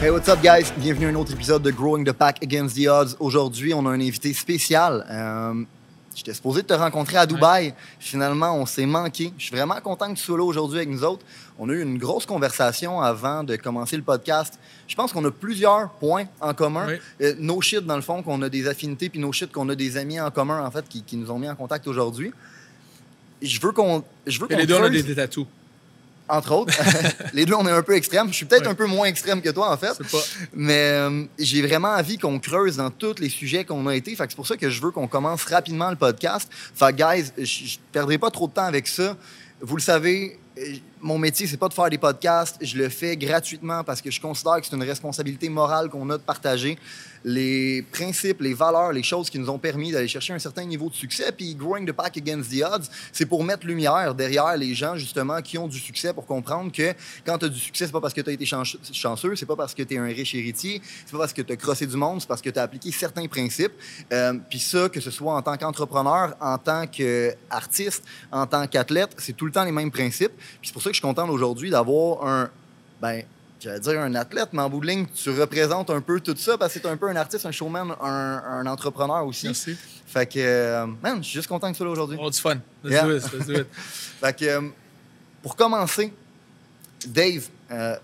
Hey, what's up, guys? Bienvenue à un autre épisode de Growing the Pack Against the Odds. Aujourd'hui, on a un invité spécial. Euh, J'étais supposé te rencontrer à Dubaï. Finalement, on s'est manqué. Je suis vraiment content que tu sois là aujourd'hui avec nous autres. On a eu une grosse conversation avant de commencer le podcast. Je pense qu'on a plusieurs points en commun. Oui. Euh, no shit, dans le fond, qu'on a des affinités, puis no shit, qu'on a des amis en commun, en fait, qui, qui nous ont mis en contact aujourd'hui. Je veux qu'on. Je veux qu'on les deux, on a des, des tatous. Entre autres. les deux, on est un peu extrêmes. Je suis peut-être Ouais. un peu moins extrême que toi, en fait. Pas. Mais euh, j'ai vraiment envie qu'on creuse dans tous les sujets qu'on a été. Fait que c'est pour ça que je veux qu'on commence rapidement le podcast. Fait que, guys, je je perdrai pas trop de temps avec ça. Vous le savez, euh, mon métier, c'est pas de faire des podcasts. Je le fais gratuitement parce que je considère que c'est une responsabilité morale qu'on a de partager les principes, les valeurs, les choses qui nous ont permis d'aller chercher un certain niveau de succès. Puis Growing the Pack Against the Odds, c'est pour mettre lumière derrière les gens, justement, qui ont du succès pour comprendre que quand tu as du succès, c'est pas parce que tu as été chan- chanceux, c'est pas parce que tu es un riche héritier, c'est pas parce que tu as crossé du monde, c'est parce que tu as appliqué certains principes. Euh, Puis ça, que ce soit en tant qu'entrepreneur, en tant qu'artiste, en tant qu'athlète, c'est tout le temps les mêmes principes. Puis c'est pour ça que je suis content aujourd'hui d'avoir un. Ben, J'allais dire un athlète, mais en bout de ligne, tu représentes un peu tout ça parce que tu es un peu un artiste, un showman, un, un entrepreneur aussi. Merci. Fait que, euh, man, je suis juste content que tu sois là aujourd'hui. A du fun. Let's Yeah. do it. Let's do it. Fait que, euh, pour commencer, Dave, euh,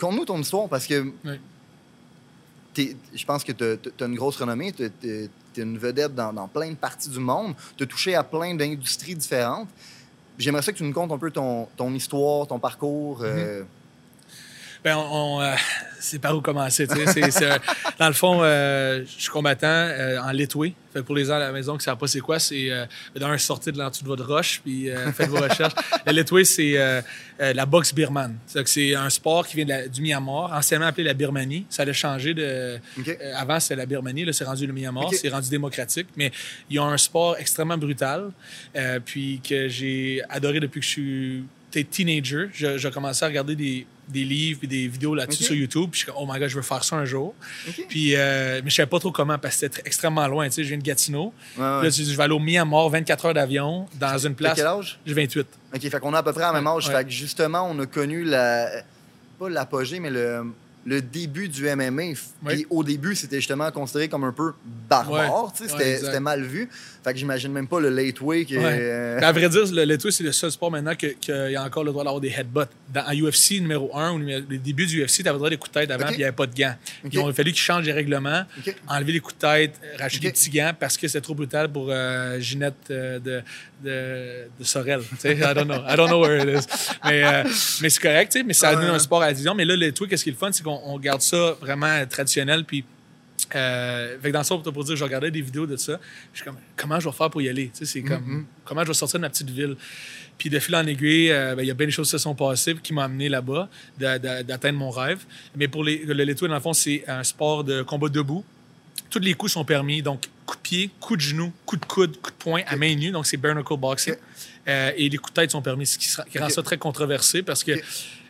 conte-nous ton histoire parce que Oui. je pense que tu as, une grosse renommée, tu es, une vedette dans, dans plein de parties du monde, tu as touché à plein d'industries différentes. J'aimerais ça que tu nous contes un peu ton, ton histoire, ton parcours. euh, Ben, on, on, euh, c'est par où commencer. tu sais. Euh, dans le fond, euh, je suis combattant euh, en Litway. Fait pour les gens à la maison qui ne savent pas c'est quoi, c'est euh, dans un sortie de l'entour de votre roche, puis faites vos recherches. Le Litway, c'est la boxe birmane. C'est un sport qui vient de la- du Myanmar, anciennement appelé la Birmanie. Ça a changé de. Avant, c'était la Birmanie, là, c'est rendu le Myanmar, c'est rendu démocratique. Mais ils ont un sport extrêmement brutal, puis que j'ai adoré depuis que je suis teenager. Je- J'ai commencé à regarder des, des livres et des vidéos là-dessus sur YouTube. Puis je suis comme, oh my god, je veux faire ça un jour. Puis, euh, mais je savais pas trop comment parce que c'était tr- extrêmement loin. Tu sais, je viens de Gatineau. Ouais, ouais. Là, je vais aller au Myanmar, 24 heures d'avion, dans une T'as place. quel âge? J'ai 28. OK, fait qu'on a à peu près à la même âge. Ouais. Fait que justement, on a connu la. Pas l'apogée, mais le, le début du MMA. Puis au début, c'était justement considéré comme un peu barbare. Ouais. tu sais, Ouais, c'était mal vu. Fait que j'imagine même pas le late way qui est. Ouais. euh, à vrai dire, le letway, c'est le seul sport maintenant qu'il y a encore le droit d'avoir des headbutts. Dans à UFC numéro 1, ou numéro- les débuts du UFC, tu avais le droit des coups de tête avant, OK. puis il n'y avait pas de gants. OK. Ils ont fallu qu'ils changent les règlements, enlever les coups de tête, racheter des petits gants parce que c'était trop brutal pour euh, Ginette euh, de, de, de Sorel. Tu sais, I don't know. I don't know where it is. Mais, mais c'est correct, mais ça donne Ouais. un sport à la division. Mais là, le truc, qu'est-ce qui est le fun, c'est qu'on on garde ça vraiment traditionnel. Puis euh, fait que dans ça, pour dire, je regardais des vidéos de ça. Je suis comme, comment je vais faire pour y aller? Tu sais, c'est comme, Mhm. comment je vais sortir de ma petite ville? Puis de fil en aiguille, euh, ben, il y a bien des choses qui se sont passées qui m'ont amené là-bas, d'atteindre mon rêve. Mais pour les, le Letway, dans le fond, c'est un sport de combat debout. Tous les coups sont permis. Donc, coup de pied, coup de genou, coup de coude, coup de poing à main nue. Donc, c'est bare knuckle boxing. Euh, et les coups de tête sont permis, ce qui, sera- qui rend ça très controversé parce que.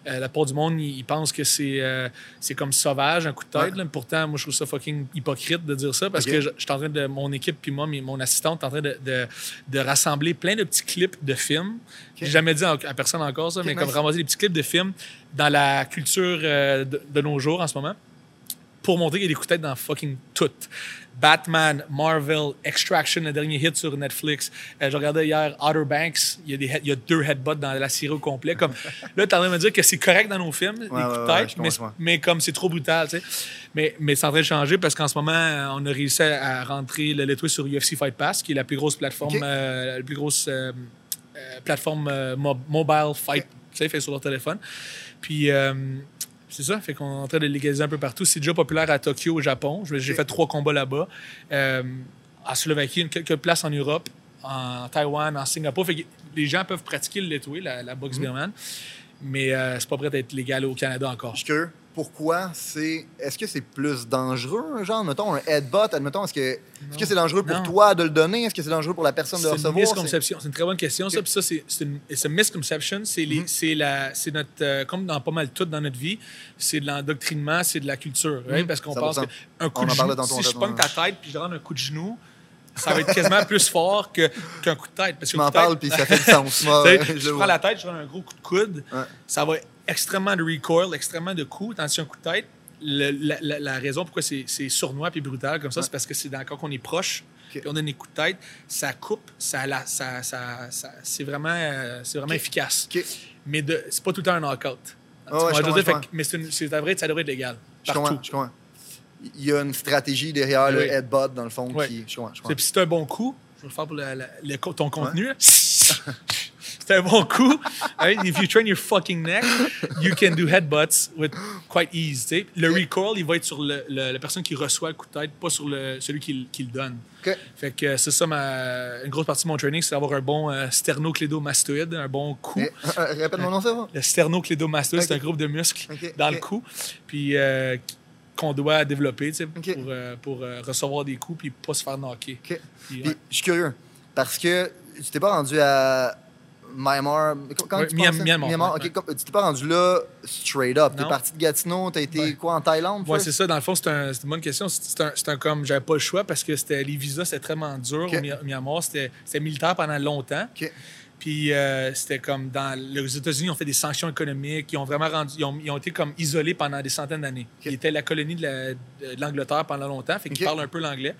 Euh, la part du monde, ils pensent que c'est euh, c'est comme sauvage, un coup de tête. Ouais. là. Pourtant, moi, je trouve ça fucking hypocrite de dire ça parce que je je suis en train de. Mon équipe, puis moi, mon assistante, est en train de, de, de rassembler plein de petits clips de films. J'ai jamais dit à à personne encore ça, mais nice. comme ramasser des petits clips de films dans la culture euh, de, de nos jours en ce moment pour montrer qu'il y a des coups de tête dans fucking tout. Batman, Marvel, Extraction, le dernier hit sur Netflix. Euh, je regardais hier Outer Banks, il y a, des head- il y a deux headbutts dans la série au complet. Comme, là, tu es en train de me dire que c'est correct dans nos films, les coups de tête, mais, comme c'est trop brutal, tu sais. Mais, mais c'est en train de changer parce qu'en ce moment, on a réussi à rentrer le Letway sur UFC Fight Pass, qui est la plus grosse plateforme, euh, la plus grosse euh, euh, plateforme mo- mobile fight, tu sais, fait sur leur téléphone. Puis, c'est ça, fait qu'on est en train de légaliser un peu partout. C'est déjà populaire à Tokyo, au Japon. J'ai fait trois combats là-bas. Euh, en Slovaquie, une- quelques places en Europe, en Taïwan, en Singapour. Fait que les gens peuvent pratiquer le letway, la, la boxe birmane. Mais euh, c'est pas prêt à être légal au Canada encore. Je suis curieux. Pourquoi, c'est. Est-ce que c'est plus dangereux, genre, mettons, un headbutt, admettons, est-ce que est-ce que c'est dangereux pour toi de le donner? Est-ce que c'est dangereux pour la personne de le C'est une recevoir? C'est- misconception. C'est une très bonne question. Ça. Puis ça, c'est c'est une misconception. C'est c'est la, c'est notre, euh, comme dans pas mal tout dans notre vie, c'est de l'endoctrinement, c'est de la culture, right? Mhm. Parce qu'on 100%. pense qu'un coup On de genou, si je pogne ta tête puis je rends un coup de genou, ça va être quasiment plus fort que- qu'un coup de tête. Parce Tu qu'un m'en parles, puis ça fait du sens. Moi, je le prends la tête, je donne un gros coup de coude, Ouais. ça va extrêmement de recoil, extrêmement de coups. Tandis qu'un coup de tête, le- la, la- la raison pourquoi c'est sournois puis brutal comme ça, Ouais. c'est parce que c'est dans- quand on est proche, Ok. puis on donne des coups de tête, ça coupe, ça, la- ça, ça- ça- c'est vraiment, euh, c'est vraiment efficace. Ok. Mais c'est pas tout le temps un knockout. Tu ouais, je je comprends, dire, je fait mais c'est vrai, ça devrait être légal. Je Partout. comprends, je comprends. Il y a une stratégie derrière le headbutt, dans le fond, Oui. qui. Je comprends, je comprends. Puis si c'est un bon coup, je vais le faire pour la- le ton contenu. c'est un bon coup. Right? If you train your fucking neck, you can do headbutts with quite ease. Le recoil, il va être sur le- le- la personne qui reçoit le coup de tête, pas sur le, celui qui, le- qui le donne. OK. Fait que euh, c'est ça, ma, une grosse partie de mon training, c'est d'avoir un bon euh, sternoclédomastoïde, un bon cou. Eh, euh, Répète mon nom, ça va? Le sternoclédomastoïde, c'est un groupe de muscles dans le cou, puis euh, qu'on doit développer pour, euh, pour euh, recevoir des coups puis pas se faire knocker. Puis, Puis, je suis curieux. Parce que tu t'es pas rendu à Myanmar. Quand Ouais, tu Myanmar? Myanmar, ouais, OK, comme- tu t'es pas rendu là straight up. T'es parti de Gatineau, t'as été quoi en Thaïlande? First? c'est ça. Dans le fond, c'est un- c'est une bonne question. C'est un, un comme, j'avais pas le choix parce que c'était les visas, c'était vraiment dur au Myanmar. C'était militaire pendant longtemps. Puis euh, c'était comme dans les États-Unis, ils ont fait des sanctions économiques. Ils ont vraiment rendu, ils ont, ils ont été comme isolés pendant des centaines d'années. Ils étaient la colonie de la- de l'Angleterre pendant longtemps, fait qu'ils parlent un peu l'anglais.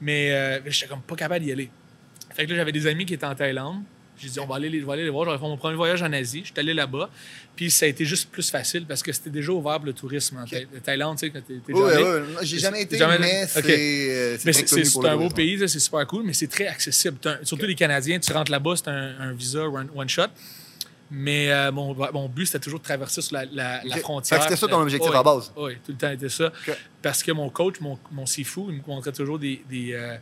Mais euh, j'étais comme pas capable d'y aller. Fait que là, j'avais des amis qui étaient en Thaïlande. J'ai dit, on va aller, les- je vais aller les voir. J'aurais fait mon premier voyage en Asie. J'étais allé là-bas. Puis ça a été juste plus facile parce que c'était déjà ouvert pour le tourisme en Thaï- Thaïlande. Tu sais, quand t'es Oui, déjà allé. oui, oui. J'ai jamais été, Jamais- mais c'est euh, c'est un beau pays, c'est super cool, mais c'est très accessible. Un- surtout les Canadiens, tu rentres là-bas, c'est un, un visa one, one shot. Mais euh, mon, mon but, c'était toujours de traverser sur la, la- la Ok. frontière. C'était ça ton objectif à base. Oui, tout le temps était ça. Parce que mon coach, mon, mon Sifu, il me montrait toujours des, des, euh,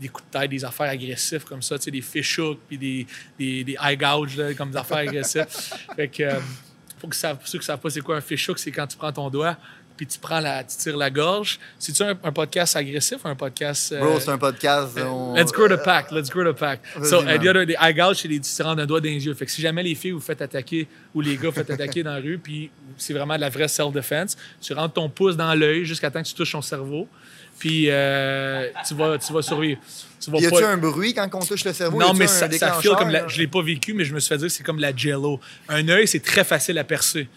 des coups de tête, des affaires agressives comme ça, tu sais, des fish hooks, puis des, des, des eye gouges, là, comme des affaires agressives. fait que, euh, pour, que ça, pour ceux qui ne savent pas c'est quoi un fish hook, c'est quand tu prends ton doigt, puis tu prends la, tu tires la gorge. C'est-tu un, un podcast agressif ou un podcast. euh, Bro, c'est un podcast. on- Let's grow the pack. Let's grow the pack. So, uh, the other, the eye gouge, c'est les tu te rends un doigt dans les yeux. Fait que si jamais les filles vous faites attaquer ou les gars vous faites attaquer dans la rue, puis c'est vraiment de la vraie self-defense, tu rentres ton pouce dans l'œil jusqu'à temps que tu touches son cerveau, puis euh, tu, vas, tu vas survivre. Tu vas Y pas- a-tu un bruit quand on touche le cerveau? Non, mais ça, ça file comme la, je l'ai pas vécu, mais je me suis fait dire que c'est comme la jello. Un œil, c'est très facile à percer.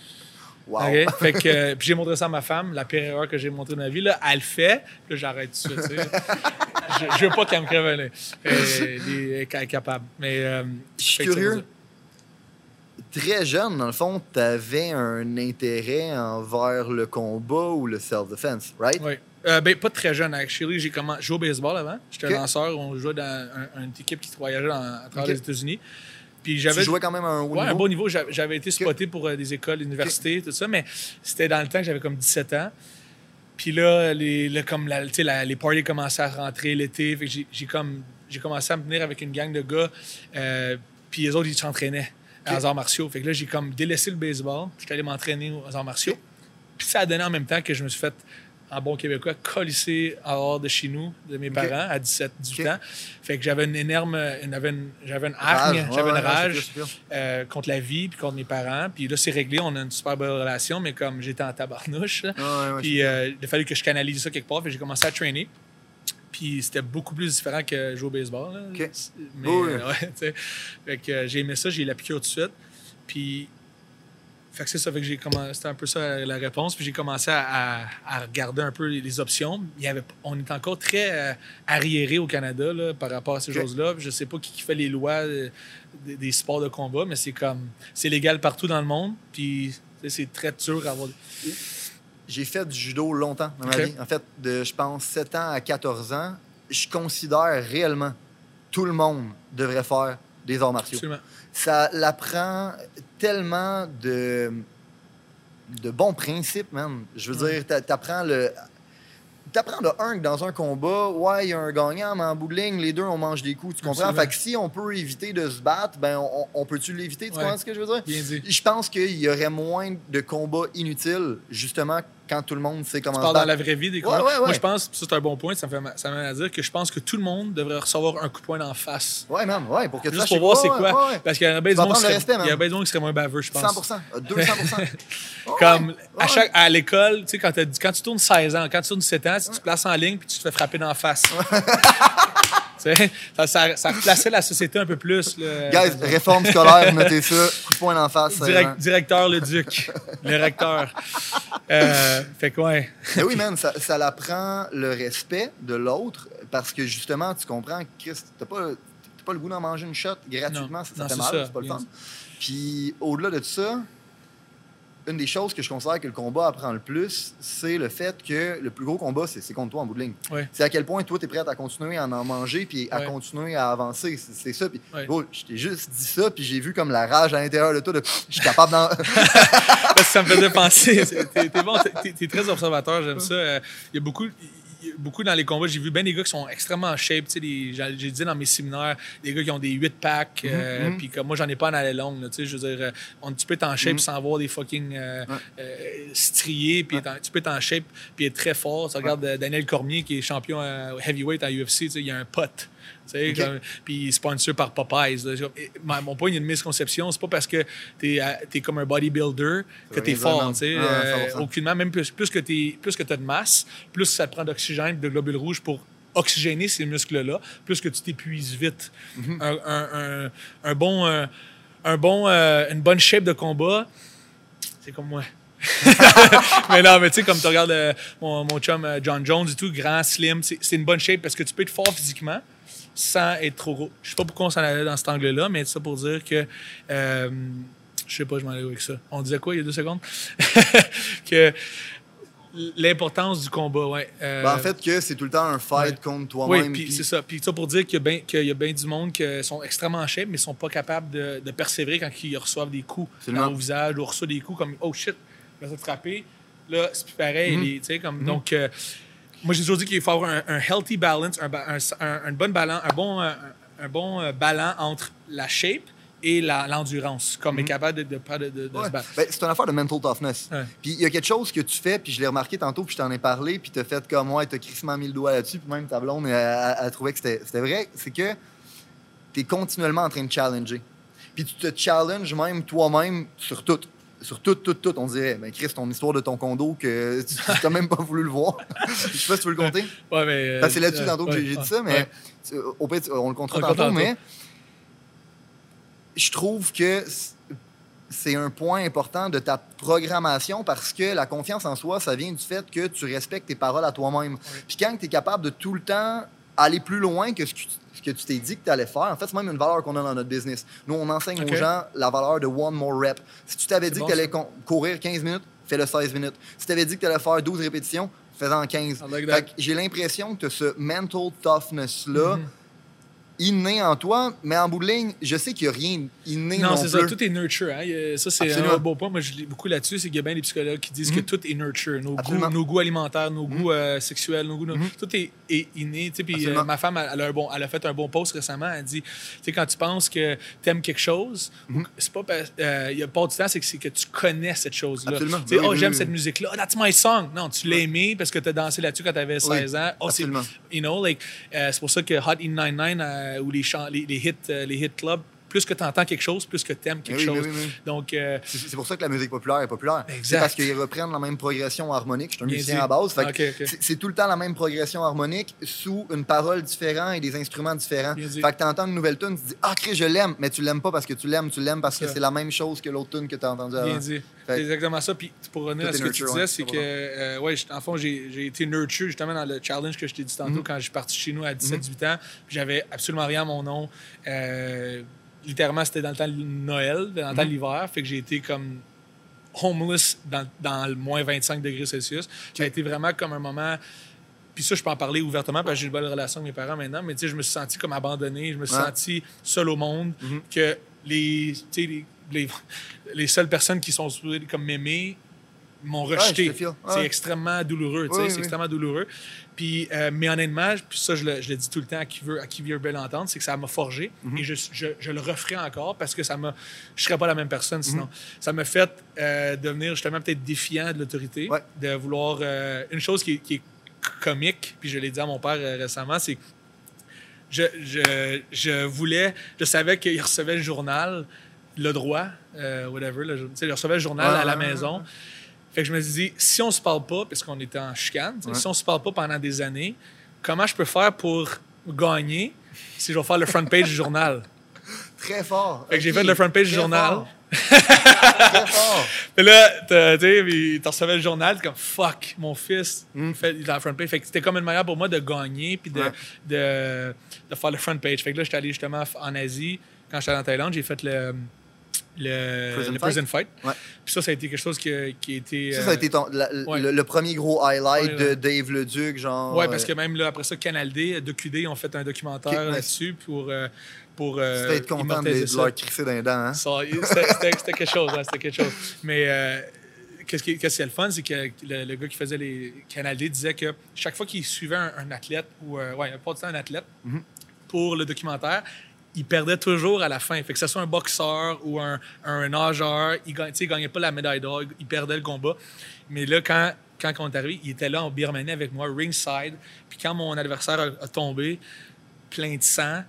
Wow. Fait que, euh, puis j'ai montré ça à ma femme, la pire erreur que j'ai montrée de ma vie. Là, elle le fait, là, j'arrête tout sais. je, je veux pas qu'elle me crève elle est- capable. Mais, euh, Je suis ça curieux. Très jeune, dans le fond, tu avais un intérêt envers le combat ou le self-defense, right? Oui. Euh, ben, pas très jeune, actually. J'ai commencé joué au baseball avant. J'étais lanceur. On jouait dans un- une équipe qui voyageait dans- à travers les États-Unis. Puis Tu j'avais jouais quand même à un haut Ouais, un niveau? bon niveau. J'avais été spoté pour euh, des écoles, universités, tout ça, mais c'était dans le temps que j'avais comme 17 ans. Puis là, les, là, comme la, tu les parties commençaient à rentrer l'été. Fait que j'ai- comme j'ai commencé à me tenir avec une gang de gars. euh, puis les autres, ils s'entraînaient Ok. aux arts martiaux. Fait que là, j'ai comme délaissé le baseball. J'étais allé m'entraîner aux arts martiaux. Puis ça a donné en même temps que je me suis fait, en bon québécois, colisser en hors de chez nous, de mes parents, à 17, 18 Ok. ans. Fait que j'avais une énorme... J'avais une, j'avais une hargne, j'avais une rage euh, contre la vie puis contre mes parents. Puis là, c'est réglé, on a une super belle relation, mais comme j'étais en tabarnouche, là, Ouais, ouais, puis euh, il a fallu que je canalise ça quelque part. Puis j'ai commencé à traîner. Puis c'était beaucoup plus différent que jouer au baseball. là. Mais, Oui, ouais. Fait que euh, j'ai aimé ça, j'ai eu la piqûre tout de suite. Puis fait que c'est ça, fait que j'ai commencé, c'était un peu ça la, la réponse. Puis j'ai commencé à, à- à regarder un peu les, options. Il y avait, on est encore très euh, arriéré au Canada là, par rapport à ces choses-là. Je sais pas qui, qui fait les lois euh, des, des sports de combat, mais c'est comme c'est légal partout dans le monde. Puis c'est très dur à avoir. J'ai fait du judo longtemps dans ma vie. En fait, de, je pense, 7 ans à 14 ans. Je considère réellement tout le monde devrait faire des arts martiaux. Absolument. Ça l'apprend tellement de, de bons principes, man. Je veux dire, t'a- t'apprends le... t'apprends de un que dans un combat, ouais, il y a un gagnant, mais en bout de ligne, les deux, on mange des coups. Tu comprends? Absolument. Fait que si on peut éviter de se battre, ben, on, on peut-tu l'éviter? Tu Ouais. comprends ce que je veux dire? Bien dit. Je pense qu'il y aurait moins de combats inutiles, justement, quand tout le monde sait comment Tu parles dans la vraie vie des Ouais, ouais, Moi, je pense, ça c'est un bon point, ça me fait ma- ça m'amène à dire que je pense que tout le monde devrait recevoir un coup de poing d'en face. Ouais, man, ouais, pour que Juste pour voir c'est quoi. Parce qu'il y a bien du monde qui serait- moins baveux, je pense. 100%, euh, 200%. Ouais, Comme à, chaque, à l'école, tu sais, quand, quand tu tournes 16 ans, quand tu tournes 17 ans, si tu te places en ligne puis tu te fais frapper d'en face. Ça, ça, ça replaçait la société un peu plus. là. Guys, réforme scolaire, notez ça, coup de poing d'en face. Direct- hein. directeur le duc, le recteur. Euh, fait que ouais. Mais oui, man, ça, ça l'apprend le respect de l'autre parce que justement, tu comprends, Chris, t'as pas, t'as pas le goût d'en manger une shot gratuitement, Non. ça, ça Non, fait mal, c'est pas le fun. Puis au-delà de ça, une des choses que je considère que le combat apprend le plus, c'est le fait que le plus gros combat, c'est contre toi en bout de ligne. Ouais. C'est à quel point toi, tu es prêt à continuer à en manger puis à Ouais. continuer à avancer. C'est ça. Puis, Ouais. je t'ai juste dit ça, puis j'ai vu comme la rage à l'intérieur de toi. De, je suis capable d'en. Parce que ça me faisait penser. T'es bon, t'es- t'es très observateur, j'aime ça. Euh, Il y a beaucoup. Beaucoup dans les combats, j'ai vu bien des gars qui sont extrêmement en shape. tu sais, des- J'ai dit dans mes séminaires, des gars qui ont des 8 packs. euh, mhm. Puis comme moi, j'en ai pas en allée longue. là, tu sais, je veux dire, euh, on, tu peux être en shape Mhm. sans avoir des fucking euh, Ouais. euh, striés. Puis tu peux être en shape puis être très fort. Tu regardes Daniel Cormier qui est champion heavyweight à UFC. tu sais, Il y a un pote. Tu sais, Ok. comme- Puis sponsor par Popeyes. là. Et ma- Mon point, il y a une misconception. C'est pas parce que tu es, comme un bodybuilder que tu es fort. Ouais, Euh, 100%. aucunement. Même plus, plus que tu as de masse, plus ça te prend d'oxygène de globules rouges pour oxygéner ces muscles-là, plus que tu t'épuises vite. Mhm. un, un- un- un bon, euh, un bon, euh, une bonne shape de combat, c'est comme moi. mais non, mais tu sais, comme tu regardes euh, mon, mon chum euh, John Jones et tout, grand, slim, c'est c'est une bonne shape parce que tu peux être fort physiquement sans être trop gros. Je sais pas pourquoi on s'en allait dans cet angle-là, mais c'est ça pour dire que. euh, je sais pas, je m'en allais avec ça. On disait quoi il y a deux secondes? que l'importance du combat, ouais. Euh, Ben, en fait, que c'est tout le temps un fight ouais. contre oui, toi-même. puis- c'est ça. Puis ça pour dire qu'il y a bien qu'il y a bien du monde qui sont extrêmement en shape, mais sont pas capables de, de persévérer quand ils reçoivent des coups Absolument. dans au visage ou reçoivent des coups comme oh shit, je vais te frapper. Là, c'est plus pareil. Mhm. les- tu sais, comme, Donc, euh, moi, j'ai toujours dit qu'il faut avoir un, un healthy balance, un, bonne balance, un bon, un, un bon euh, ballon entre la shape et l'endurance, comme être capable de, de, de, de- de Ouais. se battre. Ben, c'est une affaire de mental toughness. Ouais. Puis il y a quelque chose que tu fais, puis je l'ai remarqué tantôt, puis je t'en ai parlé, puis t'as fait comme moi, t'as crissement mis le doigt là-dessus, puis même ta blonde, elle trouvait que c'était c'était vrai. C'est que t'es continuellement en train de challenger. Puis tu te challenges même toi-même sur tout. Sur tout, tout, tout. On dirait, ben Chris, ton histoire de ton condo, que tu t'as même pas voulu le voir. Je sais pas si tu veux le compter. Ouais, mais, euh, Ben, c'est là-dessus euh, tantôt que j'ai dit ça, mais au pire, on le comptera tantôt, mais je trouve que c'est un point important de ta programmation parce que la confiance en soi, ça vient du fait que tu respectes tes paroles à toi-même. Puis quand tu es capable de tout le temps aller plus loin que ce que tu, ce que tu t'es dit que tu allais faire, en fait, c'est même une valeur qu'on a dans notre business. Nous, on enseigne aux gens la valeur de one more rep. Si tu t'avais dit bon, que tu allais courir 15 minutes, fais-le 16 minutes. Si tu avais dit que tu allais faire 12 répétitions, fais-en 15. I like j'ai l'impression que as ce mental toughness-là Mhm. Inné en toi, mais en bout de ligne, je sais qu'il n'y a rien inné non, Non, c'est ça. Tout est nurture. Hein. Ça, c'est un beau point. Moi, je lis beaucoup là-dessus. C'est qu'il y a bien des psychologues qui disent Mhm. que tout est nurture. Nos, goûts, Absolument. nos goûts alimentaires, nos goûts euh, sexuels, nos goûts. Mhm. Tout est, est inné. Tu sais, Puis euh, ma femme, elle, a un bon, elle a fait un bon post récemment. Elle dit tu sais, quand tu penses que tu aimes quelque chose, Mhm. c'est pas. parce- euh, Il y a pas du temps, c'est que, tu connais cette chose-là. Absolument. Tu sais, oh, j'aime cette musique-là. Oh, that's my song. Non, tu l'as aimé parce que tu as dansé là-dessus quand tu avais 16 ans. Oh, c'est you know, like, euh, c'est pour ça que Hot 99 euh, ou les, chants- les, les hits, euh, les hit clubs, plus que tu entends quelque chose, plus que tu aimes quelque oui, chose. oui, oui. Donc, euh, C'est pour ça que la musique populaire est populaire. Exact. C'est parce qu'ils reprennent la même progression harmonique. Je suis un Bien musicien dit. à base. C'est- tout le temps la même progression harmonique sous une parole différente et des instruments différents. Bien dit. Fait que tu entends une nouvelle tune, tu dis Ah, Chris, je l'aime, mais tu l'aimes pas parce que tu l'aimes, tu l'aimes parce que c'est la même chose que l'autre tune que tu as entendue avant. bien dit. C'est exactement ça. Puis pour revenir à ce que tu disais, c'est que, 100%. euh, ouais, en fond, j'ai été nurture justement dans le challenge que je t'ai dit tantôt Mhm. quand je suis parti chez nous à 17-18 ans. Puis j'avais absolument rien à mon nom. Euh, littéralement, c'était dans le temps de Noël, dans le temps de Mhm. l'hiver. Fait que j'ai été comme homeless dans, dans le moins 25 degrés Celsius. Ça a été vraiment comme un moment. Puis ça, je peux en parler ouvertement parce que j'ai une bonne relation avec mes parents maintenant. Mais tu sais, je me suis senti comme abandonné. Je me suis Ouais. senti seul au monde. Mhm. Que les, les, les, les seules personnes qui sont comme m'aimer m'ont je rejeté. C'est extrêmement douloureux, Oui, c'est oui. extrêmement douloureux. Puis, euh, mais honnêtement, puis ça, je le, je le dis tout le temps à qui veut, à qui veut bien l'entendre, c'est que ça m'a forgé Mhm. et je, je, je le referai encore parce que ça m'a. Je serais pas la même personne Mhm. sinon. Ça m'a fait euh, devenir justement peut-être défiant de l'autorité, Ouais. de vouloir. euh, une chose qui est, qui est comique, puis je l'ai dit à mon père euh, récemment, c'est je, je, je voulais, je savais qu'il recevait le journal, le droit, whatever, le, il recevait le journal Ouais, à la maison. Fait que je me suis dit, si on se parle pas, parce qu'on était en chicane, tu Ouais. si on se parle pas pendant des années, comment je peux faire pour gagner si je vais faire le front page du journal? Très fort. Fait que j'ai fait le front page du journal. fort. Très fort. Puis là, tu sais, t'en recevais le journal, t'es comme fuck, mon fils, Mm. il fait il est dans le front page. Fait que c'était comme une manière pour moi de gagner puis de, Ouais. de, de faire le front page. Fait que là, j'étais allé justement en Asie. Quand j'étais en Thaïlande, j'ai fait le, le, Prison le Fight? Prison Fight. Ouais. Puis ça, ça a été quelque chose qui, a- qui a été. Ça, ça a euh, été ton- la- ouais. le, le premier gros highlight Ouais, de. Dave Leduc, genre. Ouais, parce que euh, même là, après ça, Canal D, DocuD, ont fait un documentaire là-dessus pour. euh, pour euh, vas être content de, de leur crisser dans les dents, hein? C'était c'était- c'était quelque chose, c'était quelque chose. Mais euh, qu'est-ce qui, est le fun, c'est que le, le gars qui faisait les Canal D disait que chaque fois qu'il suivait un, un athlète, ou euh, ouais, pas du temps un athlète, Mhm. pour le documentaire, il perdait toujours à la fin. Fait que ce soit un boxeur ou un, un nageur, il il gagnait pas la médaille d'or, il perdait le combat. Mais là, quand, quand on est arrivé, il était là en Birmanie avec moi, ringside. Puis quand mon adversaire a tombé, plein de sang,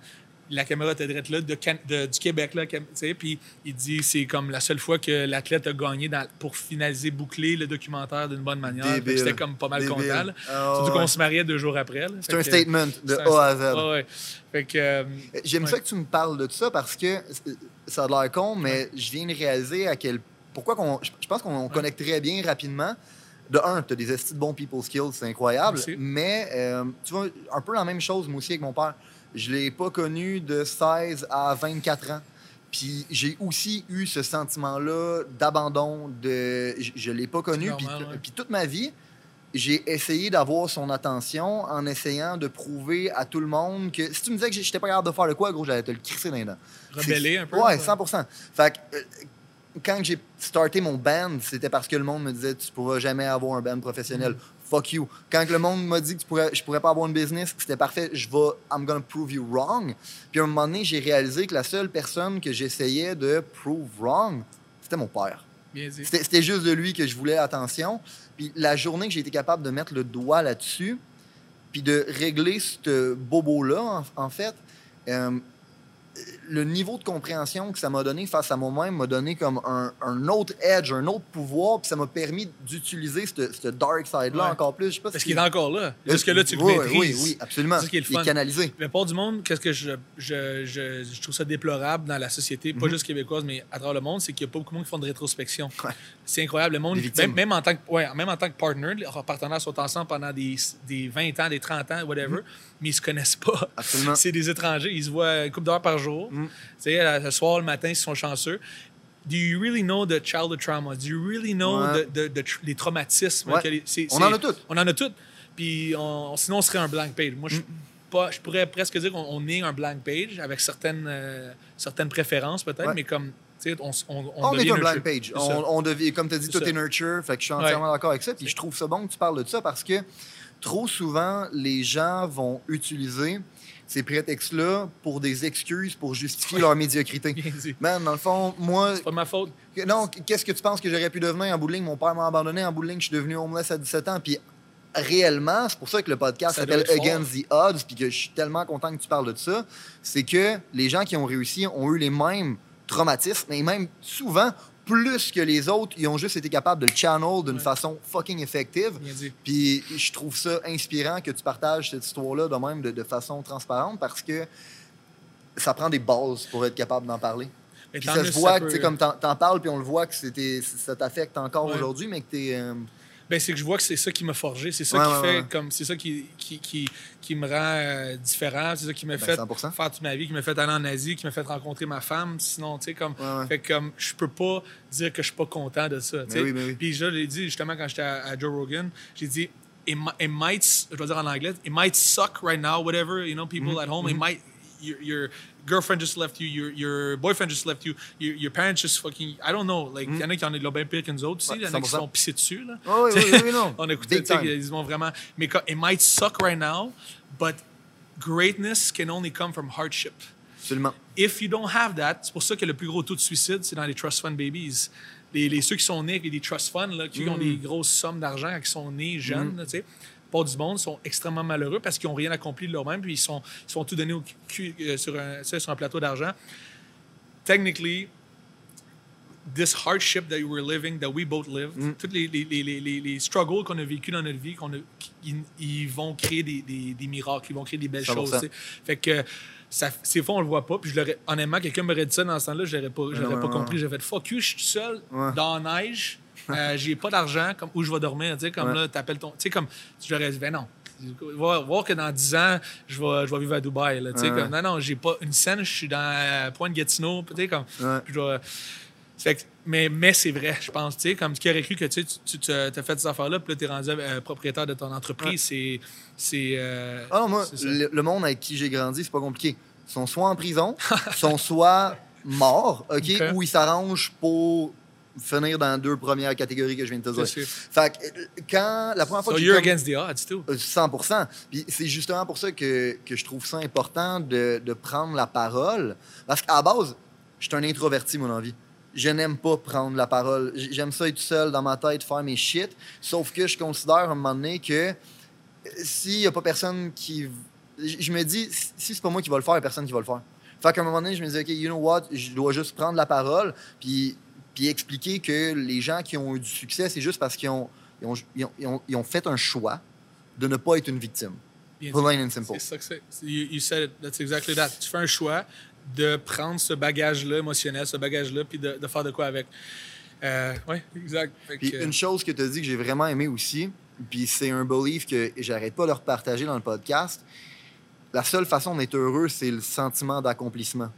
la caméra était direct là, de, du Québec, là, cam- tu sais, puis il dit c'est comme la seule fois que l'athlète a gagné dans- pour finaliser, boucler le documentaire d'une bonne manière. J'étais comme pas mal Débile. content. Ah, Surtout ouais. qu'on se mariait deux jours après. C'est un que- statement de un- A à Z. Ouais, ouais. Fait que, euh, J'aime Ouais. ça que tu me parles de ça parce que ça a l'air con, mais je viens de réaliser à quel. Pourquoi qu'on. Je pense qu'on connecterait bien rapidement. De un, tu as des estis de bons people skills, c'est incroyable. Merci. Mais euh, tu vois, un peu la même chose, moi aussi, avec mon père. Je l'ai pas connu de 16 à 24 ans. Puis j'ai aussi eu ce sentiment-là d'abandon. De... Je, je l'ai pas connu. Puis, normal, ouais. puis toute ma vie, j'ai essayé d'avoir son attention en essayant de prouver à tout le monde que si tu me disais que j'étais pas capable de faire le quoi, gros, j'allais te le crisser dans les dents. Rebeller un peu, Ouais, ouais. 100 Fait que euh, quand j'ai starté mon band, c'était parce que le monde me disait tu pourras jamais avoir un band professionnel. Mm. Fuck you. Quand le monde m'a dit que tu pourrais, je pourrais pas avoir une business, c'était parfait. Je vais, I'm gonna prove you wrong. Puis à un moment donné, j'ai réalisé que la seule personne que j'essayais de prove wrong, c'était mon père. C'était juste de lui que je voulais attention. Puis la journée que j'ai été capable de mettre le doigt là-dessus, puis de régler ce bobo-là, en, en fait, euh, le niveau de compréhension que ça m'a donné face à moi-même m'a donné comme un, un autre edge, un autre pouvoir, puis ça m'a permis d'utiliser ce ce dark side-là Ouais. encore plus. Je sais pas Parce si- qu'il est encore là. Jusque là, tu le Oui, maîtrises. Oui, oui, absolument. C'est ça qui est le Il est canalisé. La plupart du monde, qu'est-ce que je, je, je, je trouve ça déplorable dans la société, pas Mhm. juste québécoise, mais à travers le monde, c'est qu'il n'y a pas beaucoup de monde qui font de rétrospection. Ouais. C'est incroyable. Le monde, même, même, en tant que, ouais, même en tant que partner, leurs partenaires sont ensemble pendant des, des 20 ans, des 30 ans, whatever, mais ils se connaissent pas. Absolument. C'est des étrangers. Ils se voient une couple d'heures par jour. Tu sais, le soir, le matin, ils sont chanceux. Do you really know the childhood trauma? Do you really know Ouais. the- the- les traumatismes? Ouais. On en a toutes. On en a toutes. Puis on- sinon, on serait un blank page. Moi, je, Mm. pas, je pourrais presque dire qu'on on est un blank page avec certaines, euh, certaines préférences peut-être, Ouais. mais comme, on, on, on, On, est un blank page. On, devient, comme tu as dit, tout ça. est nurture. Fait que je suis entièrement d'accord avec ça. Puis je trouve ça bon que tu parles de ça parce que trop souvent, les gens vont utiliser ces prétextes-là pour des excuses pour justifier leur médiocrité. Man, dans le fond, moi, C'est pas de ma faute. non, qu'est-ce que tu penses que j'aurais pu devenir? En bout de ligne? Mon père m'a abandonné en bout de ligne, je suis devenu homeless à 17 ans. Puis réellement, c'est pour ça que le podcast s'appelle. Against the Odds, puis que je suis tellement content que tu parles de ça. C'est que les gens qui ont réussi ont eu les mêmes traumatismes, et même souvent, plus que les autres, ils ont juste été capables de le channel d'une Ouais. façon fucking effective. Puis je trouve ça inspirant que tu partages cette histoire-là de même de, de façon transparente parce que ça prend des bases pour être capable d'en parler. Puis ça se voit, tu sais, comme t'en t'en parles, puis on le voit que c'était- ça t'affecte encore Ouais. aujourd'hui, mais que t'es. euh, Ben, c'est que je vois que c'est ça qui m'a forgé, c'est ça Ouais, qui ouais, fait ouais. comme c'est ça qui, qui, qui, qui me rend euh, différent, c'est ça qui m'a Ben, fait 100%. faire toute ma vie, qui m'a fait aller en Asie, qui m'a fait rencontrer ma femme, sinon tu sais comme fait comme je peux pas dire que je suis pas content de ça. Ben oui, ben. Puis je l'ai dit justement quand j'étais à, à Joe Rogan, j'ai dit it, mi- it might je vais dire en anglais, it might suck right now whatever, you know, people Mm-hmm. at home, it might your, your girlfriend just left you, your, your boyfriend just left you, your, your parents just fucking. I don't know. Like, il y en a qui en ont bien pire que nous autres aussi. Il y en a qui 100%. se font pisser dessus. Là. Oh, oui, oui, oui, non. On écoutait, ils vont vraiment. Mais it might suck right now, but greatness can only come from hardship. Absolument. If you don't have that, c'est pour ça que le plus gros taux de suicide, c'est dans les trust fund babies. Les, les- ceux qui sont nés avec des trust funds, là, qui ont Mm. des grosses sommes d'argent ils sont nés jeunes, là, tu sais, pas du monde, sont extrêmement malheureux parce qu'ils n'ont rien accompli de leur-même, puis ils sont, ils sont tout donnés au cul, euh, sur, un, sur plateau d'argent. Technically, this hardship that we're living, that we both live, Mm. tous les, les, les, les, les- les struggles qu'on a vécu dans notre vie, qu'on ils, vont créer des, des, des miracles, ils vont créer des belles 100%. choses. Fait que ça, ces fois, on le voit pas. Puis je honnêtement, quelqu'un m'aurait dit ça dans ce temps-là, je l'aurais pas, ouais, pas ouais. compris. J'avais fait fuck you, je suis tout seul Ouais. dans la neige, euh, j'ai pas d'argent, comme où je vais dormir. Tu sais, comme Ouais. là, t'appelles ton. Tu sais, comme, je leur dit, ben non. Va voir que dans 10 ans, je vais, je vais vivre à Dubaï. Là, tu sais, Ouais. comme, non, non, j'ai pas une scène, je suis dans euh, Pointe-Gatineau. Tu sais, comme, Ouais. je dois- fait que- mais mais c'est vrai, je pense. Tu sais, comme qui aurait cru que tu tu, tu as fait ces affaires-là, puis là, tu es rendu euh, propriétaire de ton entreprise. C'est. c'est euh, Ah non, moi, le, le monde avec qui j'ai grandi, c'est pas compliqué. Ils sont soit en prison, sont soit morts, OK, Ok. ou ils s'arrangent pour finir dans deux premières catégories que je viens de te dire. Sûr. Fait que euh, quand la première fois So que you're comme- against the odds, too. Euh, 100 Puis c'est justement pour ça que, que je trouve ça important de, de prendre la parole. Parce qu'à la base, je suis un introverti, mon envie. Je n'aime pas prendre la parole. J'aime ça être seul dans ma tête, faire mes shit. Sauf que je considère à un moment donné que euh, s'il n'y a pas personne qui. Je me dis, si si c'est pas moi qui va le faire, il n'y a personne qui va le faire. Fait qu'à un moment donné, je me dis, OK, you know what, je dois juste prendre la parole, puis, puis expliquer que les gens qui ont eu du succès, c'est juste parce qu'ils ont, ils ont, ils ont- ils ont- fait un choix de ne pas être une victime. Bien. Plain and simple. C'est ça que c'est. You, you said it. That's exactly that. Tu fais un choix de prendre ce bagage-là émotionnel, ce bagage-là, puis de, de faire de quoi avec. Euh, oui, exact. Puis que- une chose que tu as dit que j'ai vraiment aimé aussi, puis c'est un belief que j'arrête pas de repartager dans le podcast, la seule façon d'être heureux, c'est le sentiment d'accomplissement.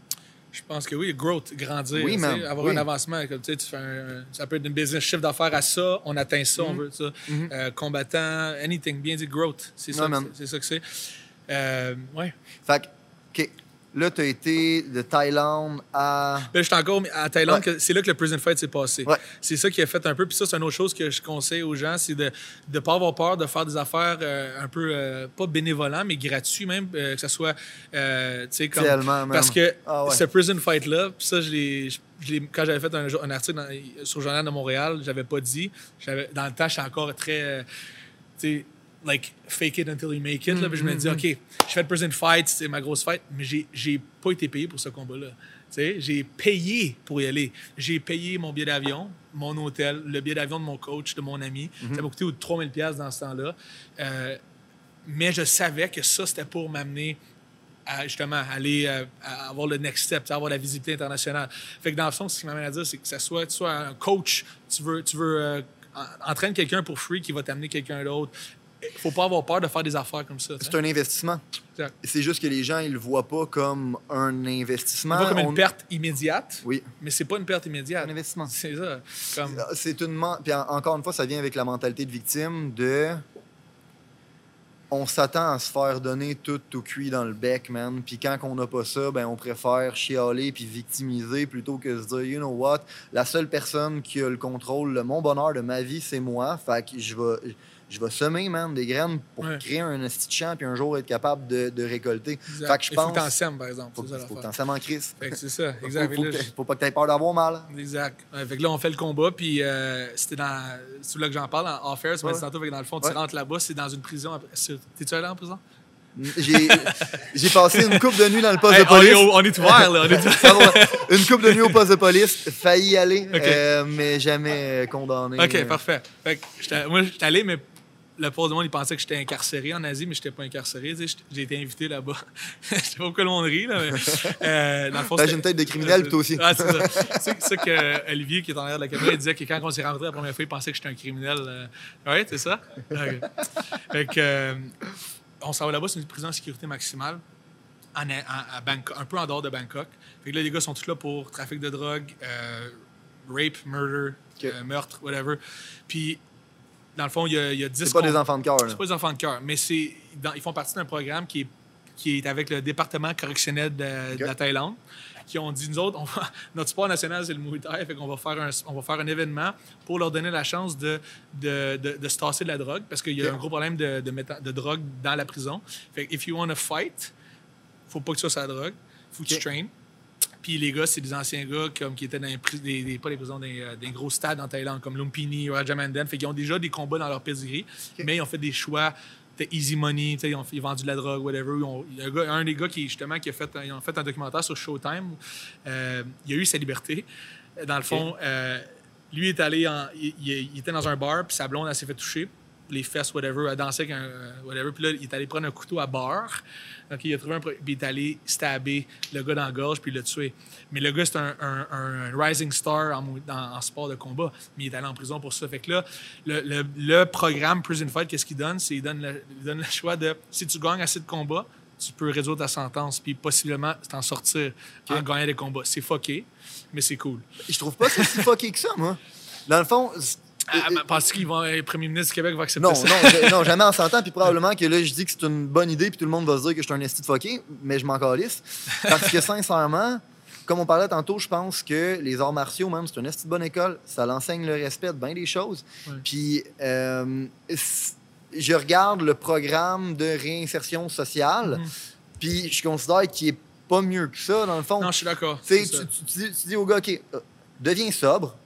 Je pense que oui, growth, grandir, Oui, avoir oui. un avancement. Comme, tu fais un- ça peut être une business chiffre d'affaires à ça, on atteint ça, on Mhm. veut ça. Mhm. Euh, combattant, anything, bien dit, growth. C'est ça, ça que c'est. Euh, ouais. Fait que, là, tu as été de Thaïlande à... Là, je suis encore à Thaïlande, Ouais. c'est là que le prison fight s'est passé. Ouais. C'est ça qui a fait un peu. Puis ça, c'est une autre chose que je conseille aux gens, c'est de ne pas avoir peur de faire des affaires euh, un peu, euh, pas bénévolent, mais gratuits même, euh, que ce soit, tu sais, comme... Man. Parce que Ah ouais. ce prison fight-là, puis ça, je l'ai... quand j'avais fait un, article dans- sur le Journal de Montréal, j'avais pas dit. Dans le temps, j'étais encore très... euh, like, fake it until you make it. là. Puis je me Mm-hmm, dis, OK, je fais le prison fight, c'est ma grosse fight, mais j'ai, j'ai pas été payé pour ce combat-là. Tu sais, j'ai payé pour y aller. J'ai payé mon billet d'avion, mon hôtel, le billet d'avion de mon coach, de mon ami. Mm-hmm. Ça m'a coûté 3000 pièces dans ce temps-là. Euh, mais je savais que ça, c'était pour m'amener à justement aller euh, à avoir le next step, avoir la visibilité internationale. Fait que dans le fond, ce qui m'amène à dire, c'est que ça soit, tu sois un coach, tu veux, tu veux euh, quelqu'un pour free qui va t'amener quelqu'un d'autre. Il faut pas avoir peur de faire des affaires comme ça. C'est un investissement. C'est juste que les gens, ils le voient pas comme un investissement. Pas comme une perte immédiate, Oui, mais c'est pas une perte immédiate. un investissement. C'est ça. Comme, C'est une... Puis en- encore une fois, ça vient avec la mentalité de victime de... On s'attend à se faire donner tout au cuit dans le bec, man. Puis quand on n'a pas ça, ben on préfère chialer puis victimiser plutôt que se dire, you know what, la seule personne qui a le contrôle de mon bonheur, de ma vie, c'est moi. Fait que je vais, je vais semer, man, des graines pour Ouais. créer un de champ puis un jour être capable de, de récolter. exact. Fait que je Il faut que pense... t'en sèmes, par exemple. Faut, C'est ça faut que t'en sèmes en crise. C'est ça, Faut, exact. faut là, que- faut pas que t'aies peur d'avoir mal. Exact. Ouais, fait que là, on fait le combat, puis euh, c'était dans. C'est là que j'en parle, en off-air, m'as Ouais. tantôt, fait que dans le fond, tu rentres là-bas, c'est dans une prison. c'est- T'es-tu allé en prison? J'ai passé une coupe de nuit dans le poste Hey, de police. on est ouvert, là. On est ouvert. Une coupe de nuit au poste de police, failli y aller, euh, mais jamais euh, condamné. OK, parfait. Fait que moi, j'étais allé, mais le pauvre du monde, il pensait que j'étais incarcéré en Asie, mais j'étais pas incarcéré. J'ai été invité là-bas. Je sais pas pourquoi le monde rit, là, mais. euh, dans le fond, c'était- j'ai une tête de criminel, puis toi aussi. Ah, c'est ça. c'est ça que Olivier, qui est en arrière de la caméra, il disait que quand on s'est rencontrés la première fois, il pensait que j'étais un criminel. euh. Ouais, c'est ça? Fait que, euh, on s'en va là-bas, c'est une prison en sécurité maximale, en, en- à Bangkok, un peu en dehors de Bangkok. Fait que là, les gars sont tous là pour trafic de drogue, euh, rape, murder, euh, meurtre, whatever. Puis, dans le fond, il y a, il y a 10 C'est pas des enfants de cœur. c'est pas des enfants de cœur, mais c'est dans- ils font partie d'un programme qui est qui est avec le département correctionnel de, de la Thaïlande, qui ont dit, nous autres, on va- notre sport national, c'est le Muay Thai, fait qu'on va faire un, on va faire un événement pour leur donner la chance de, de, de, de se tasser de la drogue, parce qu'il y a un gros problème de, de, méta- de drogue dans la prison. Fait que if you want to fight, faut pas que tu sois sur la drogue, faut que tu traînes. Puis les gars, c'est des anciens gars comme, qui étaient dans les, des, des- pas les prisons, des, euh, des gros stades en Thaïlande, comme Lumpini, Rajamanden. Fait qu'ils ont déjà des combats dans leur pedigree, mais ils ont fait des choix easy money, ils ont, ils ont vendu de la drogue, whatever. Ont- un, gars- un des gars qui, justement, qui a fait, un- ils ont fait un documentaire sur Showtime. euh, il a eu sa liberté. Dans le fond, euh, lui est allé en, il, il- il était dans un bar, puis sa blonde, elle s'est fait toucher les fesses, whatever, elle dansait avec un, euh, whatever. Puis là, il est allé prendre un couteau à bar. Donc, il a trouvé un... Puis il est allé stabber le gars dans la gorge, puis il l'a tué. Mais le gars, c'est un, un- un rising star en, en sport de combat. Mais il est allé en prison pour ça. Fait que là, le, le- le programme Prison Fight, qu'est-ce qu'il donne? C'est il donne, le, il donne le choix de... Si tu gagnes assez de combats, tu peux résoudre ta sentence, puis possiblement t'en sortir en gagnant des combats. C'est fucké, mais c'est cool. Je trouve pas que c'est si fucké que ça, moi. Dans le fond, Ah, ben, Penses-tu qu'il va, le premier ministre du Québec va accepter non, ça? non, non, jamais en s'entend. Puis probablement que là, je dis que c'est une bonne idée, puis tout le monde va se dire que je suis un esti de fucké, mais je m'en calisse. Parce que sincèrement, comme on parlait tantôt, je pense que les arts martiaux, même, c'est une esti de bonne école. Ça l'enseigne le respect de bien des choses. Ouais. Puis euh, je regarde le programme de réinsertion sociale, Mhm. puis je considère qu'il est pas mieux que ça, dans le fond. Non, je suis d'accord. Tu dis au gars, OK, euh, deviens sobre,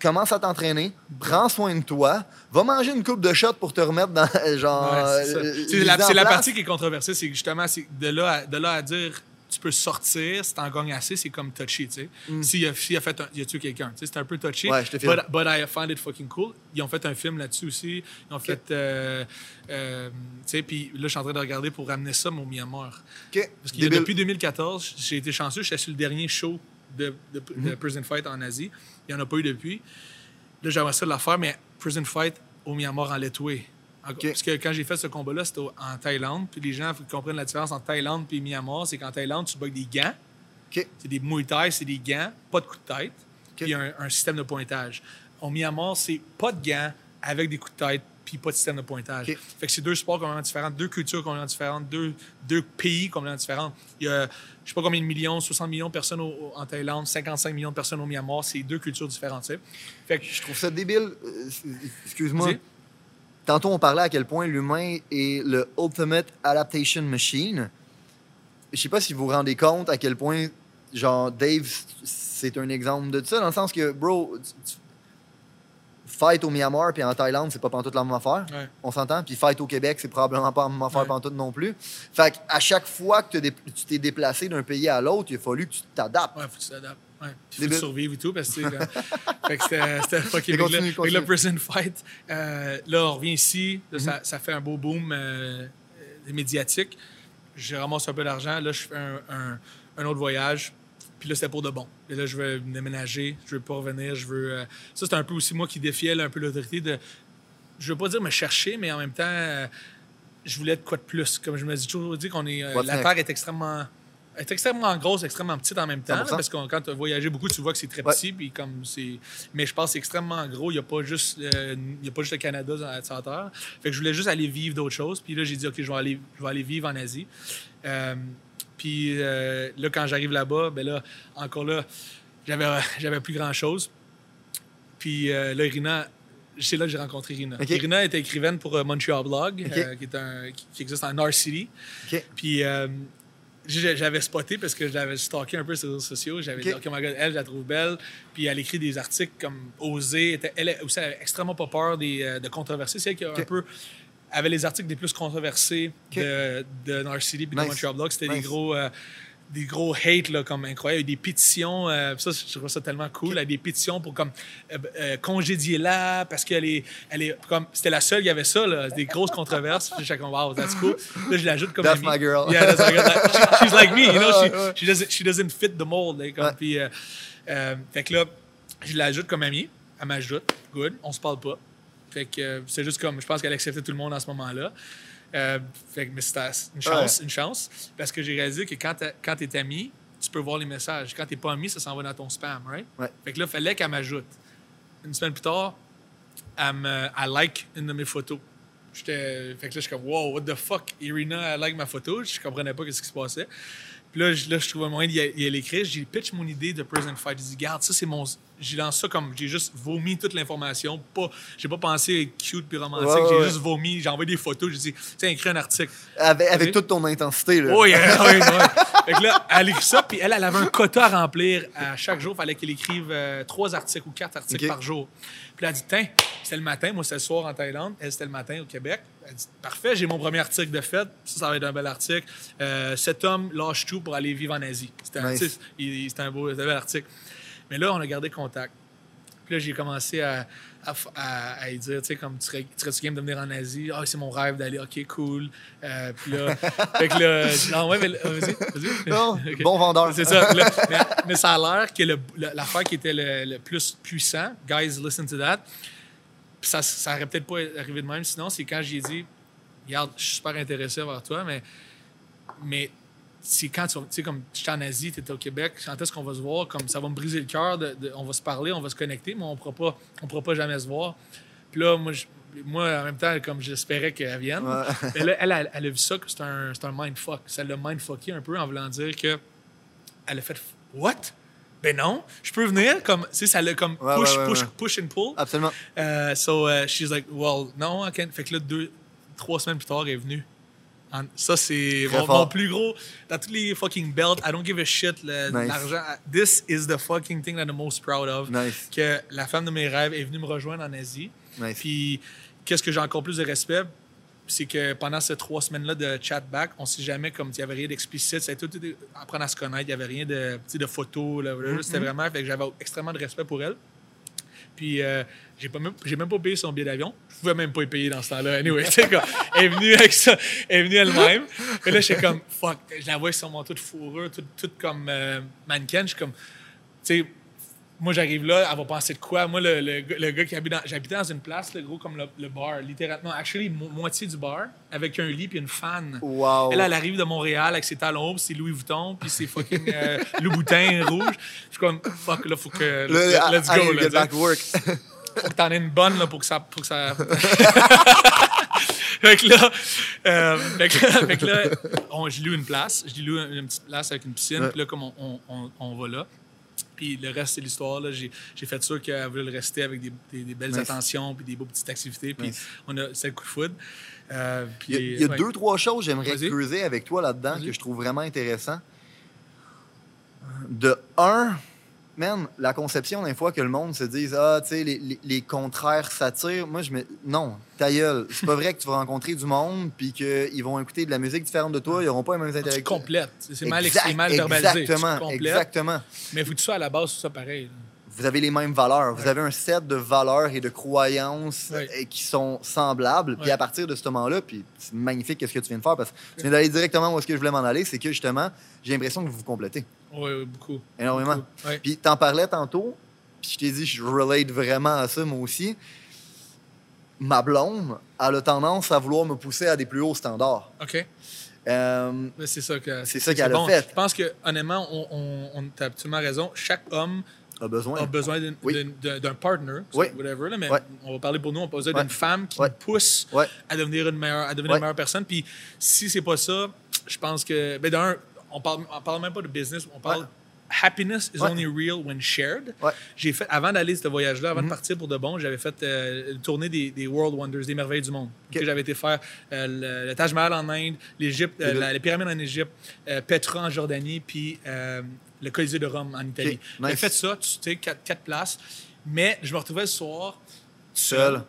commence à t'entraîner, prends soin de toi, va manger une coupe de shot pour te remettre dans, genre... Ouais, c'est ça. euh, C'est la, partie qui est controversée, c'est justement, de là, à, de là à dire tu peux sortir, si t'en gagnes assez, c'est comme touchy, tu sais. Mm. S'il a, a fait un, il a tué quelqu'un, tu sais, c'est un peu touchy. Ouais, je te but, but I find it fucking cool. Ils ont fait un film là-dessus aussi. Ils ont fait, euh, euh, tu sais, puis là, je suis en train de regarder pour ramener ça au Myanmar. OK. Parce que depuis 2014, j'ai été chanceux, j'étais sur le dernier show de, de, Mhm. de Prison Fight en Asie. Il n'y en a pas eu depuis. Là, j'aimerais ça le faire, mais Prison Fight au Myanmar en. En- Parce que quand j'ai fait ce combat-là, c'était en Thaïlande. Puis les gens comprennent la différence entre Thaïlande et Myanmar. C'est qu'en Thaïlande, tu avec des gants. C'est des Muay Thai, c'est des gants, pas de coups de tête. Puis un, un système de pointage. Au Myanmar, c'est pas de gants avec des coups de tête puis pas de système de pointage. Fait que c'est deux sports complètement différents, deux cultures complètement différentes, deux, deux pays complètement différents. Il y a, je sais pas combien de millions, 60 millions de personnes au- au- en Thaïlande, 55 millions de personnes au Myanmar. C'est deux cultures différentes. Fait que Je trouve ça débile. Euh, Excuse-moi. Tantôt, on parlait à quel point l'humain est le ultimate adaptation machine. Je sais pas si vous vous rendez compte à quel point, genre, Dave, c'est un exemple de ça, dans le sens que, bro, tu- fight au Myanmar puis en Thaïlande, c'est pas pantoute la même affaire. Ouais. On s'entend? Puis fight au Québec, c'est probablement pas la même affaire Ouais. pantoute non plus. Fait à chaque fois que dé- tu t'es déplacé d'un pays à l'autre, il a fallu que tu t'adaptes. Ouais, faut que tu t'adaptes. Ouais. Puis faut survivre et tout, parce que, là, fait que c'était, c'était fucking Avec avec le prison fight, euh, là, on revient ici, là, Mhm. ça, ça fait un beau boom euh, médiatique. Je ramasse un peu d'argent, là, je fais un, un- un autre voyage, puis là, c'était pour de bon. Et là, je veux me déménager, je veux pas revenir, je veux... euh, ça, c'est un peu aussi moi qui défiais là, un peu l'autorité de... Je veux pas dire me chercher, mais en même temps, euh, je voulais de quoi de plus. Comme je me dis toujours dit qu'on est... euh, la? Terre est extrêmement... est extrêmement grosse, extrêmement petite en même temps. 100%. Parce que quand tu as voyagé beaucoup, tu vois que c'est très petit. Puis comme c'est... Mais je pense que c'est extrêmement gros. Il n'y a, pas juste, euh, y a pas juste le Canada dans la Terre. Fait que je voulais juste aller vivre d'autres choses. Puis là, j'ai dit, OK, je vais aller, je vais aller vivre en Asie. Euh, puis euh, là, quand j'arrive là-bas, ben là, encore là, j'avais, j'avais plus grand-chose. Puis euh, là, Irina, c'est là que j'ai rencontré Irina. Irina était écrivaine pour euh, Montreal Blog, euh, qui, est un, qui, qui existe en North City. Puis euh, j'avais spoté parce que je l'avais stalké un peu sur les réseaux sociaux. J'avais dit, OK, my God, elle, je la trouve belle. Puis elle écrit des articles comme était- Elle elle aussi, elle avait extrêmement pas peur des, euh, de controverser. C'est elle qui a un peu avait les articles les plus controversés de, de North City puis de. Montreal Blog. C'était des gros. euh, des gros hate là, comme incroyable. Il y a eu des pétitions, euh, ça, je trouve ça tellement cool. Il y a des pétitions pour comme euh, euh, congédier là parce qu'elle est, elle est comme c'était la seule, y avait ça, là, des grosses controverses. Comme wow, that's cool. Là, je l'ajoute comme That's amie. my girl. Yeah, that's my girl. She- she's like me, you know. She, doesn't, she doesn't fit the mold. like, comme, puis, fait que là, je l'ajoute comme amie. Elle m'ajoute. Good. On se parle pas. Fait que euh, c'est juste comme, je pense qu'elle acceptait tout le monde à ce moment-là. Euh, fait que, mais c'était une chance, une chance. Parce que j'ai réalisé que quand t'es- quand tu es ami, tu peux voir les messages. Quand tu n'es pas ami, ça s'en va dans ton spam, right? Ouais. Fait que là, il fallait qu'elle m'ajoute. Une semaine plus tard, elle, me, elle like une de mes photos. j'étais. Fait que là, je suis comme, wow, what the fuck? Irina, elle like ma photo. Je comprenais pas ce qui se passait. Puis là, je, là, je trouvais moyen d'y y aller écrire. J'ai pitch mon idée de Prison Fight. J'ai dit, garde, ça, c'est mon. J'ai lancé ça comme. J'ai juste vomi toute l'information. Pas, j'ai pas pensé cute puis romantique. Ouais, j'ai ouais. juste vomi. J'ai envoyé des photos. J'ai dit, tiens, écris un article. Avec, toute ton intensité. Là. Oui, oui, oui. Fait que là, elle écrit ça, puis elle, elle avait un quota à remplir à chaque jour. Il fallait qu'elle écrive euh, trois articles ou quatre articles par jour. Puis elle a dit, tiens, c'était le matin. Moi, c'était le soir en Thaïlande. Elle, c'était le matin au Québec. Elle a dit, parfait, j'ai mon premier article de fait. Ça, ça va être un bel article. Euh, cet homme lâche tout pour aller vivre en Asie. C'était un, Nice. il- il- c'était un beau, c'était un bel article. Mais là, on a gardé contact. Puis là, j'ai commencé à, à, à- à lui dire, tu sais, comme tu serais, tu game de venir en Asie? Ah, c'est mon rêve d'aller, OK, cool. Euh, puis là, fait que là, je dis, ah ouais, mais là, vas-y, vas-y. Non, bon vendeur. C'est ça. Là, mais, mais ça a l'air que l'affaire qui était le, le plus puissant, guys, listen to that, puis ça, ça aurait peut-être pas arrivé de même sinon, c'est quand j'ai dit, regarde, je suis super intéressé vers toi, mais, mais c'est quand tu sais, comme j'étais en Asie, tu étais au Québec, quand est-ce qu'on va se voir? Comme ça va me briser le cœur, de, de- on va se parler, on va se connecter, mais on ne pourra, pas- jamais se voir. Puis là, moi, je- moi, en même temps, comme j'espérais qu'elle vienne, Ouais. mais là, elle, elle, elle a vu ça que c'est un, c'est un mindfuck. Ça l'a mindfucké un peu en voulant dire que elle a fait What? Ben non, je peux venir comme tu sais ça l'a comme Ouais, push ouais, push push and pull. Absolument. Uh, so uh, she's like well no I can't. Fait que là deux trois semaines plus tard elle est venue. En- ça c'est mon, plus gros dans tous les fucking belts. I don't give a shit Nice. l'argent. This is the fucking thing that I'm most proud of. Nice. Que la femme de mes rêves est venue me rejoindre en Asie. Nice. Puis, qu'est-ce que j'ai encore plus de respect, c'est que pendant ces trois semaines-là de chat-back, on sait jamais comme il n'y avait rien d'explicite. C'était tout était- apprendre à se connaître. Il n'y avait rien de, de photos. voilà. C'était vraiment. Fait que j'avais extrêmement de respect pour elle. Puis, euh, j'ai pas même, j'ai même pas payé son billet d'avion. Je pouvais même pas y payer dans ce temps-là. Anyway, c'est comme, elle est venue avec ça. Elle est venue elle-même. Et là, j'étais comme, fuck. Je la vois sur mon tout fourrure, tout, tout comme euh, mannequin. Je suis comme, tu sais, moi, j'arrive là, elle va penser de quoi? Moi, le, le, gars- le gars qui habite dans... J'habitais dans une place, le gros comme le, le bar, littéralement. Actually, mo- moitié du bar, avec un lit puis une fan. Wow. Elle, elle arrive de Montréal avec ses talons hauts, Louis Vuitton, puis c'est fucking euh, Louboutin rouge. Je suis comme, fuck, là, faut que... Là, let's go, là, back work. faut que t'en aies une bonne là, pour que ça. Pour que ça... fait que là, euh, fait que là, fait que là, on, je loue une place. Je loue une, une petite place avec une piscine. Puis là, comme on, on, on va là. Puis le reste, c'est l'histoire. là. J'ai fait sûr qu'elle voulait le rester avec des, des- des belles attentions puis des beaux petites activités. Puis on a, c'est le coup de foudre. Euh, puis, Il y a, il y a ouais. deux, trois choses que j'aimerais creuser avec toi là-dedans que je trouve vraiment intéressant. De un, man, la conception des fois que le monde se dise Ah, tu sais, les, les- les contraires s'attirent. Moi, je me. Non, ta gueule. C'est pas vrai que tu vas rencontrer du monde puis qu'ils vont écouter de la musique différente de toi. Ils n'auront pas les mêmes Tu intérêts. complètes. C'est mal, Exact- c'est mal verbalisé. Exactement. Tu. Exactement. Mais que tu sois à la base, tout ça pareil. Vous avez les mêmes valeurs. Vous avez un set de valeurs et de croyances Ouais. euh, qui sont semblables. Puis à partir de ce moment-là, puis c'est magnifique ce que tu viens de faire parce que tu viens d'aller directement où est-ce que je voulais m'en aller, c'est que justement, j'ai l'impression que vous vous complétez Oui, oui, beaucoup. énormément. Beaucoup. Ouais. Puis t'en parlais tantôt, puis je t'ai dit, je relate vraiment à ça moi aussi. Ma blonde, a tendance à vouloir me pousser à des plus hauts standards. OK. Euh, C'est ça que C'est ça qu'elle a bon. fait. Je pense que honnêtement, on, on, on t'as absolument raison. Chaque homme a besoin. a besoin Oui. d'un d'un partner, Oui. whatever, là, mais Ouais. on va parler pour nous. On a besoin Ouais. d'une femme qui Ouais. pousse à devenir une meilleure, à devenir une meilleure personne. Puis si c'est pas ça, je pense que ben d'un, on parle, on parle même pas de business, on parle Ouais. happiness is Ouais. only real when shared. Ouais. J'ai fait avant d'aller ce voyage-là, avant Mhm. de partir pour de bon, j'avais fait euh, une tournée des, des World Wonders, des merveilles du monde. Que J'avais été faire euh, le, le Taj Mahal en Inde, l'Égypte, euh, le- les pyramides en Égypte, euh, Petra en Jordanie, puis le Colisée de Rome en Italie. J'avais nice. fait ça, tu sais, quatre, quatre places. Mais je me retrouvais le soir Seul.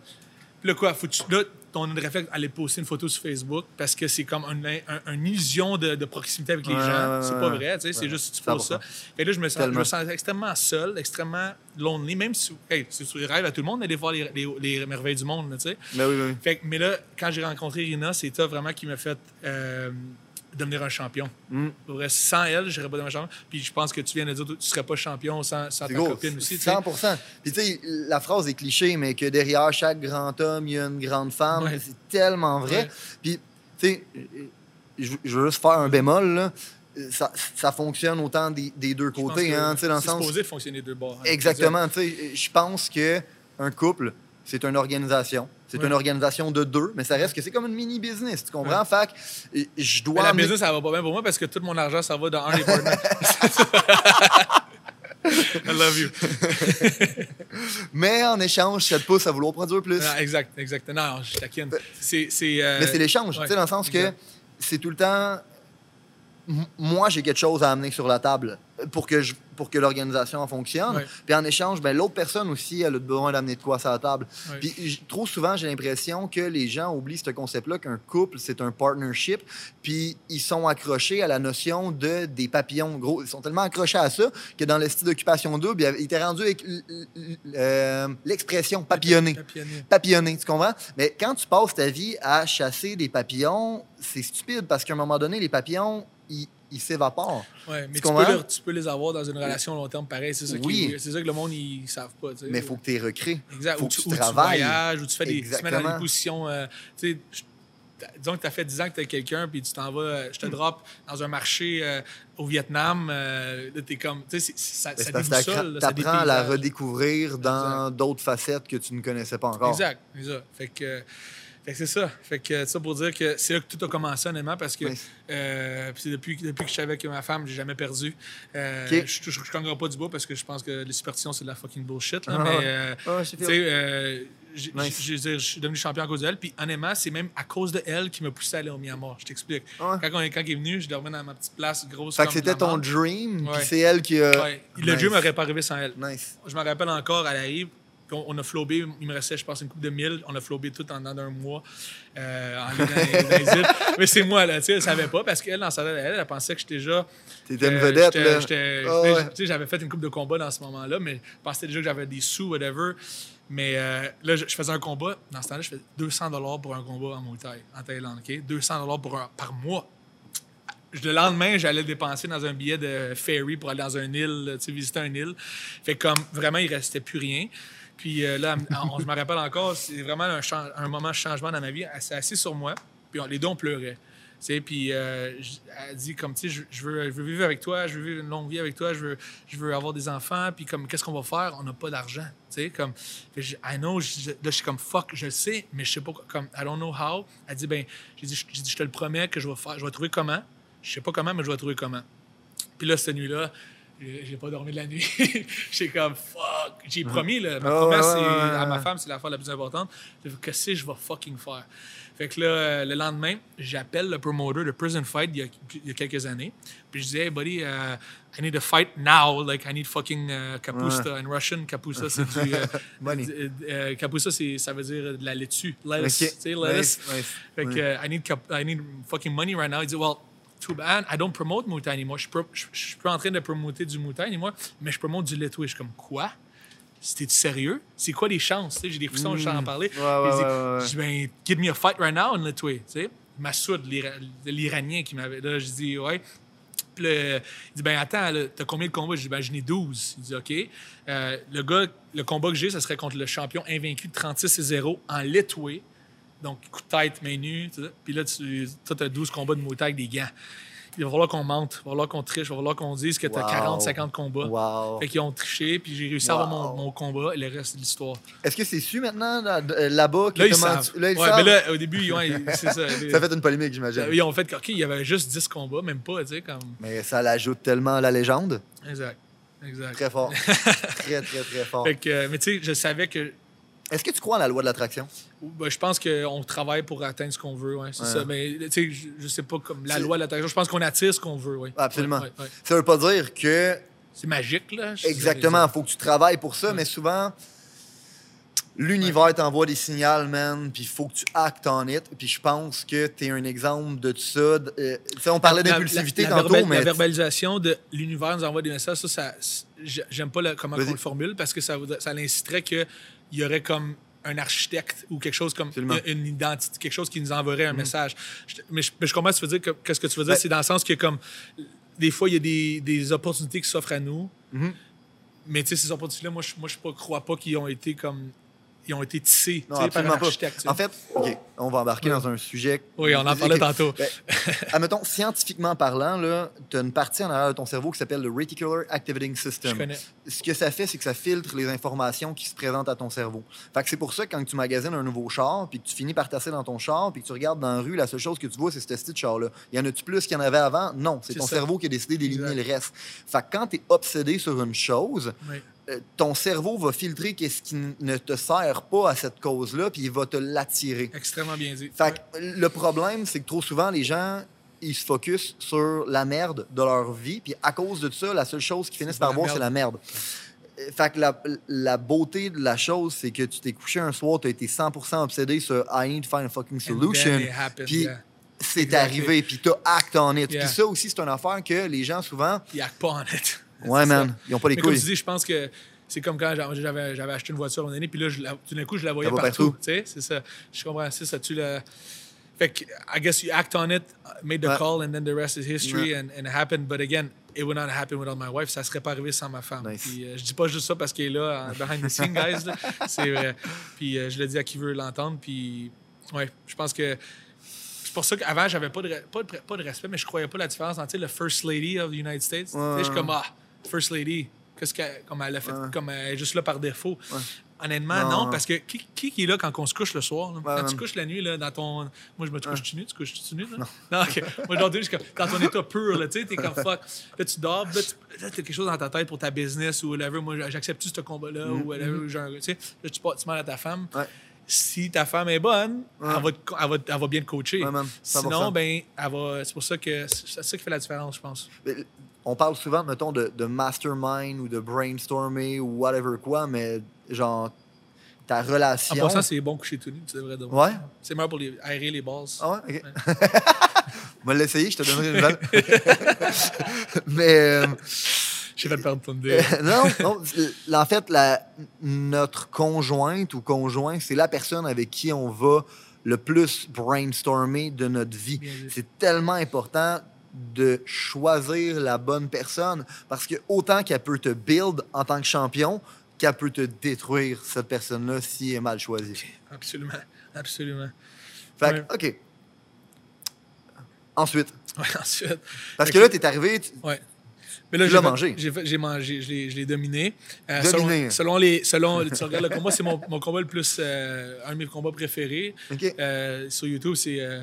Puis là, quoi, faut que tu- là, ton réflexe, aller poster une photo sur Facebook parce que c'est comme un- un- une illusion de, de proximité avec les Ouais, gens. c'est pas vrai, tu sais, c'est juste que tu 100%. poses ça. Et là, je me, sens, je me sens extrêmement seul, extrêmement lonely, même si, hey, c'est sur les rêves à tout le monde d'aller voir les, les- les merveilles du monde, tu sais. Ben oui, oui. Fait mais là, quand j'ai rencontré Irina, c'est ça vraiment qui m'a fait euh, devenir un champion. Mm. Sans elle, je serais pas devenu champion. Puis je pense que tu viens de dire, tu serais pas champion sans, sans ta gros, copine aussi. tu sais. 100% Puis tu sais, la phrase est cliché, mais que derrière chaque grand homme, il y a une grande femme, Ouais. c'est tellement vrai. Ouais. Puis, tu sais, je je veux juste faire un bémol, là. Ça, ça fonctionne autant des, des deux Je côtés, hein, C'est sens... supposé fonctionner de deux bords. hein. Exactement, tu sais, je pense que un couple c'est une organisation. C'est une organisation de deux, mais ça reste que c'est comme une mini-business, tu comprends? Euh, je Mais dois... la amener- business, ça va pas bien pour moi parce que tout mon argent, ça va dans un partenaires. I love you. Mais en échange, ça te pousse à vouloir produire plus. Ah, exact, exact. Non, je taquine. C'est. c'est, euh, Mais c'est l'échange, ouais, tu sais, dans le sens exact. que c'est tout le temps. Moi, j'ai quelque chose à amener sur la table pour que, je, pour que l'organisation fonctionne. Ouais. Puis en échange, ben, l'autre personne aussi, elle a besoin d'amener de quoi sur la table. Ouais. Puis trop souvent, j'ai l'impression que les gens oublient ce concept-là, qu'un couple, c'est un partnership. Puis ils sont accrochés à la notion de des papillons. Gros, ils sont tellement accrochés à ça que dans le style d'occupation double, il était rendu avec euh, l'expression papillonner Papillonner. papillonner, tu comprends? Mais quand tu passes ta vie à chasser des papillons, c'est stupide parce qu'à un moment donné, les papillons, ils ils s'évaporent. Ouais, mais tu peux, tu peux les avoir dans une relation long terme pareil. C'est ça, Oui. c'est que le monde, ils savent pas. Mais il faut que tu les recrées. Exact. faut ou que tu, tu ou tu travailles. voyages, ou tu, fais des, tu mets dans des positions. euh, disons que tu as fait 10 ans que tu as quelqu'un, puis tu t'en vas, euh, je te drop dans un marché euh, au Vietnam. euh, là, t'es comme. Tu sais, ça, ça tu apprends à la redécouvrir dans d'autres facettes que tu ne connaissais pas encore. Exact, exact. Fait que c'est ça. Fait que ça pour dire que c'est là que tout a commencé, honnêtement, parce que Oui. euh, depuis, depuis que je suis avec ma femme, j'ai jamais perdu. Euh. Je je gagnerai pas du bois parce que je pense que les superstitions, c'est de la fucking bullshit. Là, Ah, mais, euh, Ah, Nice. je suis devenu champion à cause d'elle. Puis honnêtement, c'est même à cause de elle qui m'a poussé à aller au Myanmar. Je t'explique. Ouais. Quand, quand il est venu, je dormais dans ma petite place grosse. Fait que de c'était ton dream, Ouais. c'est elle qui a. Ouais. Le Nice. Dieu m'aurait pas arrivé sans elle. Nice. Je me rappelle encore, elle arrive, on, on a flobé, il me restait, je pense, une coupe de mille. On a flobé tout en dedans d'un mois euh, en dans, dans les. Mais c'est moi, là, tu sais, elle savait pas parce qu'elle, dans sa tête, elle, elle pensait que j'étais déjà. T'étais une euh, vedette, là. Ah ouais. tu sais, J'avais fait une coupe de combat dans ce moment-là, mais je pensais déjà que j'avais des sous, whatever. Mais euh, là, je, je faisais un combat. Dans ce temps-là, je faisais 200 pour un combat en Muay Thai, en Thaïlande, OK? 200 pour un- par mois. Le lendemain, j'allais dépenser dans un billet de ferry pour aller dans une île, tu sais, visiter une île. Fait que comme vraiment, il restait plus rien. Puis euh, là, je me rappelle encore, c'est vraiment un, moment de changement dans ma vie. Elle s'est assise sur moi, puis les deux, on pleurait. Tu puis euh, elle dit comme, tu je, veux, je veux vivre avec toi, je veux vivre une longue vie avec toi, je veux, je veux avoir des enfants, puis comme, qu'est-ce qu'on va faire? On n'a pas d'argent, tu sais, comme, je- I know, là, je suis comme, fuck, je le sais, mais je sais pas, comme, I don't know how. Elle dit, ben, j'ai dit, je te le promets que je vais faire, je vais trouver comment. Je sais pas comment, mais je vais trouver comment. Puis là, cette nuit-là, j'ai pas dormi de la nuit. J'ai comme fuck. J'ai promis, là, ma Ah, promesse ouais, c'est- ouais, ouais, à ma femme, c'est l'affaire la plus importante. Qu'est-ce que je vais fucking faire? Fait que là, euh, le lendemain, j'appelle le promoter de Prison Fight il y a, il y a quelques années. Puis je disais, hey buddy, uh, I need to fight now. Like, I need fucking uh, kapusta. In Russian, kapusta, c'est du. euh, euh, euh, kapusta, c'est- ça veut dire de la laitue. Lettuce. Ok. Tu sais, lettuce. Nice, nice. Fait que, euh, I, need cap- I need fucking money right now. Il dit, well, too bad, I don't promote Muay Thai anymore. Je je- je suis en train de promoter du Muay Thai anymore, mais je promote du suis comme, quoi? C'était sérieux? C'est quoi les chances? J'ai des frissons, je suis en parler. Ouais, ouais, ouais. Je dis, ben, give me a fight right now in sais, Massoud, l'Ira- l'Iranien qui m'avait. Là, je dis, ouais. Puis il dit, ben attends, t'as combien de combats? Je dis, ben j'en ai 12. Il dit, OK. Euh, le gars, le combat que j'ai, ça serait contre le champion invaincu de 36 et 0 en Letway. Donc, coup de tête, main nue. Puis là, tu as 12 combats de Muay Thai avec des gants. Il va falloir qu'on monte, il va falloir qu'on triche, il va falloir qu'on dise que tu as Wow. 40, 50 combats. Wow. Fait qu'ils ont triché, puis j'ai réussi à avoir mon, mon combat et le reste de l'histoire. Est-ce que c'est su maintenant, euh, là-bas? que Là, ils savent. Là, ils ouais, savent? mais là, au début, ils ont- c'est ça. Ça fait une polémique, j'imagine. Ils ont fait OK, il y avait juste 10 combats, même pas, tu sais, comme. Mais ça l'ajoute tellement à la légende. Exact. Exact. Très fort. très, très, très fort. Fait que, euh, mais tu sais, je savais que. Est-ce que tu crois à la loi de l'attraction? ben, je pense qu'on travaille pour atteindre ce qu'on veut, ouais, c'est Ouais. ça. Mais tu sais, je, je sais pas comme la loi de l'attraction. Je pense qu'on attire ce qu'on veut, oui. Absolument. Ouais. Ça veut pas dire que C'est magique, là. Exactement, il faut que tu travailles pour ça, mais souvent, l'univers t'envoie des signaux, man, puis il faut que tu actes en it. Puis je pense que tu es un exemple de tout ça. Euh, on parlait La- d'impulsivité tantôt, verbal- mais. La verbalisation de l'univers nous envoie des messages, ça, ça j'ai- j'aime pas le- comment on le formule parce que ça, ça l'inciterait qu'il y aurait comme un architecte ou quelque chose comme Absolument. Une identité, quelque chose qui nous enverrait un message. Je- mais, je, mais je comprends ce que tu veux dire. que- Qu'est-ce que tu veux dire? Ben- c'est dans le sens que comme des fois, il y a des, des opportunités qui s'offrent à nous. Mhm. Mais tu sais, ces opportunités-là, moi, je moi, je pas- crois pas qu'ils ont été comme ils ont été tissés Non, par un pas. architecte. sais. En fait, on va embarquer dans un sujet. Oui, on en parlait Ok. tantôt. Ben, admettons, scientifiquement parlant, tu as une partie en arrière de ton cerveau qui s'appelle le Reticular Activating System. je connais. Ce que ça fait, c'est que ça filtre les informations qui se présentent à ton cerveau. Fait que c'est pour ça que quand tu magasines un nouveau char, puis que tu finis par tasser dans ton char, puis que tu regardes dans la rue, la seule chose que tu vois, c'est ce petit char-là. Il y en a-tu plus qu'il y en avait avant? Non, c'est ton ça. cerveau qui a décidé d'éliminer le reste. Fait que quand tu es obsédé sur une chose, Oui. Euh, ton cerveau va filtrer qu'est-ce qui ne te sert pas à cette cause-là, puis il va te l'attirer. Extrêmement bien dit. Fait que le problème, c'est que trop souvent, les gens, ils se focus sur la merde de leur vie, puis à cause de ça, la seule chose qu'ils finissent par voir, c'est la merde. Euh, Fait que la, la beauté de la chose, c'est que tu t'es couché un soir, tu as été 100% obsédé sur I need to find a fucking solution. Puis yeah. c'est Exactly. arrivé, puis tu act on it. Yeah. Puis ça aussi, c'est une affaire que les gens, souvent, Ils actent pas en it. Ouais, man, ça. ils ont pas les Mais comme couilles. tu dis, je pense que c'est comme quand j'avais, acheté une voiture à un moment donné, puis là, je la- tout d'un coup, je la voyais partout. partout. Tu sais, c'est ça. Je comprends, c'est ça. Tu le... Fait que, I guess you act on it, made the Ouais. call, and then the rest is history, Ouais. and, and it happened. But again, it would not happen without my wife. Ça serait pas arrivé sans ma femme. Nice. Puis, euh, je dis pas juste ça parce qu'elle est là, en behind the scenes, guys. C'est vrai. Puis euh, je le dis à qui veut l'entendre. Puis, ouais, je pense que c'est pour ça qu'avant, j'avais pas de, pas, de, pas de respect, mais je croyais pas la différence entre le First Lady of the United States. Tu sais, Je suis comme, ah, First Lady, qu'est-ce qu'elle comme elle a fait, Ouais. comme elle est juste là par défaut. Honnêtement, Non, non, non. parce que qui, qui est là quand on se couche le soir? là? quand Ouais, tu couches la nuit, là, dans ton. Moi, je me couche tu nu, tu couches tu nu? Là? Non. ok. Moi, genre, je comme- quand on est top pur, là, tu sais, t'es comme fuck. Là, tu dors, là, tu t'as quelque chose dans ta tête pour ta business ou whatever. Moi, j'accepte-tu ce combat-là ou whatever. Genre, tu sais, là, tu tu à ta femme. Mm-hmm. Ouais. Si ta femme est bonne, Ouais. elle, va te- elle, va, elle va bien te coacher. Ouais, man, 100%. Sinon, ben, elle va. C'est pour ça que c'est ça qui fait la différence, je pense. Mais On parle souvent, mettons, de, de mastermind ou de brainstormer ou whatever quoi, mais genre, ta En relation. passant, c'est bon coucher tout nu, tu devrais dormir. Ouais? C'est meilleur pour les, aérer les bases. Ah ouais? OK. On va l'essayer, je te donnerai une nouvelle. mais. euh, J'ai fait perdre ton idée. non, non. l- En fait, la, notre conjointe ou conjoint, c'est la personne avec qui on va le plus brainstormer de notre vie. C'est tellement important de choisir la bonne personne parce que autant qu'elle peut te build en tant que champion, qu'elle peut te détruire, cette personne-là, si elle est mal choisie. Absolument. Absolument. Fait Ouais. que, OK. Ensuite, Ouais, ensuite. parce que là, tu es arrivé, tu- Ouais. Mais là, j'ai mangé. J'ai mangé, je l'ai dominé. Euh, Dominé. Selon, selon les. Selon, tu regardes le combat, c'est mon, mon combat le plus. euh, un de mes combats préférés. Euh, sur YouTube, c'est euh,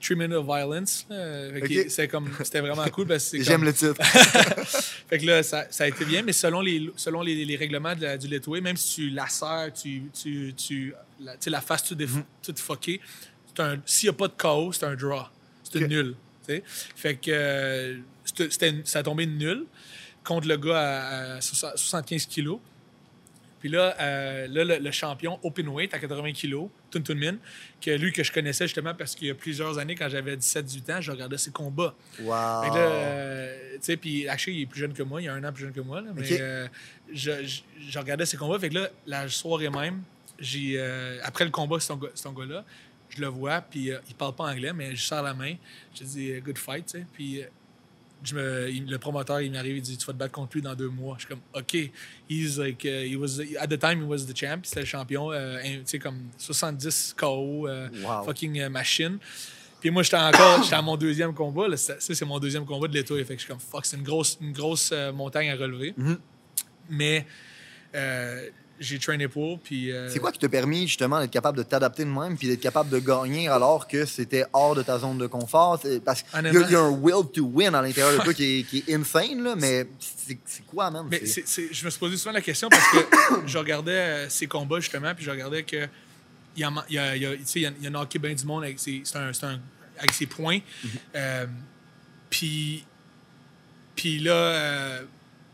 Three Minutes of Violence. C'est comme- C'était vraiment cool parce que c'est j'aime comme- le titre. fait que là, ça, ça a été bien, mais selon les, selon les, les règlements de la- du letway, même si tu lacères, tu, tu, tu, la, tu la face toute, déf- Mhm. fuckée, s'il n'y a pas de KO, c'est un draw. C'est une Ok. nulle. tu sais. Fait que euh, c'était- c'était ça a tombé une nulle contre le gars à, à 60 75 kilos. Puis là, euh, là le, le champion open weight à 80 kilos, Tun Tun Min, que lui que je connaissais justement parce qu'il y a plusieurs années, quand j'avais 17-18 ans, je regardais ses combats. Wow. Fait que là, euh, tu sais, puis actually, il est plus jeune que moi, il a un an plus jeune que moi, là, mais euh, je, je- je regardais ses combats. Fait que là, la soirée même, j'ai, après le combat, c'est ton, gars-là, je le vois, puis il parle pas anglais, mais je sers la main, je dis good fight, tu sais, puis je me, il- le promoteur, il m'arrive, il dit tu vas te battre contre lui dans deux mois. Je suis comme ok, he's like, uh, he was at the time he was the champ, c'était le champion, euh, tu sais comme 70 KO, euh, Wow. fucking euh, machine. Puis moi, j'étais encore, j'étais à mon deuxième combat. Là, ça, c'est mon deuxième combat de l'été. Fait que je suis comme, fuck, c'est une grosse, une grosse euh, montagne à relever. Mhm. Mais euh, j'ai trainé pour. Puis, euh, C'est quoi qui t'a permis justement d'être capable de t'adapter de même puis d'être capable de gagner alors que c'était hors de ta zone de confort? Parce qu'il y, y a un will to win à l'intérieur de toi qui est, qui est insane, là, mais c'est quoi, man? Mais je me suis posé souvent la question parce que je regardais euh, ses combats justement, puis je regardais que il y a, il y a, il y a- il y hockey bien du monde avec ses, c'est un, c'est un- avec ses points. Euh, puis, puis là, euh,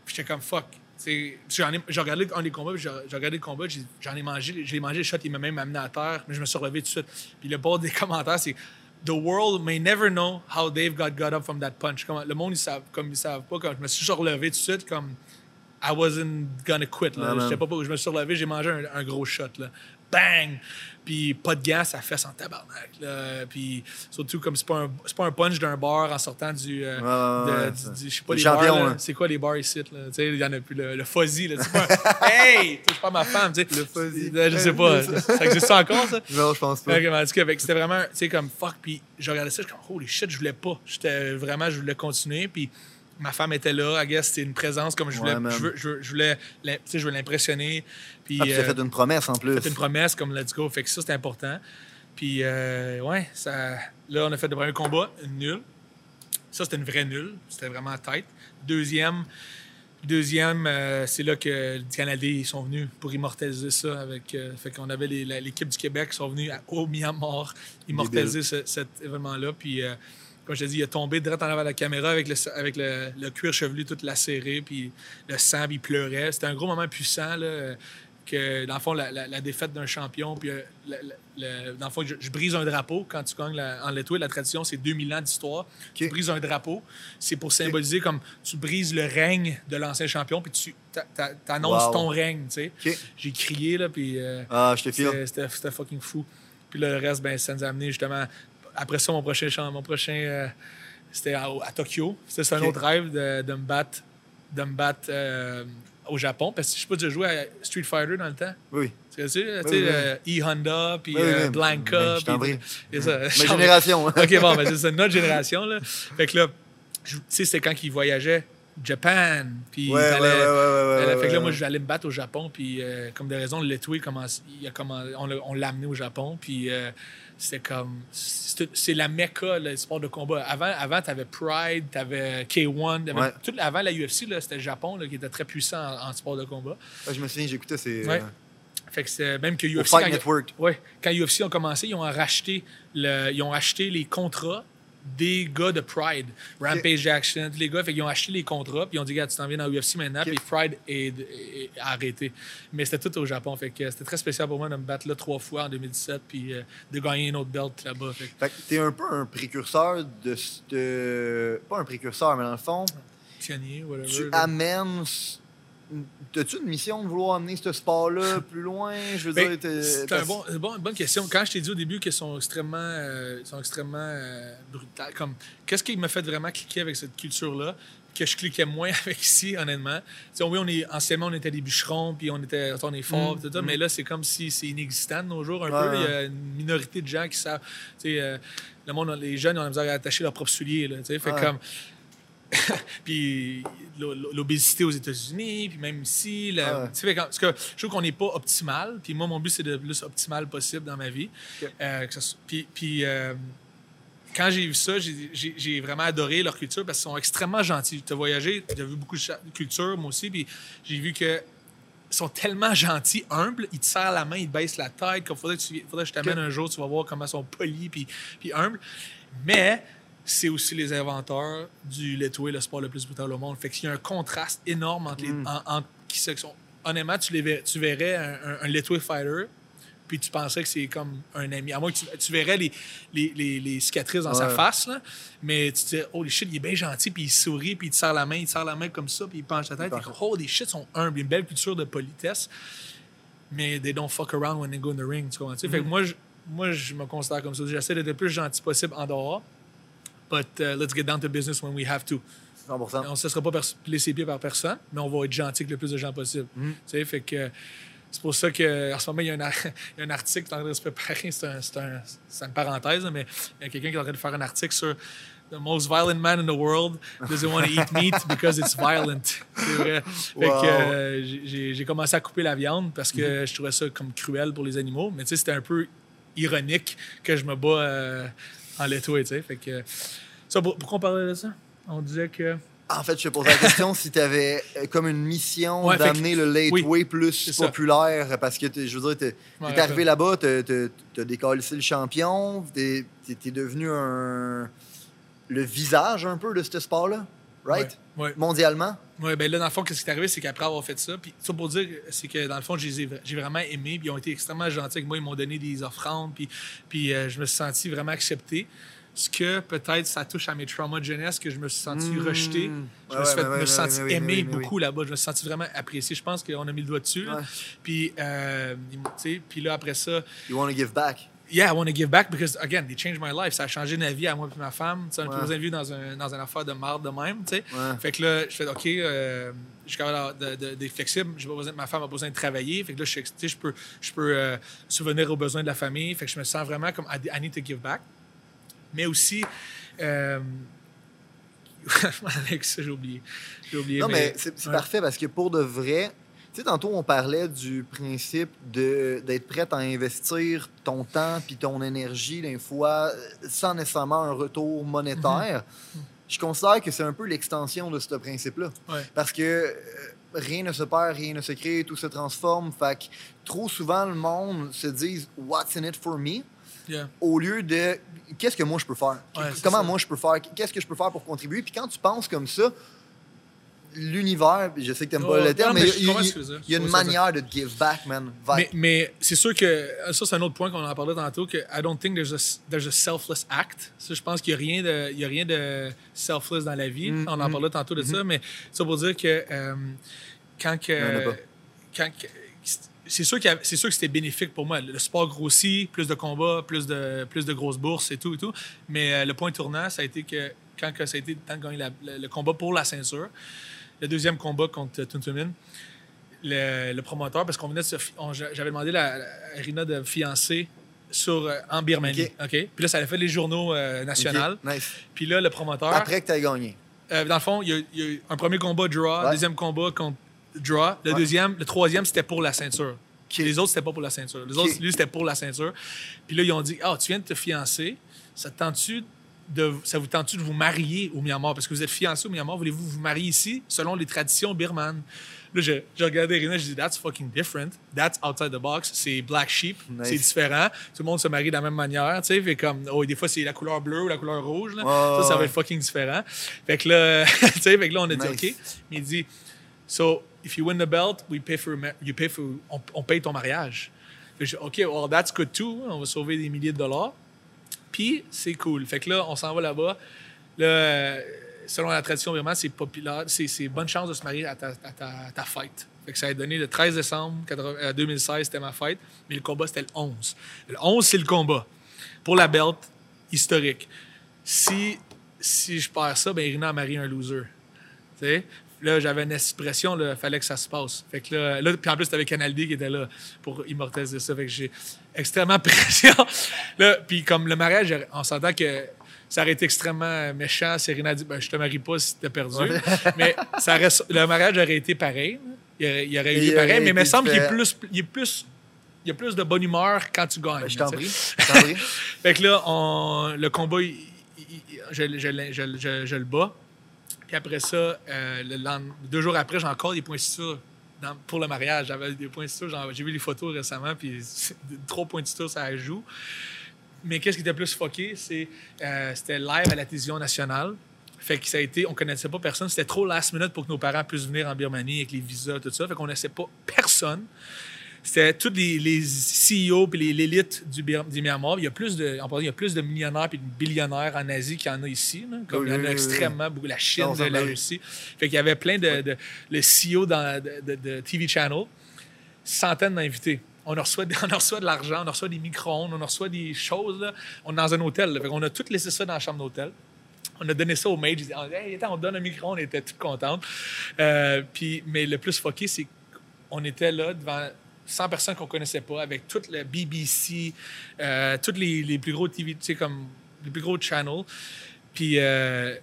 j'étais comme fuck. Sais, j'ai regardé un des combats, j'ai regardé le combat, j'en ai mangé, j'ai mangé le shot, il m'a même amené à terre, mais je me suis relevé tout de suite. Puis le bord des commentaires, c'est The world may never know how Dave got got up from that punch. Comme, le monde, ils savent, comme ils savent pas, quand je me suis relevé tout de suite, comme I wasn't gonna quit. Là. Non. J'étais pas, je me suis relevé, j'ai mangé un, un gros shot. Là. bang! Puis pas de gants, ça fait en tabarnak. Là. Puis surtout, comme c'est pas, un, c'est pas un punch d'un bar en sortant du. euh, je sais pas, Le les champion, bars. C'est quoi les bars ici? Il y en a plus. Le, le fuzzy, là. C'est pas. hey! Touche pas ma femme. Le fuzzy. Je sais pas. ça existe encore, ça? Non, je pense pas. C'était vraiment, tu sais, comme fuck. Puis je regardais ça, je suis comme, holy shit, je voulais pas. J'étais vraiment, je voulais continuer. Puis ma femme était là, I guess, c'était une présence comme je voulais, Ouais, je, je, voulais, je l'impressionner. Puis Ah, puis euh, fait une promesse en plus. fait une promesse comme let's go. Fait que ça, c'était important. Puis, euh, ouais, ça, là, on a fait le premier combat, une nulle. Ça, c'était une vraie nulle. C'était vraiment tête. Deuxième, deuxième euh, c'est là que les Canadiens ils sont venus pour immortaliser ça. Avec, euh, fait qu'on avait l'équipe du Québec qui sont venus à- au Myanmar immortaliser ce- cet événement-là. Puis, comme je te dis, il est tombé direct en avant de la caméra avec le, avec le, le cuir chevelu tout lacéré, puis le sang, puis il pleurait. C'était un gros moment puissant, là, que dans le fond, la, la- la défaite d'un champion, puis euh, le- dans le fond, je, je brise un drapeau quand tu gagnes la- en Lettoie. La tradition, c'est 2000 ans d'histoire. Tu brises un drapeau. C'est pour symboliser comme tu brises le règne de l'ancien champion, puis tu annonces Wow. ton règne, tu sais. J'ai crié, là, puis... euh, Ah, je te c'était- fucking fou. Puis là, le reste, ben, ça nous a amené justement. Après ça, mon prochain champ, mon prochain. euh, c'était à, à Tokyo. C'était c'est un autre rêve de, de me battre, de me battre euh, au Japon. Parce que je sais pas, tu as joué à Street Fighter dans le temps. Oui. Tu sais, tu sais, Oui, oui. euh, E-Honda, puis Oui, euh. Blanca. Ben, puis- et ça, Ma génération. OK, bon, ben, c'est notre génération. Là. Fait que là, tu sais, c'était quand ils voyageaient. Japan. Puis Ouais, il ouais, ouais, fait que là, moi, je vais aller me battre au Japon, puis euh, comme des raisons, le l'a on l'a amené au Japon, puis c'était comme. C'est c'est la mecca, le sport de combat. Avant, avant tu avais Pride, tu avais K1, t'avais- Ouais. tout, avant la UFC, c'était le Japon là, qui était très puissant en, en sport de combat. Je me souviens, j'écoutais ces. Ouais. euh, Fait que c'est même que Au UFC. Fight quand- Network. Ouais, quand UFC ont commencé, ils ont racheté, le, ils ont acheté les contrats des gars de Pride. Rampage Jackson, tous les gars. Fait qu'ils ont acheté les contrats, puis ils ont dit, regarde, tu t'en viens dans UFC maintenant, Ok. puis Pride est, arrêté. Mais c'était tout au Japon. Fait que c'était très spécial pour moi de me battre là trois fois en 2017, puis euh, de gagner une autre belt là-bas. Fait que Fait que t'es un peu un précurseur de ce. Pas un précurseur, mais dans le fond, pionnier, whatever. tu là. amènes. As-tu une mission de vouloir amener ce sport-là plus loin? Je veux Ben, dire, c'est bon, une bonne, question. Quand je t'ai dit au début qu'ils sont extrêmement, euh, sont extrêmement euh, brutales, comme qu'est-ce qui m'a fait vraiment cliquer avec cette culture-là, que je cliquais moins avec ici, honnêtement? Tu sais, oui, on est anciennement on était des bûcherons, puis on était, on est fort, Mm, tout ça, mm. mais là c'est comme si c'est inexistant de nos jours un Ouais, peu. Il y a une minorité de gens qui savent, euh, le monde, les jeunes ils ont la misère à attacher leurs propres souliers, là, fait Ouais. comme. puis l'o- l'o- l'obésité aux États-Unis, puis même ici. la- sais, fait parce que je trouve qu'on n'est pas optimal. Puis moi, mon but, c'est d'être le plus optimal possible dans ma vie. Euh, ça puis puis, euh, quand j'ai vu ça, j'ai- vraiment adoré leur culture parce qu'ils sont extrêmement gentils. Tu as voyagé, tu as vu beaucoup de de cultures, moi aussi, puis j'ai vu que sont tellement gentils, humbles, ils te serrent la main, ils te baissent la tête, comme faudrait que, tu, faudrait que je t'amène un jour, tu vas voir comment ils sont polis puis, puis humbles. Mais c'est aussi les inventeurs du letway, le sport le plus brutal au monde. Fait qu'il y a un contraste énorme entre les. Mm. en- qui sont- honnêtement, tu, les verrais, tu verrais un, un, letway fighter, puis tu penserais que c'est comme un ami. À moins que tu, tu verrais les, les, les, les cicatrices dans sa face, là, mais tu te dis, holy shit, il est bien gentil, puis il sourit, puis il te serre la main, il te serre la main comme ça, puis il penche la tête. Comme, holy shit, ils sont humbles, une belle culture de politesse, mais they don't fuck around when they go in the ring. Tu comprends? Fait que moi, je, moi, je me considère comme ça. J'essaie d'être le plus gentil possible en dehors, but uh, let's get down to business when we have to. 100%. On ne se sera pas ses pieds par personne, mais on va être gentil avec le plus de gens possible. Mhm. Tu sais, fait que c'est pour ça qu'en ce moment, il y, a un, il y a un article qui est en train de se préparer. C'est un- un- une parenthèse, mais il y a quelqu'un qui est en train de faire un article sur The most violent man in the world doesn't want to eat meat because it's violent. C'est vrai. Wow. euh, j'ai- commencé à couper la viande parce que Mhm. je trouvais ça comme cruel pour les animaux. Mais tu sais, c'était un peu ironique que je me bats euh, en laitoué, tu sais. Fait que... Ça, pour- pourquoi on parlait de ça? On disait que... En fait, je te posais la question si tu avais comme une mission Ouais, d'amener le late oui, way plus ça. populaire parce que, je veux dire, t'es Ouais, t'es arrivé là-bas, t'as t'as- t'as décalissé le champion, t'es- t'es devenu un le visage un peu de ce sport-là, right? Ouais. Mondialement? Oui, ben là, dans le fond, ce qui est arrivé, c'est qu'après avoir fait ça, puis ça pour dire, c'est que dans le fond, ai- j'ai vraiment aimé, puis ils ont été extrêmement gentils avec moi, ils m'ont donné des offrandes, puis, puis euh, je me suis senti vraiment accepté. ce que peut-être ça touche à mes traumas de jeunesse, que je me suis senti Mmh. rejeté. Je Ouais, me suis, fait- me suis senti aimé beaucoup là-bas. Je me suis senti vraiment apprécié. Je pense qu'on a mis le doigt dessus. Puis, euh, puis là, après ça, You want to give back. Yeah, I want to give back because, again, they changed my life. Ça a changé ma vie à moi et ma femme. Tu sais, on a Ouais. plus dans, un, dans une affaire de marde de même, tu sais. Ouais. Fait que là, je fais, OK, euh, je suis capable de- de- d'être flexible. J'ai pas besoin, ma femme a besoin de travailler. Fait que là, je, suis- je peux, je peux euh, subvenir aux besoins de la famille. Fait que je me sens vraiment comme I, need to give back. Mais aussi, euh, j'ai oublié. J'ai oublié. Non, mais c'est c'est ouais. parfait parce que pour de vrai, tu sais, tantôt, on parlait du principe de- d'être prête à investir ton temps puis ton énergie d'un fois sans nécessairement un retour monétaire. Mhm. Je considère que c'est un peu l'extension de ce principe-là. Ouais. Parce que euh, rien ne se perd, rien ne se crée, tout se transforme. Fait que trop souvent, le monde se dit « What's in it for me? » Yeah. au lieu de qu'est-ce que moi je peux faire? Ouais, Comment moi je peux faire? Qu'est-ce que je peux faire pour contribuer? Puis quand tu penses comme ça, l'univers, je sais que t'aimes pas Oh, le terme, mais il y, il- il a une manière de give back, man. Mais, mais c'est sûr que ça, c'est un autre point qu'on en parlait tantôt, que I don't think there's a, there's a selfless act. Ça, je pense qu'il n'y a, a rien de selfless dans la vie. Mm, On en parlait tantôt de ça, mais ça pour dire que euh, quand que. Pas. quand que- c'est sûr, c'est sûr que c'était bénéfique pour moi. Le sport grossit, plus de combats, plus de, plus de grosses bourses et tout et tout. Mais euh, le point tournant, ça a été que quand que ça a été le temps de gagner la- le, le combat pour la ceinture, le deuxième combat contre Tuntumin, le, le promoteur, parce qu'on venait J'avais demandé la, à Irina de fiancer sur, euh, en Birmanie. OK. Puis là, ça avait fait les journaux euh, nationaux. Nice. Puis là, le promoteur. Après que tu as gagné. Euh, dans le fond, il y, a, il y a eu un premier combat draw, Ouais. deuxième combat contre draw. Le Ouais. deuxième, le troisième, c'était pour la ceinture. Les autres, c'était pas pour la ceinture. Les autres, lui, c'était pour la ceinture. Puis là, ils ont dit Ah, tu viens de te fiancer. Ça te tente-tu de, ça vous tente-tu de vous marier au Myanmar? Parce que vous êtes fiancé au Myanmar, voulez-vous vous marier ici selon les traditions birmanes? Là, j'ai j'ai regardé Irina, j'ai dit That's fucking different. That's outside the box. C'est black sheep. Nice. C'est différent. Tout le monde se marie de la même manière. Tu sais, fait comme, oh, des fois, c'est la couleur bleue ou la couleur rouge. là. Ça, ça va être fucking différent. Fait que là, tu sais, fait que là on a dit. OK. Mais il dit So, if you win the belt, we pay for, you pay for on, on paye ton mariage. Fait que j'ai dit, OK, well, that's good too. On va sauver des milliers de dollars. Puis, c'est cool. Fait que là, on s'en va là-bas. Là, euh, selon la tradition, vraiment, c'est populaire. C'est, bonne chance de se marier à ta, à fête. Fait que ça a donné le 13 décembre 80 euh, 2016, c'était ma fête. Mais le combat, c'était le 11. Le 11, c'est le combat. Pour la belt historique. Si, si je perds ça, ben Irina a marié un loser. Tu sais? Là, j'avais une expression, il fallait que ça se passe. Fait que là, là puis en plus, t'avais Canal D qui était là pour immortaliser ça. Fait que j'ai extrêmement pression. Là, puis comme le mariage, on s'entend que ça aurait été extrêmement méchant si Irina a dit ben, Je te marie pas si t'as perdu. mais ça reste, le mariage aurait été pareil. Il aurait, il aurait eu Il lieu pareil, aurait mais il me semble qu'il est plus. Il est plus il y a plus de bonne humeur quand tu gagnes. Ben, je t'en prie. Fait que là, on- le combat, je le bats. Puis après ça, euh, le lendemain- deux jours après, j'ai encore des points suture dans- pour le mariage. J'avais des points J'ai vu les photos récemment, puis trois points de suture, ça joue. Mais qu'est-ce qui était plus fucké, c'est euh, c'était live à la télévision nationale. Fait que ça a été, on connaissait pas personne. C'était trop last minute pour que nos parents puissent venir en Birmanie avec les visas, tout ça. Fait qu'on connaissait pas personne. C'était tous les, les CEO puis les- l'élite du, du Myanmar. Il y a plus de, en passant, il y a plus de millionnaires puis de billionnaires en Asie qu'il y en a ici. là. Comme Oui, il y en a oui, extrêmement beaucoup. La Chine, Non, la. Russie. Fait qu'il y avait plein de, de- le CEO dans, de, TV Channel, centaines d'invités. On en reçoit, on en reçoit de l'argent, on en reçoit des micro-ondes, on en reçoit des choses. Là. On est dans un hôtel. là. Fait qu'on a tout laissé ça dans la chambre d'hôtel. On a donné ça au maid. Ils disaient, hey, attends, on donne un micro, on était toutes contentes. Euh, puis, mais le plus fucké, c'est qu'on était là devant 100 personnes qu'on connaissait pas, avec toute la BBC, euh, tous les, les plus gros TV, tu sais, comme les plus gros channels. Puis, euh,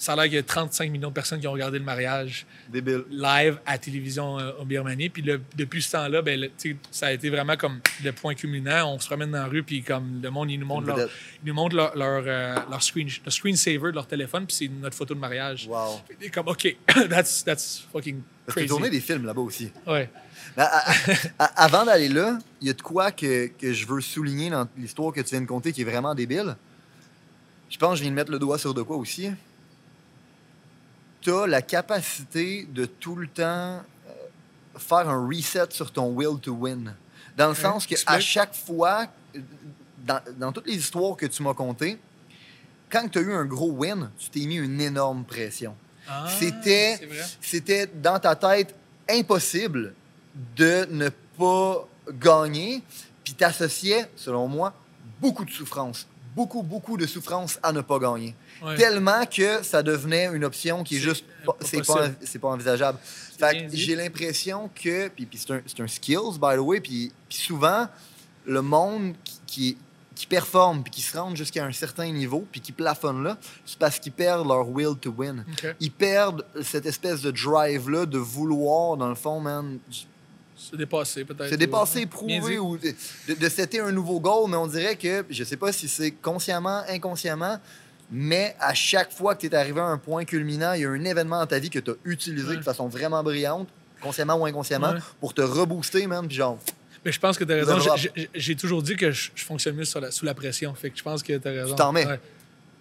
ça a l'air qu'il y a 35 millions de personnes qui ont regardé le mariage Débile. live à télévision euh, en Birmanie. Puis le- depuis ce temps-là, ben, le- ça a été vraiment comme le point culminant. On se promène dans la rue, puis comme le monde, ils nous montrent leur, ils nous montrent leur, leur, euh, leur screen, le screensaver de leur téléphone, puis c'est notre photo de mariage. Wow. Et comme, OK, that's, that's fucking Parce que crazy. tourné des films là-bas aussi. Ouais. Mais à- à- à- avant d'aller là, il y a de quoi que, que je veux souligner dans l'histoire que tu viens de conter qui est vraiment débile. Je pense que je viens de mettre le doigt sur de quoi aussi. Tu as la capacité de tout le temps euh, faire un reset sur ton will to win. Dans le sens que à chaque fois, dans, dans toutes les histoires que tu m'as contées, quand tu as eu un gros win, tu t'es mis une énorme pression. Ah. C'était dans ta tête impossible de ne pas gagner, puis t'associais, selon moi, beaucoup de souffrance. Beaucoup, beaucoup de souffrance à ne pas gagner. Ouais. Tellement que ça devenait une option qui est juste. C'est pas, pas envisageable. Fait j'ai l'impression que. Puis, puis c'est un, un skills, by the way. Puis, souvent, le monde qui, qui, qui performe puis qui se rend jusqu'à un certain niveau puis qui plafonne là, c'est parce qu'ils perdent leur will to win. Ils perdent cette espèce de drive-là de vouloir, dans le fond, man, C'est dépassé, peut-être. se dépasser, Bien prouver dit. ou de, de, un nouveau goal, mais on dirait que, je sais pas si c'est consciemment, inconsciemment, mais à chaque fois que tu es arrivé à un point culminant, il y a un événement dans ta vie que tu as utilisé Ouais. de façon vraiment brillante, consciemment ou inconsciemment, Ouais. pour te rebooster, man, puis genre, Mais je pense que tu as raison. J'ai- toujours dit que je, je fonctionne mieux sur la- sous la pression. Fait que je pense que tu as raison. t'en mets. Ouais.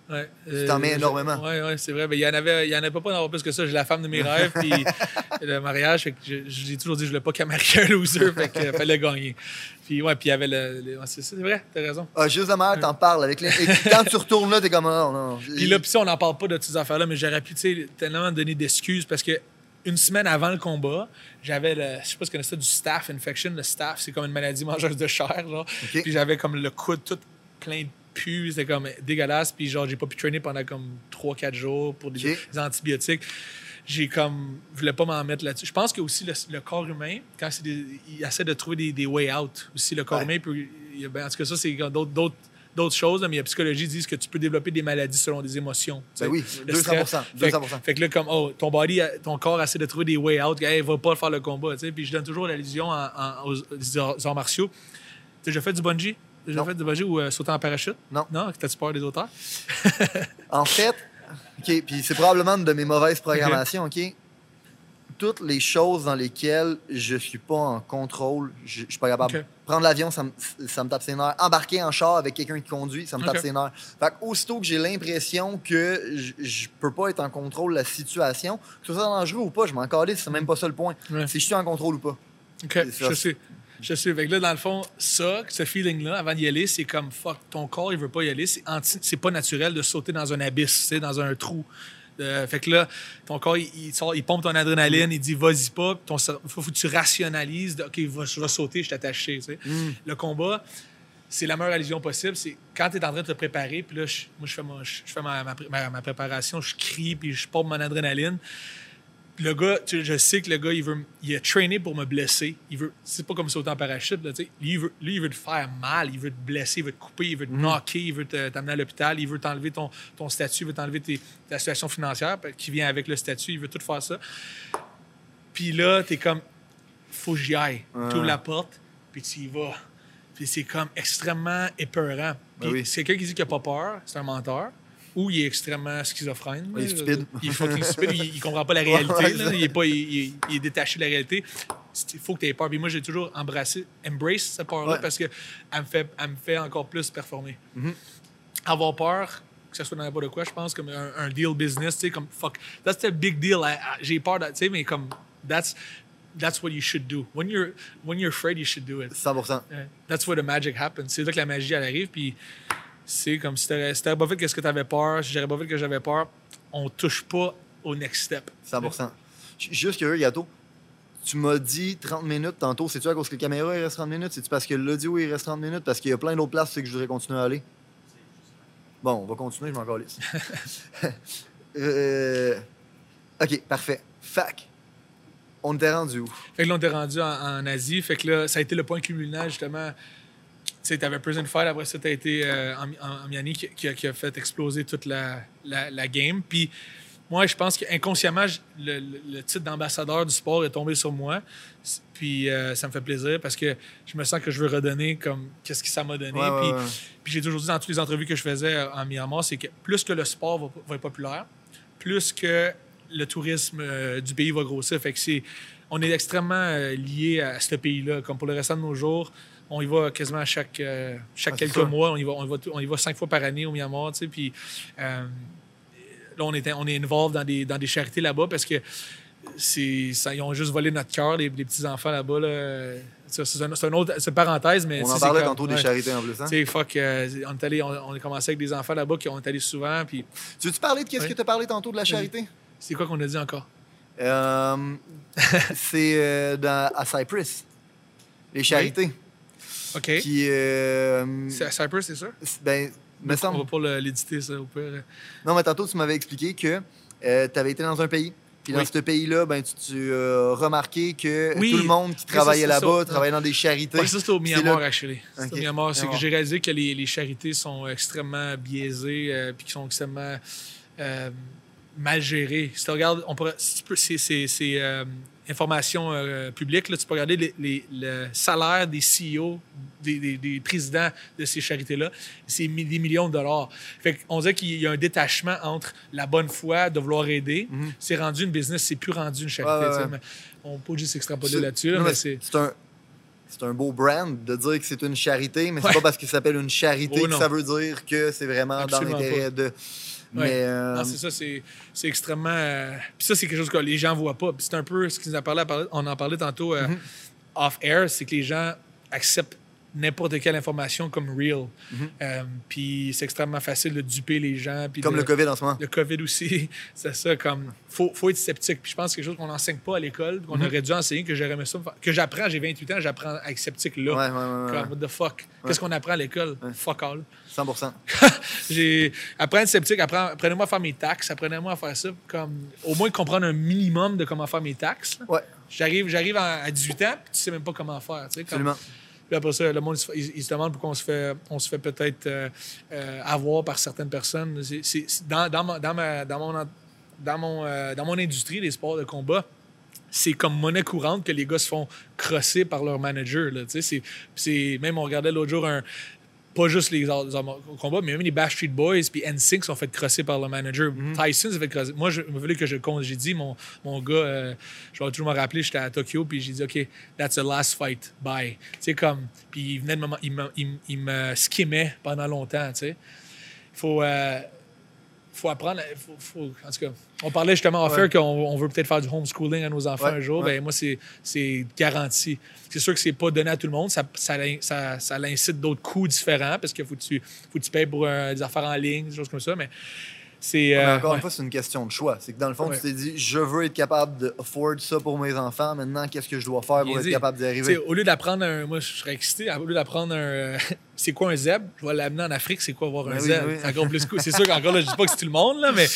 Ouais. Tu t'en mets je- énormément. Ouais, ouais, c'est vrai. Mais il y en avait, il y en avait pas pour en avoir plus que ça. J'ai la femme de mes rêves, puis le mariage. Fait que je- j'ai toujours dit je voulais pas qu'elle marie un loser, fait qu'il fallait gagner. Puis ouais, puis il y avait le. c'est vrai, t'as raison. ah, juste la manière, t'en parles avec les. et quand tu retournes là, t'es comme, non, non. Puis là, puis ça, on n'en parle pas de toutes ces affaires-là, mais j'aurais pu, tellement donner d'excuses parce que une semaine avant le combat, j'avais le, je sais pas si tu connais ça, du staph infection. Le staph, c'est comme une maladie mangeuse de chair, genre. Puis j'avais comme le coude tout plein de pus, c'était comme dégueulasse. Puis genre, j'ai pas pu traîner pendant comme 3-4 jours pour des, antibiotiques. J'ai comme, voulais pas m'en mettre là-dessus. Je pense que aussi le, le corps humain, quand c'est il essaie de trouver des, des way out. Aussi, le corps Ouais. humain peut, il ben, en tout cas, ça, c'est d'autres, d'autres, d'autres choses, mais la psychologie dit que tu peux développer des maladies selon des émotions. Ben oui, Le 200%. stress. Fait, 200%. fait que là, comme, oh, ton body, ton corps essaie de trouver des way out. Hey, va pas faire le combat. tu sais. Puis je donne toujours l'allusion aux, arts martiaux. T'as déjà fait du bungee? Déjà Non. fait du bungee ou euh, sauter en parachute? Non. Non? T'as-tu peur des auteurs? En fait, OK, puis c'est probablement de mes mauvaises programmations, OK? Toutes les choses dans lesquelles je suis pas en contrôle, je, je suis pas capable. Prendre l'avion, ça me, ça me tape ses nerfs. Embarquer en char avec quelqu'un qui conduit, ça me tape ses nerfs. Fait aussitôt que j'ai l'impression que je, je peux pas être en contrôle de la situation, que ce soit dangereux ou pas, je m'en calisse, c'est même pas ça le point. Ouais. C'est je suis en contrôle ou pas. OK, je sais. Je sais. Fait que là, dans le fond, ça, ce feeling-là, avant d'y aller, c'est comme fuck, ton corps, il veut pas y aller. C'est anti- c'est pas naturel de sauter dans un abysse, dans un trou. Euh, fait que là, ton corps, il, il sort, il pompe ton adrénaline, il dit vas-y pas. Cerveau, faut, faut que tu rationalises de, OK, va- je vais sauter, je suis attaché. tu sais. Le combat, c'est la meilleure allusion possible. C'est quand tu es en train de te préparer, puis là, je- moi, je fais, ma, je fais ma- ma préparation, je crie, puis je pompe mon adrénaline. Le gars, tu sais, je sais que le gars, il veut, il a trainé pour me blesser. Il veut, c'est pas comme sauter en parachute, là, tu sais. Lui, il veut, lui, il veut te faire mal, il veut te blesser, il veut te couper, il veut te knocker, il veut te- t'amener à l'hôpital, il veut t'enlever ton, ton statut, il veut t'enlever tes- ta situation financière qui vient avec le statut, il veut tout faire ça. Puis là, t'es comme, faut que j'y aille. Ouais. Tu ouvres la porte, puis tu y vas. Puis c'est comme extrêmement épeurant. Puis Ben oui. c'est quelqu'un qui dit qu'il n'a pas peur, c'est un menteur. Ou il est extrêmement schizophrène. Il est stupide. Il est fucking stupide. Il, il comprend pas la réalité. Là. Il, est pas, il, est détaché de la réalité. Il faut que tu aies peur. Puis moi, j'ai toujours embrassé, embrace cette peur-là Ouais. parce qu'elle me, fait, elle me fait encore plus performer. Mhm. Avoir peur, que ce soit dans n'importe quoi, je pense, comme un, un deal business, tu sais, comme fuck, that's a big deal. J'ai peur, tu sais, mais comme, that's, that's what you should do. When you're, when you're afraid, you should do it. 100%. Ouais. That's where the magic happens. C'est là que la magie, elle arrive. Puis c'est comme si t'aurais si pas fait qu'est-ce que t'avais peur, si j'aurais pas fait que j'avais peur, on touche pas au next step. 100%. J- Juste curieux, Gato. Tu m'as dit 30 minutes tantôt. C'est-tu à cause que la caméra il reste 30 minutes? C'est-tu parce que l'audio il reste 30 minutes? Parce qu'il y a plein d'autres places que je voudrais continuer à aller. Bon, on va continuer, je m'en calisse. euh... OK, parfait. Fac. On était rendu où? Fait que là, on était rendu en, en Asie. Fait que là, ça a été le point culminant, justement. Tu sais, t'avais Prison Fight, après ça, t'as été euh, en, Miami qui, qui a, qui a fait exploser toute la, la, la game. Puis moi, je pense qu'inconsciemment, le, titre d'ambassadeur du sport est tombé sur moi. Puis euh, ça me fait plaisir parce que je me sens que je veux redonner comme qu'est-ce que ça m'a donné. Ouais, Puis ouais. puis j'ai toujours dit dans toutes les entrevues que je faisais euh, en Myanmar, c'est que plus que le sport va, va être populaire, plus que le tourisme euh, du pays va grossir. Fait que c'est, on est extrêmement euh, lié à ce pays-là. Comme pour le restant de nos jours, on y va quasiment à chaque, euh, chaque Ah, quelques ça. mois. On y, va, on, y va, on y va cinq fois par année au Myanmar. tu sais, Puis euh, là, on est, on est involved dans des, dans des charités là-bas parce que c'est, ça, ils ont juste volé notre cœur, les, les petits-enfants là-bas. Là. C'est un, c'est un autre c'est une parenthèse, mais On en parlait tantôt des charités en plus. Hein? Tu fuck, euh, on, est allé, on, on a commencé avec des enfants là-bas qui ont allé souvent. Puis Tu veux-tu parler de qu'est-ce Ouais. que tu as parlé tantôt de la charité? c'est quoi qu'on a dit encore? C'est dans- à Cyprus. Les charités. OK. Qui. euh, C'est à Cyprus, c'est ça? ben, me On va pas l'éditer, ça, au pire. Non, mais tantôt, tu m'avais expliqué que tu avais été dans un pays. Puis dans Oui. ce pays-là, ben, tu, tu as remarqué que Oui. tout le monde qui travaillait c'est là-bas travaillait dans des charités. Ouais, ça, c'était au C'est Myanmar. C'était Ok. au Myanmar. C'est que j'ai réalisé que les, les charités sont extrêmement biaisées euh, puis qui sont extrêmement euh, mal gérées. Si tu regardes, on pourrait, c'est, c'est, c'est, euh, information euh, publique, là, tu peux regarder les- les- le salaire des CEO, des, des- des présidents de ces charités-là. C'est des millions de dollars. Fait on dirait qu'il y a un détachement entre la bonne foi de vouloir aider. Mhm. C'est rendu une business, c'est plus rendu une charité. Mais on peut juste s'extrapoler C'est- là-dessus, là, c'est... Un. C'est un beau brand de dire que c'est une charité, mais c'est Ouais. pas parce ça s'appelle une charité Oh, que ça veut dire que c'est vraiment Absolument dans l'intérêt de. Ouais. Mais. euh, Non, c'est ça, c'est, extrêmement. euh, Puis ça, c'est quelque chose que les gens voient pas. Puis c'est un peu ce qu'ils nous a parlé, on en parlait tantôt euh, Mhm. off-air, c'est que les gens acceptent n'importe quelle information comme real. Mhm. Euh, puis c'est extrêmement facile de duper les gens. Puis comme de- le COVID en ce moment. le COVID aussi, c'est ça, comme, faut, faut être sceptique. Puis je pense que c'est quelque chose qu'on n'enseigne pas à l'école, qu'on Mhm. aurait dû enseigner, que j'aurais ça, que j'apprends, j'ai 28 ans, j'apprends à être sceptique là. Ouais, ouais, ouais, Comme, what the fuck? Qu'est-ce qu'on apprend à l'école? Fuck all. 100 J'ai apprendre à être sceptique, apprenez-moi à faire mes taxes, apprenez-moi à faire ça, comme au moins comprendre un minimum de comment faire mes taxes. J'arrive, j'arrive à à 18 ans, puis tu sais même pas comment faire. tu sais, comme- absolument. Puis après ça, le monde, il se fait- il, il se demande pourquoi on se fait, on se fait peut-être euh, euh, avoir par certaines personnes. C'est- dans, dans, mon, dans, mon, euh, dans mon industrie, les sports de combat, c'est comme monnaie courante que les gars se font crosser par leur manager. C'est, même, on regardait l'autre jour un. Pas juste les arts- au combat, mais même les Backstreet Boys puis NSYNC sont fait crosser par leur manager. Tyson s'est fait crosser. Moi, je, m'a fallu que je compte. J'ai dit, mon, mon gars, euh, je vais toujours me rappeler, j'étais à Tokyo, puis j'ai dit, OK, that's the last fight. Bye. Tu sais, comme. Puis il venait de me, il me, il, me- il me skimmait pendant longtemps, tu sais. Il faut. euh, faut apprendre. Faut, faut- en tout cas, on parlait justement en Ouais. faire qu'on on veut peut-être faire du homeschooling à nos enfants Ouais, un jour. ouais. Ben, moi, c'est, c'est garanti. C'est sûr que c'est pas donné à tout le monde. Ça, ça, ça, ça l'incite d'autres coûts différents parce qu'il faut que tu, faut que tu payes pour euh, des affaires en ligne, des choses comme ça. Mais c'est. Euh, encore ouais. une fois, c'est une question de choix. C'est que dans le fond, Ouais. tu t'es dit, je veux être capable de afford ça pour mes enfants. Maintenant, qu'est-ce que je dois faire pour Bien être dit. capable d'y arriver? au lieu d'apprendre un. Moi, je serais excité. Au lieu d'apprendre un. euh, c'est quoi un zèbre? Je vais l'amener en Afrique. C'est quoi avoir un Ben oui, zèbre? oui. C'est encore plus cool. C'est sûr qu'encore là, je dis pas que c'est tout le monde, là, mais.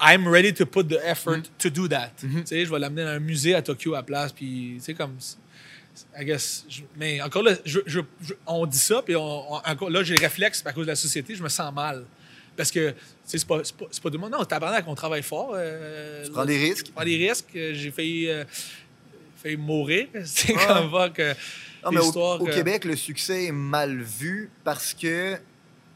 I'm ready to put the effort to do that. Mhm. Tu sais, je vais l'amener dans un musée à Tokyo à place, puis tu sais comme. I guess. je- mais encore là, je- je- je- on dit ça, puis on, on- encore là, j'ai le réflexe à cause de la société, je me sens mal. Parce que, c'est pas, pas, c'est pas le monde. Non, tabarnak, on travaille fort. euh, Tu prends des risques. je prends des risques. euh, J'ai failli, euh, failli mourir. C'est Ouais. comme va que. Non, mais au, l'histoire au Québec, le succès est mal vu parce que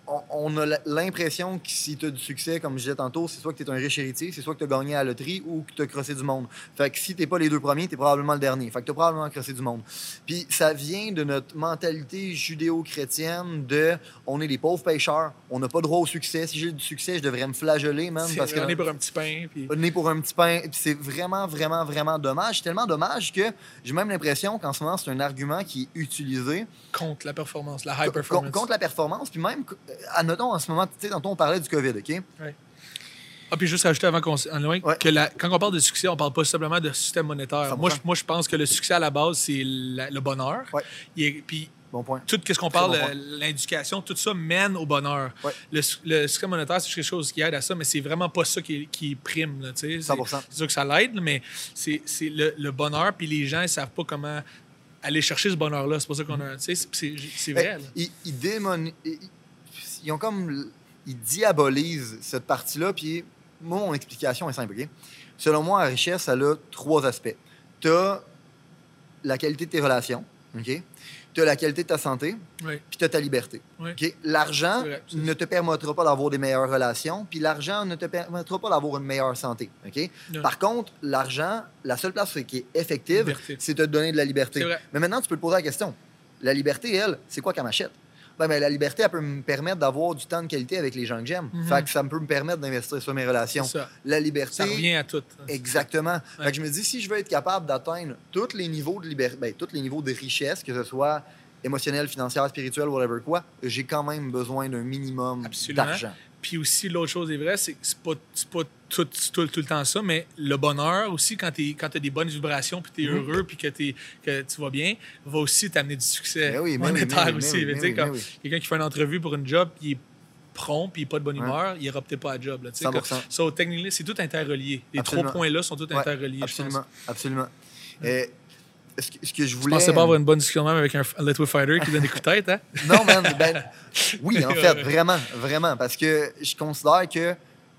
on, on a l'impression que si tu as du succès, comme je disais tantôt, c'est soit que tu es un riche héritier, c'est soit que tu as gagné à la loterie ou que tu as crossé du monde. Fait que si t'es pas les deux premiers, tu es probablement le dernier. Fait que tu as probablement crossé du monde. Puis ça vient de notre mentalité judéo-chrétienne de on est des pauvres pêcheurs, on n'a pas droit au succès. Si j'ai du succès, je devrais me flageller. C'est Parce que pour un petit pain. Puis... né pour un petit pain. Puis c'est vraiment, vraiment, vraiment dommage. C'est tellement dommage que j'ai même l'impression qu'en ce moment, c'est un argument qui est utilisé Contre la performance, la high performance. contre la performance. Puis même, euh, admettons en ce moment, tu sais, tantôt on parlait du COVID, OK? Ah, puis juste rajouter avant qu'on s- en loin, Ouais. que la- quand on parle de succès, on parle pas simplement de système monétaire. 100%. Moi je, moi, je pense que le succès à la base, c'est la- le bonheur. Ouais. Il est- puis Bon point. tout ce qu'on parle, bon euh, l'éducation, tout ça mène au bonheur. Ouais. Le, succès monétaire, c'est quelque chose qui aide à ça, mais c'est vraiment pas ça qui, qui prime. Là, tu sais. c'est 100%. c'est sûr que ça l'aide, mais c'est c'est le, le bonheur, puis les gens ne savent pas comment aller chercher ce bonheur-là. C'est pour ça qu'on a. tu sais, C'est c'est- c'est vrai. Là. Ils, ils démoni- ils- ils ont comme. Ils diabolisent cette partie-là. Puis moi, mon explication est simple, OK? Selon moi, la richesse, elle a trois aspects. Tu as la qualité de tes relations, OK? Tu as la qualité de ta santé, Oui. puis tu as ta liberté. Oui. L'argent ne te permettra pas d'avoir des meilleures relations, puis l'argent ne te permettra pas d'avoir une meilleure santé. Par contre, l'argent, la seule place qui est effective, c'est de te donner de la liberté. Mais maintenant, tu peux te poser la question. La liberté, elle, c'est quoi qu'elle m'achète? Ben, ben, la liberté, elle peut me permettre d'avoir du temps de qualité avec les gens que j'aime. Mhm. Fait que ça me peut me permettre d'investir sur mes relations. Ça. La liberté. Ça revient à tout. Exactement. Ouais. Fait que je me dis, si je veux être capable d'atteindre tous les niveaux de liberté, ben, tous les niveaux de richesse, que ce soit émotionnel, financière, spirituel, whatever quoi, j'ai quand même besoin d'un minimum d'argent. Puis aussi, l'autre chose est vraie, c'est que c'est pas, c'est pas tout, tout, tout le temps ça, mais le bonheur aussi, quand tu as des bonnes vibrations, puis tu es Mhm. heureux, puis que, t'es- que tu vas bien, va aussi t'amener du succès oui, monétaire aussi. Quelqu'un qui fait une entrevue pour une job, puis il est prompt, puis il n'est pas de bonne Ouais. humeur, il n'ira peut-être pas à la job. Là, tu sais, 100%. comme- so, technically, c'est tout interrelié. Les Absolument. trois points-là sont tous Ouais, interreliés, je Absolument, pense. absolument. Euh, ce, que, ce que je Je voulais... pensais pas avoir une bonne discussion même avec un, Little Fighter qui donne des coups de tête, hein? Non, man, ben, oui, en fait, vraiment, vraiment. Parce que je considère que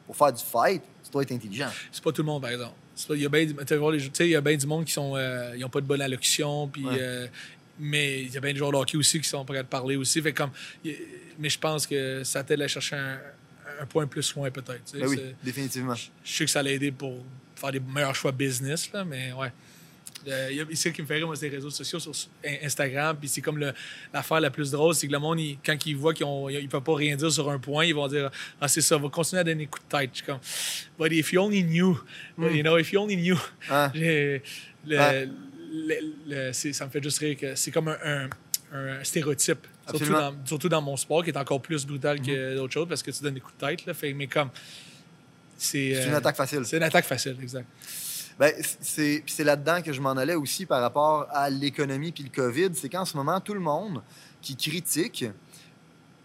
pour faire du fight, tu dois être intelligent. C'est pas tout le monde, par exemple. Il y a bien du- tu sais, voir les- tu sais, il y a bien du monde qui sont, euh, ils ont pas de bonne allocution, puis, Ouais. euh, mais il y a bien des joueurs de hockey aussi qui sont prêts à parler aussi. Fait comme, mais je pense que ça t'aide à chercher un, un point plus loin, peut-être. Ben oui, définitivement. Je sais que ça l'a aidé pour faire des meilleurs choix business, là, mais ouais. Euh, c'est ce qui me fait rire, moi, c'est les réseaux sociaux sur In- Instagram. Puis c'est comme l'affaire la plus drôle, c'est que le monde, il- quand ils voient qu'ils ne peuvent pas rien dire sur un point, ils vont dire Ah, c'est ça, va continuer à donner des coups de tête. Je suis comme But if you only knew, you know, if you only knew. Le- le- le- c'est- ça me fait juste rire que c'est comme un, un- un stéréotype. Surtout dans, surtout dans mon sport, qui est encore plus brutal que d'autres choses, parce que tu donnes des coups de tête. Là, fait, mais comme. C'est C'est une euh, attaque facile. C'est une attaque facile, exact. Ben, c'est là-dedans que je m'en allais aussi par rapport à l'économie puis le COVID. C'est qu'en ce moment, tout le monde qui critique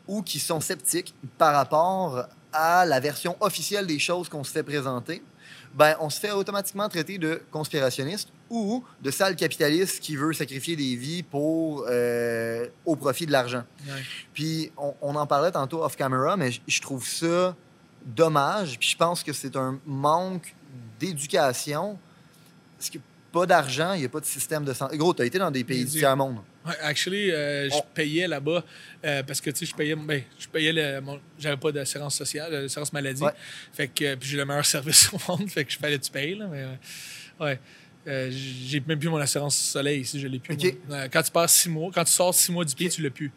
ou qui sont sceptiques par rapport à la version officielle des choses qu'on se fait présenter, ben, on se fait automatiquement traiter de conspirationniste ou de sale capitaliste qui veut sacrifier des vies pour, euh, au profit de l'argent. Ouais. Puis on, on en parlait tantôt off-camera, mais je, je trouve ça dommage. Puis je pense que c'est un manque d'éducation. Parce que pas d'argent, il n'y a pas de système de santé. Gros, tu as été dans des pays du tiers-monde. Actually, euh, je payais là-bas euh, parce que tu sais, je payais, ben, je payais le, mon- j'avais pas d'assurance sociale, euh, d'assurance maladie. Ouais. Fait que euh, puis j'ai le meilleur service au monde, fait que je fallait que tu payes là, mais euh, ouais. Euh, j'ai même plus mon assurance soleil ici, je l'ai plus. Euh, quand tu passes six mois, quand tu sors six mois du pied, tu l'as plus.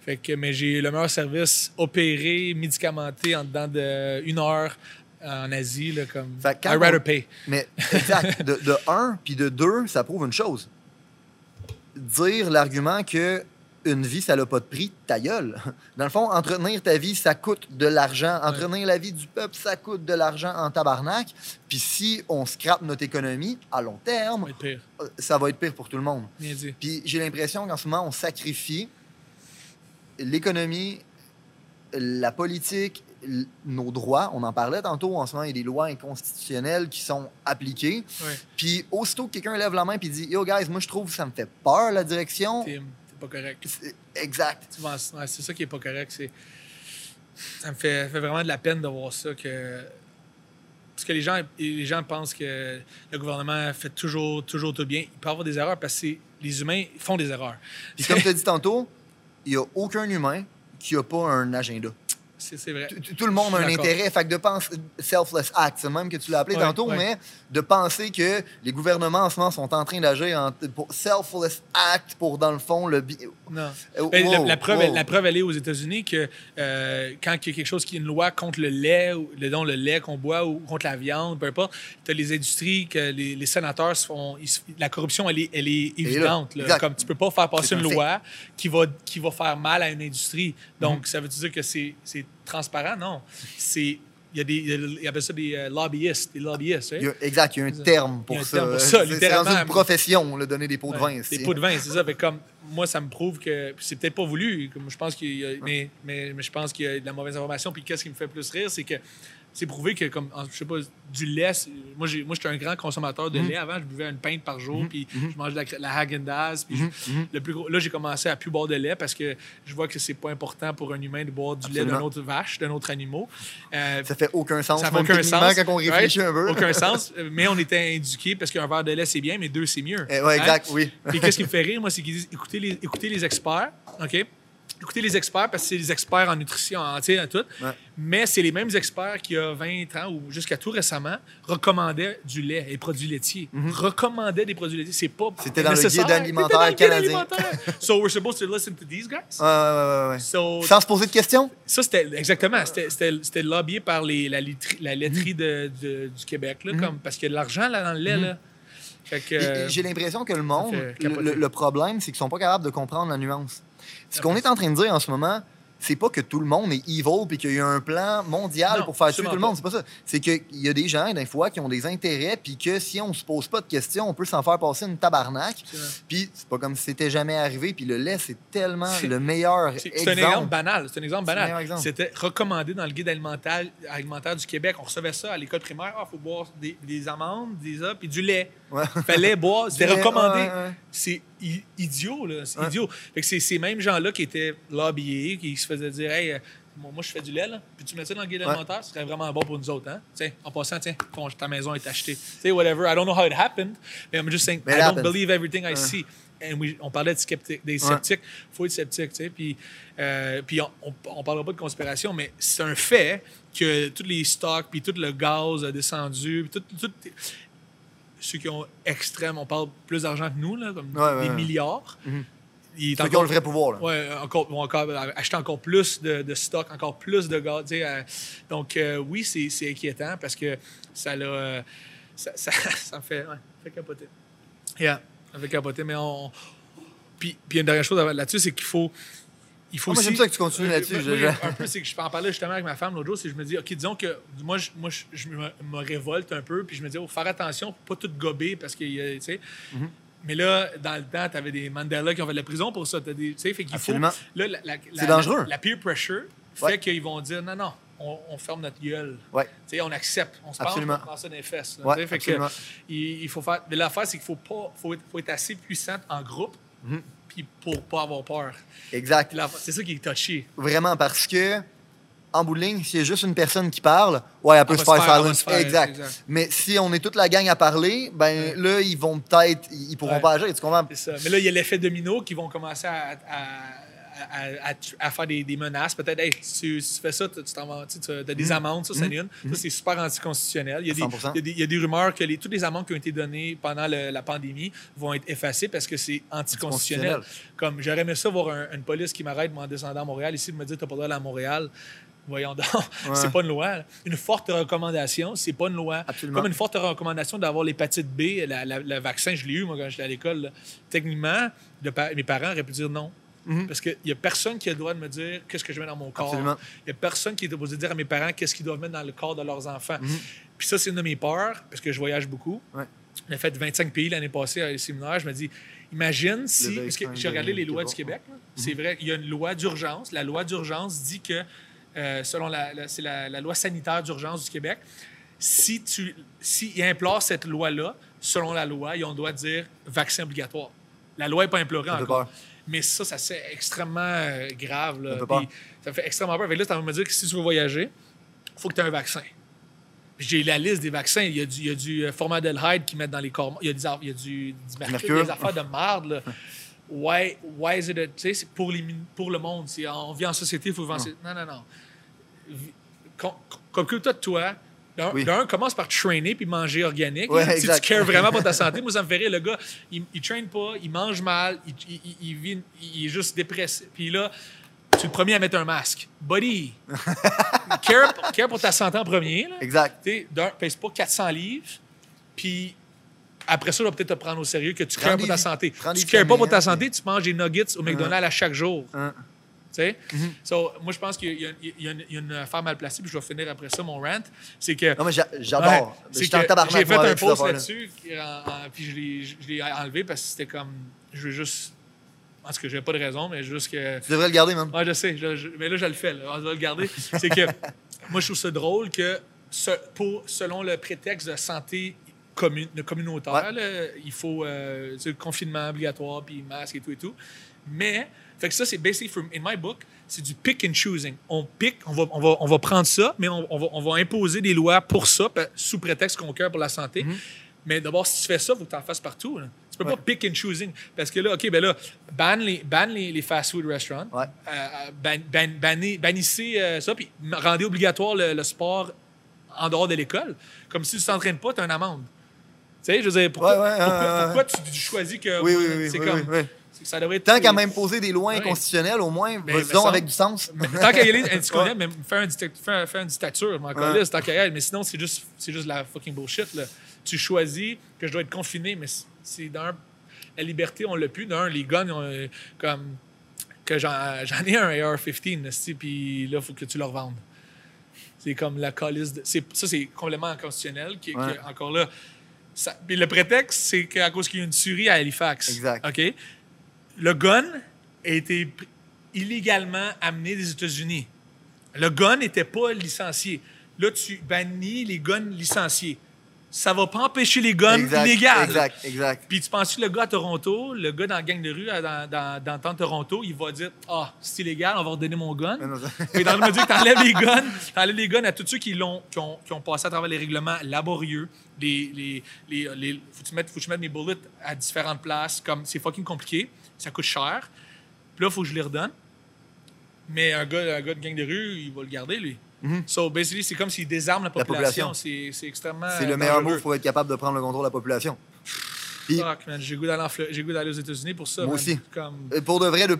Fait que, mais j'ai le meilleur service opéré, médicamenté en dedans d'une heure en Asie, là, comme Fait I rather on- pay. Mais exact. De, de un, puis de deux, ça prouve une chose. Dire l'argument que une vie, ça n'a pas de prix, ta gueule. Dans le fond, entretenir ta vie, ça coûte de l'argent. Entretenir la vie du peuple, ça coûte de l'argent en tabarnak. Puis si on scrape notre économie, à long Ça terme, va être pire. euh, ça va être pire pour tout le monde. Bien dit. Puis j'ai l'impression qu'en ce moment, on sacrifie l'économie, la politique, nos droits. On en parlait tantôt. En ce moment, il y a des lois inconstitutionnelles qui sont appliquées. Puis aussitôt que quelqu'un lève la main et dit Yo, guys, moi, je trouve que ça me fait peur, la direction. T'es pas correct. C'est- Exact. Ouais, c'est ça qui est pas correct. C'est... Ça me fait, fait vraiment de la peine de voir ça. Que... Parce que les gens, les gens pensent que le gouvernement fait toujours, toujours tout bien. Il peut avoir des erreurs parce que c'est- les humains font des erreurs. Puis comme tu as dit tantôt, il n'y a aucun humain qui n'a pas un agenda. C'est, c'est vrai. Tout- le monde a un intérêt. Fait que de penser, selfless act, c'est même que tu l'as appelé Ouais, tantôt, ouais. mais de penser que les gouvernements en ce moment sont en train d'agir en pour selfless act pour, dans le fond, le. bi- Non. Euh, Ben, la, la preuve, wow. la preuve, elle est aux États-Unis que euh, quand il y a quelque chose qui est une loi contre le lait, ou le, non, le lait qu'on boit ou contre la viande, peu importe, tu as les industries, que les, les sénateurs se font. ils la corruption, elle est, elle est là. évidente. là. Comme tu peux pas faire passer une fait. loi qui va, qui va faire mal à une industrie. Donc, Mhm. ça veut dire que c'est c'est transparent? Non. C'est. Il y a des. Ils appellent ça des euh, lobbyistes. Des lobbyistes, hein? Il y a- exact, il y a un terme pour un ça. C'est- une profession, là, donner des pots de Ouais, vin. Des pots de vin, c'est ça. Fait comme, moi, ça me prouve que. C'est peut-être pas voulu. Comme je pense qu'il y a- mais, mais, mais je pense qu'il y a de la mauvaise information. Puis qu'est-ce qui me fait plus rire, c'est que c'est prouvé que, comme, en- je sais pas, du lait. Moi, j'ai, moi, j'étais un grand consommateur de Mhm. lait avant. Je buvais une pinte par jour. Mhm, Puis mhm. je mangeais de la, la Häagen-Dazs. Puis le plus gros, là, j'ai commencé à plus boire de lait parce que je vois que c'est pas important pour un humain de boire du lait d'un autre vache, d'un autre animal. Euh, Ça fait aucun sens. ça fait aucun sens. quand on réfléchit right? un peu. Aucun sens. Mais on était indiqués parce qu'un verre de lait, c'est bien, mais deux, c'est mieux. Eh, Hein? exact, oui. Puis qu'est-ce qui me fait rire, moi, c'est qu'ils disent écoutez les, écoutez les experts, OK? Écouter les experts parce que c'est les experts en nutrition, en, en tout. Ouais. Mais c'est les mêmes experts qui, il y a 20 ans ou jusqu'à tout récemment, recommandaient du lait et produits laitiers. Recommandaient des produits laitiers. C'est pas. Mhm. C'était dans le guide alimentaire C'était dans le guide canadien. so we're supposed to listen to these guys? Ouais, ouais, ouais, ouais. So, Sans se poser de questions? ça, c'était exactement. C'était- lobbyé par les, la, laiterie, la laiterie de- de- du Québec, là, comme, parce qu'il y a de l'argent là, dans le lait. Là. Et- et euh, J'ai l'impression que le monde, le, le- le problème, c'est qu'ils sont pas capables de comprendre la nuance. Ce qu'on est en train de dire en ce moment, c'est pas que tout le monde est evil puis qu'il y a un plan mondial Non, pour faire tuer tout le monde. C'est pas ça. C'est qu'il y a des gens, des fois, qui ont des intérêts puis que si on se pose pas de questions, on peut s'en faire passer une tabarnak. Puis c'est pas comme si c'était jamais arrivé. Puis le lait, c'est tellement C'est- le meilleur C'est exemple. c'est un exemple banal. C'est un exemple banal. C'était recommandé dans le guide alimentaire, alimentaire du Québec. On recevait ça à l'école primaire. Il faut boire des, des amandes, des œufs, puis du lait. Ouais. fallait boire. C'était recommandé. ouais, ouais. C'est idiot, là. C'est Ouais. idiot. Fait que c'est ces mêmes gens-là qui étaient lobbyés, qui se faisaient dire Hey, euh, moi, je fais du lait, là. Puis tu mets ça dans le guide Ouais. alimentaire, ce serait vraiment bon pour nous autres, hein? Tiens, en passant, tiens, ton- ta maison est achetée. Sais, whatever. I don't know how it happened, but I'm just saying, I don't believe everything I see. And we- on parlait de des sceptiques. Il faut être sceptique, tu sais. Puis, euh, puis on, on parlera pas de conspiration, mais c'est un fait que tous les stocks, puis tout le gaz a descendu, puis tout, tout- ceux qui ont extrême, on parle plus d'argent que nous, là, comme Ouais, des ouais. milliards. Mhm. Il est Ceux qui ont le vrai pouvoir. Là. Ouais, encore, vont encore acheter encore plus de, de stock, encore plus de gaz. euh, donc, euh, oui, c'est c'est inquiétant parce que ça l'a. euh, ça, ça, ça me fait, ouais, fait capoter. Yeah, ça me fait capoter, mais on. Puis, puis une dernière chose là-dessus, c'est qu'il faut. Il faut Ah, moi, aussi- j'aime ça que tu continues Euh, là-dessus, oui, un peu, c'est que je en parler justement avec ma femme l'autre jour, c'est que je me dis, OK, disons que moi, je, moi, je, je me, me révolte un peu, puis je me dis, oh, faire attention pour pas tout gober parce que, euh, tu sais. Mhm. Mais là, dans le temps, tu avais des Mandela qui ont fait de la prison pour ça. Tu sais, fait qu'il faut. Là, la, la- C'est la- dangereux. La, peer pressure fait Ouais. qu'ils vont dire, non, non, on, on ferme notre gueule. Ouais. Tu sais, on accepte, on se Absolument. on prend ça dans les fesses. là, Ouais, fait que, il, il faut faire. Mais l'affaire, c'est qu'il faut pas, faut être, faut être assez puissant en groupe, Mhm. Puis pour pas avoir peur. Exact. C'est ça qui est touché. Vraiment, parce que, en bout de ligne, s'il y a juste une personne qui parle, ouais, elle peut se faire faire- se exact. exact. Mais si on est toute la gang à parler, ben là, ils vont peut-être, ils pourront Ouais. pas agir. Tu comprends? C'est ça. Mais là, il y a l'effet domino qui vont commencer à, à- à- à- à faire des, des menaces. Peut-être, hey, si tu, tu fais ça, tu t'en tu tu as des amendes, ça, c'est une. Ça, c'est super anticonstitutionnel. Il y, a des, 100%. il, y a des, il y a des rumeurs que les, toutes les amendes qui ont été données pendant le- la pandémie vont être effacées parce que c'est anticonstitutionnel. Comme j'aurais aimé ça voir un- une police qui m'arrête en descendant à Montréal ici me dire t'as pas le droit à Montréal. Voyons donc, c'est pas une loi. Une forte recommandation, c'est pas une loi. Absolument. Comme une forte recommandation d'avoir l'hépatite B, la- la- le vaccin, je l'ai eu moi quand j'étais à l'école. Techniquement, de mes parents auraient pu dire non. Mhm. Parce qu'il n'y a personne qui a le droit de me dire qu'est-ce que je mets dans mon corps. Il n'y a personne qui est supposé dire à mes parents qu'est-ce qu'ils doivent mettre dans le corps de leurs enfants. Mhm. Puis ça, c'est une de mes peurs, parce que je voyage beaucoup. Ouais. J'ai fait 25 pays l'année passée à les séminaires. Je me dis, imagine si. Parce que vaccin j'ai regardé de les lois du Québec. Mhm. C'est vrai, il y a une loi d'urgence. La loi d'urgence dit que, euh, selon la, la- la, la loi sanitaire d'urgence du Québec, si tu si ils implorent cette loi-là, selon la loi, ils ont doit dire vaccin obligatoire. La loi n'est pas implorée encore. Mais ça, ça c'est extrêmement euh, grave. Là. Ça fait Puis peur. ça fait extrêmement peur. Fait là, tu vas me dire que si tu veux voyager, il faut que tu aies un vaccin. J'ai la liste des vaccins. Il y a du, il y a du euh, formaldehyde qu'ils mettent dans les corps. Il y a, des, il y a du, du mercure, mercure. des affaires de marde. Là. Why, why is it a- tu sais, c'est pour, les, pour le monde. On vit en société, il faut vivre en société. Non, non, non. Vi- com- Comme que toi, de toi, d'un, Oui. d'un, commence par te trainer puis manger organique. Ouais, Si tu cares vraiment pour ta santé, moi, ça me rire. Le gars, il, il traîne pas, il mange mal, il, il- il- il vit, il est juste dépressé. Puis là, tu es le premier à mettre un masque. Buddy, care, care pour ta santé en premier. Là. Exact. Tu pèse pas 400 livres, puis après ça, on va peut-être te prendre au sérieux que tu cares pour ta santé. Tu cares pas pour ta santé, tu manges des nuggets au McDonald's à chaque jour. Tu sais? So, moi, je pense qu'il y, a- y une- il y a une affaire mal placée, puis je vais finir après ça, mon rant. C'est que. Non, mais j'a- j'adore. Ouais, Je J'ai fait un post là-dessus, puis je l'ai- je enlevé parce que c'était comme. Je veux juste. En tout cas, j'avais pas de raison, mais juste que. Tu devrais le garder, man. Ouais, je sais, je- je- mais là, je le fais, là, on va le garder. C'est que moi, je trouve ça drôle que, ce- pour, selon le prétexte de santé commun- de communautaire, Ouais. là, il faut euh, le confinement obligatoire, puis masque et tout et tout. Mais, fait que ça, c'est basically, from, in my book, c'est du pick and choosing. On pick, on va, on va, on va prendre ça, mais on, on va, on va imposer des lois pour ça, sous prétexte qu'on cœur pour la santé. Mais d'abord, si tu fais ça, il faut que tu en fasses partout. là. Tu peux Ouais. pas pick and choosing. Parce que là, OK, ben là, ban les, ban les, les fast-food restaurants. Ouais. Euh, euh, ban, ban- bannez- bannissez euh, ça, puis rendez obligatoire le, le sport en dehors de l'école. Comme si tu t'entraînes pas, tu as une amende. Tu sais, je veux dire, pourquoi, Ouais, pourquoi, tu, tu choisis que. Oui, oui, oui. C'est oui, comme. oui, oui. Ça devrait être. Tant qu'à même poser des lois inconstitutionnelles, au moins, Ben, vas-y donc avec du sens. Mais tant qu'à y aller anticonstitutionnel, mais faire un, faire, faire une dictature, Ouais. là, c'est tant qu'à y aller. Mais sinon, c'est juste, juste la fucking bullshit. Là. Tu choisis que je dois être confiné, mais c'est- d'un. La liberté, on l'a plus. D'un, les guns, on, euh, comme. Que j'en, j'en ai un AR-15, esti, puis là, il faut que tu le revendes. C'est comme la calice de. ça, c'est complètement inconstitutionnel. Qui, qui- Ouais. encore là. Ça, puis le prétexte, c'est qu'à cause qu'il y a une tuerie à Halifax. Exact. OK? Le gun a été illégalement amené des États-Unis. Le gun n'était pas licencié. Là, tu bannis les guns licenciés. Ça va pas empêcher les guns exact, illégaux. Exact, exact. Puis tu penses que le gars à Toronto, le gars dans la gang de rue, dans, dans, dans le temps de Toronto, il va dire Ah, c'est illégal, on va redonner mon gun. Mais dans le dire que t'enlèves les guns, t'enlèves les guns à tous ceux qui, l'ont, qui, ont, qui ont passé à travers les règlements laborieux. Les, les, les, les- faut que tu mettes, faut que tu mettes mes bullets à différentes places. Comme c'est fucking compliqué, ça coûte cher. Puis là, il faut que je les redonne. Mais un gars, un gars de gang de rue, il va le garder, lui. So, basically, c'est comme s'il désarme la La population. C'est, extrêmement. C'est le meilleur mot pour être capable de prendre le contrôle de la population. Puis, Fuck, man, j'ai goût d'aller, aux États-Unis pour ça. Moi man. aussi. Comme... euh, pour de vrai, le-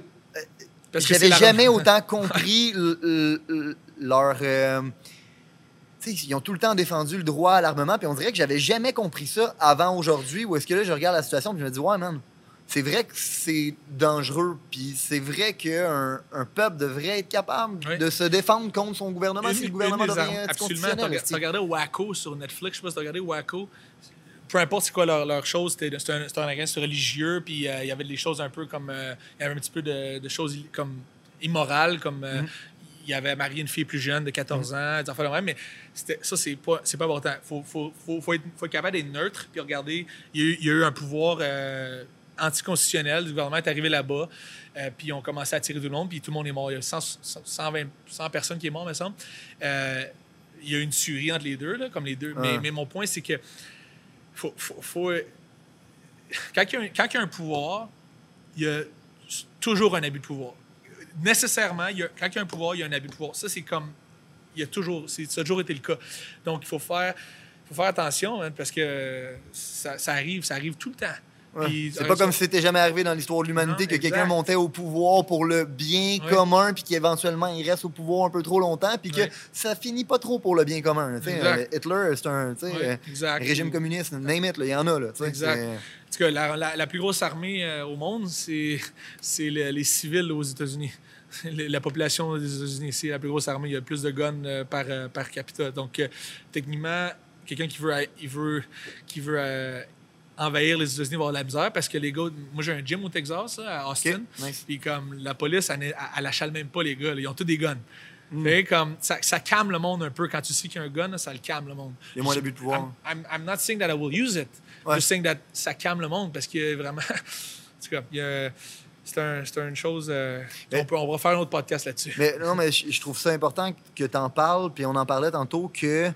Parce que c'est j'avais jamais autant compris leur. euh, ils ont tout le temps défendu le droit à l'armement, puis on dirait que j'avais jamais compris ça avant aujourd'hui, où est-ce que là, je regarde la situation, puis je me dis, ouais, man, c'est vrai que c'est dangereux, puis c'est vrai qu'un un peuple devrait être capable Oui. de se défendre contre son gouvernement Une- si le gouvernement devient armes- Absolument. T'as anticonstitutionnel. rega- esti. t'as regardé Waco sur Netflix, je sais pas si t'as regardé Waco. Peu importe c'est quoi leur, leur chose, c'était un, un religieux, puis euh, il y avait des choses un peu comme. euh, il y avait un petit peu de, de choses comme immorales, comme. euh, Mm-hmm. Il y avait marié une fille plus jeune de 14 ans, des affaires de même, mais ça, c'est pas, pas important. Il faut, faut, faut, faut, être, faut être capable d'être neutre, puis regarder. Il y a eu, il y a eu un pouvoir euh, anticonstitutionnel, le gouvernement est arrivé là-bas, euh, puis ils ont commencé à tirer tout le monde, puis tout le monde est mort. Il y a 100, 120 100 personnes qui sont mortes, me semble. Euh, il y a une tuerie entre les deux, là, comme les deux. Mais, Ah. mais mon point, c'est que faut, faut, faut- quand, il y a un, quand il y a un pouvoir, il y a toujours un abus de pouvoir. Nécessairement, il y a- quand il y a un pouvoir, il y a un abus de pouvoir. Ça, c'est comme. Il y a toujours. Ça a toujours été le cas. Donc, il faut faire, faut faire attention, hein, parce que ça, ça arrive, ça arrive tout le temps. Puis, C'est pas comme si c'était jamais arrivé dans l'histoire de l'humanité Non, que quelqu'un montait au pouvoir pour le bien Ouais. commun, puis qu'éventuellement il reste au pouvoir un peu trop longtemps, puis que Ouais. ça finit pas trop pour le bien commun. Euh, Hitler, c'est un euh, régime communiste, name it, il y en a. Là, Exact. En tout cas, la, la- la plus grosse armée euh, au monde, c'est c'est le- les civils aux États-Unis. La population des États-Unis, c'est la plus grosse armée. Il y a plus de guns euh, par, euh, par capita. Donc, euh, techniquement, quelqu'un qui veut, euh, il veut, qui veut euh, envahir les États-Unis avoir de la misère parce que les gars, moi j'ai un gym au Texas, à Austin. nice. Puis comme la police, elle, elle, elle achale même pas les gars. là. Ils ont tous des guns. Mm. Comme, ça, ça calme le monde un peu. Quand tu sais qu'il y a un gun, là, ça le calme le monde. Il y a moins d'abus de pouvoir. I'm, I'm, I'm not saying that I will use it. Ouais. Just saying that ça calme le monde parce que vraiment. en tout cas, c'est un, c'est une chose. euh, Mais- on, peut, on va faire un autre podcast là-dessus. Mais non, mais je je trouve ça important que tu en parles, puis on en parlait tantôt, que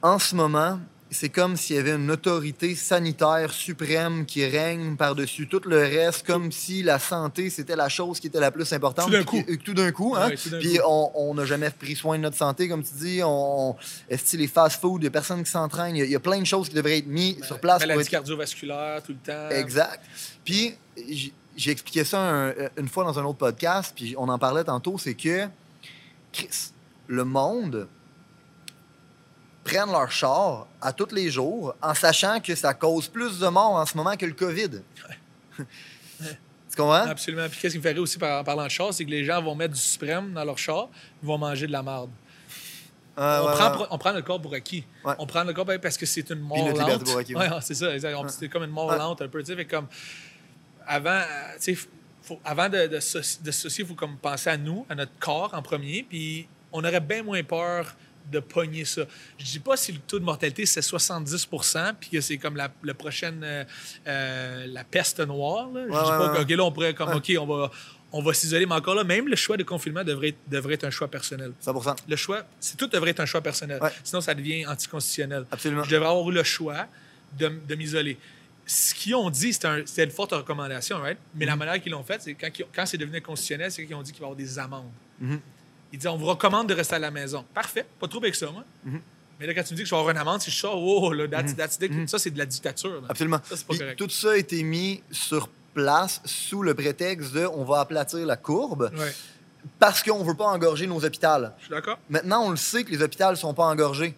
en ce moment, c'est comme s'il y avait une autorité sanitaire suprême qui règne par-dessus tout le reste, comme si la santé, c'était la chose qui était la plus importante. Tout d'un coup. Tout d'un coup, hein? Ouais, Puis on n'a jamais pris soin de notre santé, comme tu dis. On, est-ce que les fast-food, il y a personne qui s'entraîne. Il y a- il y, a plein de choses qui devraient être mises sur place. Maladie être- cardiovasculaire tout le temps. Exact. Puis j'ai expliqué ça un- une fois dans un autre podcast, puis on en parlait tantôt, c'est que Chris, le monde prennent leur char à tous les jours en sachant que ça cause plus de morts en ce moment que le COVID. tu comprends? Absolument. Puis qu'est-ce qui me rire aussi par- en parlant de char, c'est que les gens vont mettre du suprême dans leur char, ils vont manger de la marde. Ah, on, ouais, prend, ouais. pour- on prend le corps pour acquis. Ouais. On prend le corps parce que c'est une mort lente. ouais. Ouais, c'est ça, C'est comme une mort Ouais. lente un peu. fait comme, avant, faut- avant de, de, il faut comme penser à nous, à notre corps en premier, puis on aurait bien moins peur de pogner ça. Je dis pas si le taux de mortalité c'est 70% puis que c'est comme la, la prochaine euh, euh, la peste noire. là. Je Ouais, dis pas ouais. que, OK, là, on pourrait comme. OK, on va on va s'isoler, mais encore là, même le choix de confinement devrait être, devrait être un choix personnel. 100 Le choix, c'est tout devrait être un choix personnel. Ouais. Sinon, ça devient anticonstitutionnel. Absolument. Je devrais avoir eu le choix de, de m'isoler. ce qu'ils ont dit, c'était un- c'était une forte recommandation, right? Mais Mhm. la manière qu'ils l'ont fait, c'est quand c'est devenu constitutionnel, c'est qu'ils ont dit qu'il va y avoir des amendes. Mhm. Ils disent on vous recommande de rester à la maison. Parfait, pas trop avec ça, moi. Mhm. Mais là, quand tu me dis que je vais avoir une amende, si je sors, oh, là, that's, that's dick- ça, c'est de la dictature. là. Absolument. Ça, c'est pas correct. tout ça a été mis sur place sous le prétexte de on va aplatir la courbe Ouais, parce qu'on veut pas engorger nos hôpitaux. je suis d'accord. Maintenant, on le sait que les hôpitaux sont pas engorgés.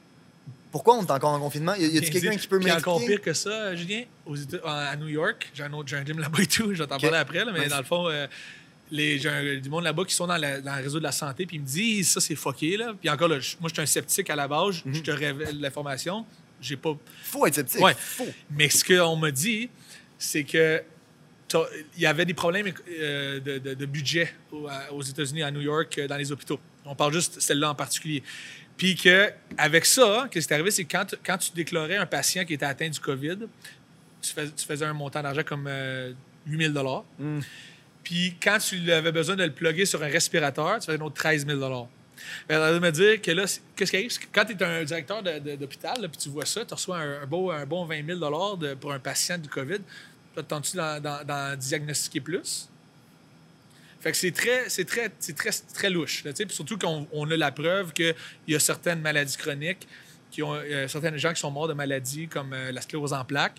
Pourquoi on est encore en confinement? Y a-t-il quelqu'un qui peut Puis encore m'expliquer? pire que ça, Julien, aux à New York, j'ai un autre j'ai un gym là-bas et tout, je vais t'en parler après, là, mais dans le fond, euh, les, j'ai un- du monde là-bas qui sont dans, la- dans le réseau de la santé, puis ils me disent ça, c'est fucké. Là. Puis encore, là, je- moi, je suis un sceptique à la base, je- Mhm. je te révèle l'information, j'ai pas. Faut être sceptique. Ouais. Faut. Mais ce qu'on m'a dit, c'est que il y avait des problèmes euh, de, de- de budget aux États-Unis, à New York, euh, dans les hôpitaux. On parle juste celle-là en particulier. Puis qu'avec ça, ce qui est arrivé, c'est que quand, tu- quand tu déclarais un patient qui était atteint du COVID, tu, fais- tu faisais un montant d'argent comme euh, 8 000 Mm. Puis quand tu avais besoin de le plugger sur un respirateur, tu faisais un autre 13 000 Elle allait me dire que là, qu'est-ce qui arrive? Quand tu es un directeur d'hôpital, puis tu vois ça, tu reçois un, beau, un bon 20 000 de- pour un patient du COVID, t'attends-tu dans diagnostiquer plus? Fait que c'est très, très, très, très louche. là, surtout qu'on on a la preuve qu'il y a certaines maladies chroniques, qui euh, certains gens qui sont morts de maladies comme euh, la sclérose en plaques,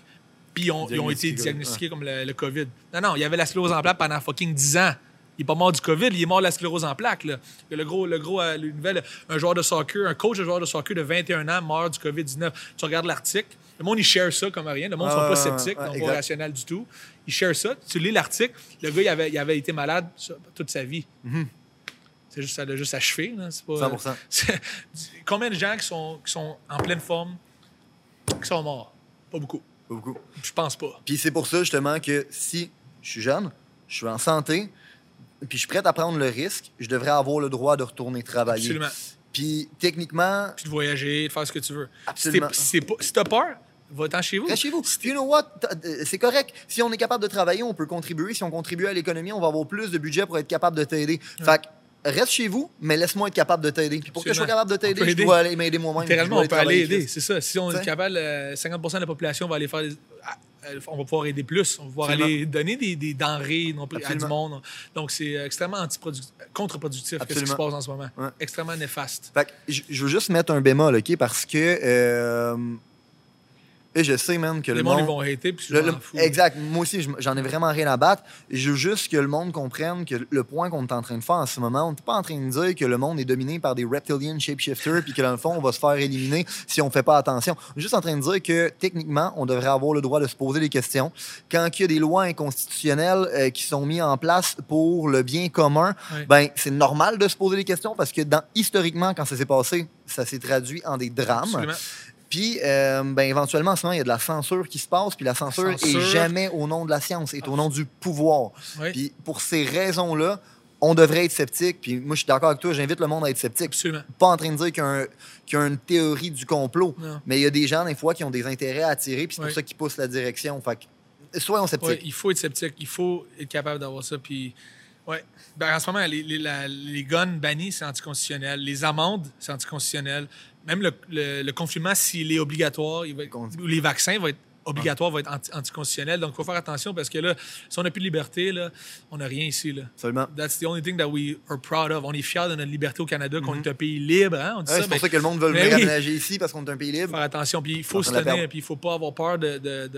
puis ils ont, ils ont été Diagnostiqués, comme le, le COVID. Non, non, il y avait la sclérose en plaques pendant fucking 10 ans. Il n'est pas mort du COVID, il est mort de la sclérose en plaques. Là. Le gros, le gros, euh, le nouvelle, un joueur de soccer, un coach de joueur de soccer de 21 ans mort du COVID-19. Tu regardes l'article, le monde, il share ça comme rien. Le monde ne sont Ah, pas sceptiques, ouais, non pas rationnels du tout. Ils share ça. Tu lis l'article, le gars, il avait, il avait été malade toute sa vie. C'est juste, ça l'a juste achevé. là. Pas, 100%. c'est- Combien de gens qui sont, qui sont en pleine forme qui sont morts? Pas beaucoup. Pas beaucoup. Je pense pas. Puis c'est pour ça, justement, que si je suis jeune, je suis en santé, puis je suis prêt à prendre le risque, je devrais avoir le droit de retourner travailler. Absolument. Puis techniquement, Puis de voyager, de faire ce que tu veux. Absolument. Si t'es- Si, t'as peur, va-t'en chez vous. reste chez vous. You know what? T'as- euh, C'est correct. Si on est capable de travailler, on peut contribuer. Si on contribue à l'économie, on va avoir plus de budget pour être capable de t'aider. Fait que reste chez vous, mais laisse-moi être capable de t'aider. Puis pour que je sois capable de t'aider, je dois aller m'aider moi-même. Littéralement, on peut aller aider. C'est ça. Si on est capable, euh, 50% de la population va aller faire des. ah, euh, On va pouvoir aider plus. On va pouvoir Absolument. aller donner des, des denrées non plus, à du monde. Donc, c'est extrêmement contre-productif qu'est-ce qui se passe en ce moment. Ouais. Extrêmement néfaste. Fait que je je veux juste mettre un bémol, OK? Parce que. euh, et je sais, man, que Les le monde, ils vont hater, puis je Le- fous. exact. Moi aussi, je- j'en ai vraiment rien à battre. Je veux juste que le monde comprenne que le point qu'on est en train de faire en ce moment, on n'est pas en train de dire que le monde est dominé par des reptilian shapeshifters puis que dans le fond, on va se faire éliminer si on fait pas attention. On est juste en train de dire que techniquement, on devrait avoir le droit de se poser des questions. Quand il y a des lois inconstitutionnelles euh, qui sont mises en place pour le bien commun, Ouais. ben c'est normal de se poser des questions parce que dans, historiquement, quand ça s'est passé, ça s'est traduit en des drames. Absolument. Puis, euh, ben, éventuellement, en ce moment, il y a de la censure qui se passe, puis la censure, censure. est jamais au nom de la science, est au nom du pouvoir. Oui, Puis, pour ces raisons-là, on devrait être sceptique. Puis, moi, je suis d'accord avec toi, j'invite le monde à être sceptique. absolument. Pas en train de dire qu'il y a, un- qu'il y a une théorie du complot, Non. mais il y a des gens, des fois, qui ont des intérêts à tirer, puis c'est Ouais. pour ça qu'ils poussent la direction. Fait que, soyons sceptiques. Il faut être sceptique, il faut être capable d'avoir ça. Puis, ouais. Ben, en ce moment, les, les, la- les guns bannis, c'est anticonstitutionnel. Les amendes, c'est anticonstitutionnel. Même le, le, le confinement, s'il est obligatoire, il va être- les vaccins vont être obligatoires, vont être anti- anticonstitutionnels. Donc, il faut faire attention parce que là, si on n'a plus de liberté, là, on n'a rien ici. Là. Seulement. That's the only thing that we are proud of. On est fiers de notre liberté au Canada, qu'on est un pays libre. Hein? Mhm. Ouais, c'est ben, pour ça que le monde veut venir oui. aménager ici, parce qu'on est un pays libre. faire attention. Puis il faut se tenir, puis il faut pas avoir peur de, de,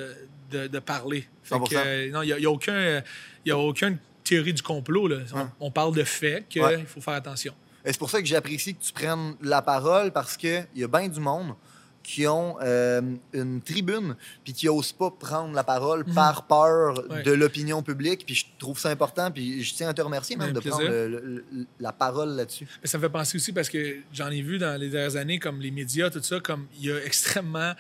de, de, parler. Fait 100%. que, euh, non, il n'y a, y a aucun, euh, y a aucune théorie du complot. Là. On, parle de faits qu'il Ouais. faut faire attention. C'est pour ça que j'apprécie que tu prennes la parole parce qu'il y a bien du monde qui ont euh, une tribune puis qui n'osent pas prendre la parole par peur Mhm. Ouais. de l'opinion publique. Puis je trouve ça important. Puis je tiens à te remercier même de plaisir. prendre le- le- le- la parole là-dessus. Ça me fait penser aussi parce que j'en ai vu dans les dernières années, comme les médias, tout ça, comme il y a extrêmement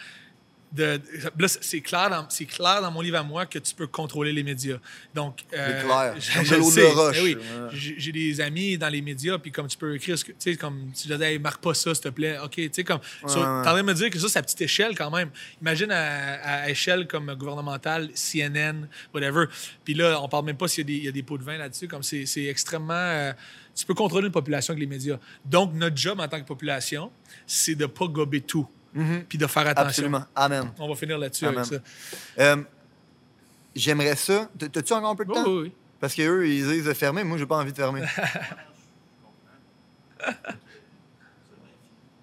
de. Là, c'est clair, dans, c'est clair dans mon livre à moi que tu peux contrôler les médias. Donc. euh, C'est clair. je le sais. roche. Oui. Ouais. J'ai j'ai des amis dans les médias, puis comme tu peux écrire. Tu sais, comme je disais, hey, marque pas ça, s'il te plaît. OK, tu sais, comme. so, ouais. Train de me dire que ça, c'est à petite échelle quand même. Imagine à, à échelle comme gouvernementale, CNN, whatever. Puis là, on parle même pas s'il y a des, il y a des pots de vin là-dessus. Comme c'est c'est extrêmement. euh, tu peux contrôler une population avec les médias. Donc, notre job en tant que population, c'est de pas gober tout, puis de faire attention. Absolument. Amen. On va finir là-dessus avec ça. Euh, j'aimerais ça. T'as-tu encore un peu de temps? oui, oui. Parce qu'eux, ils disent de fermer. Moi, j'ai pas envie de fermer.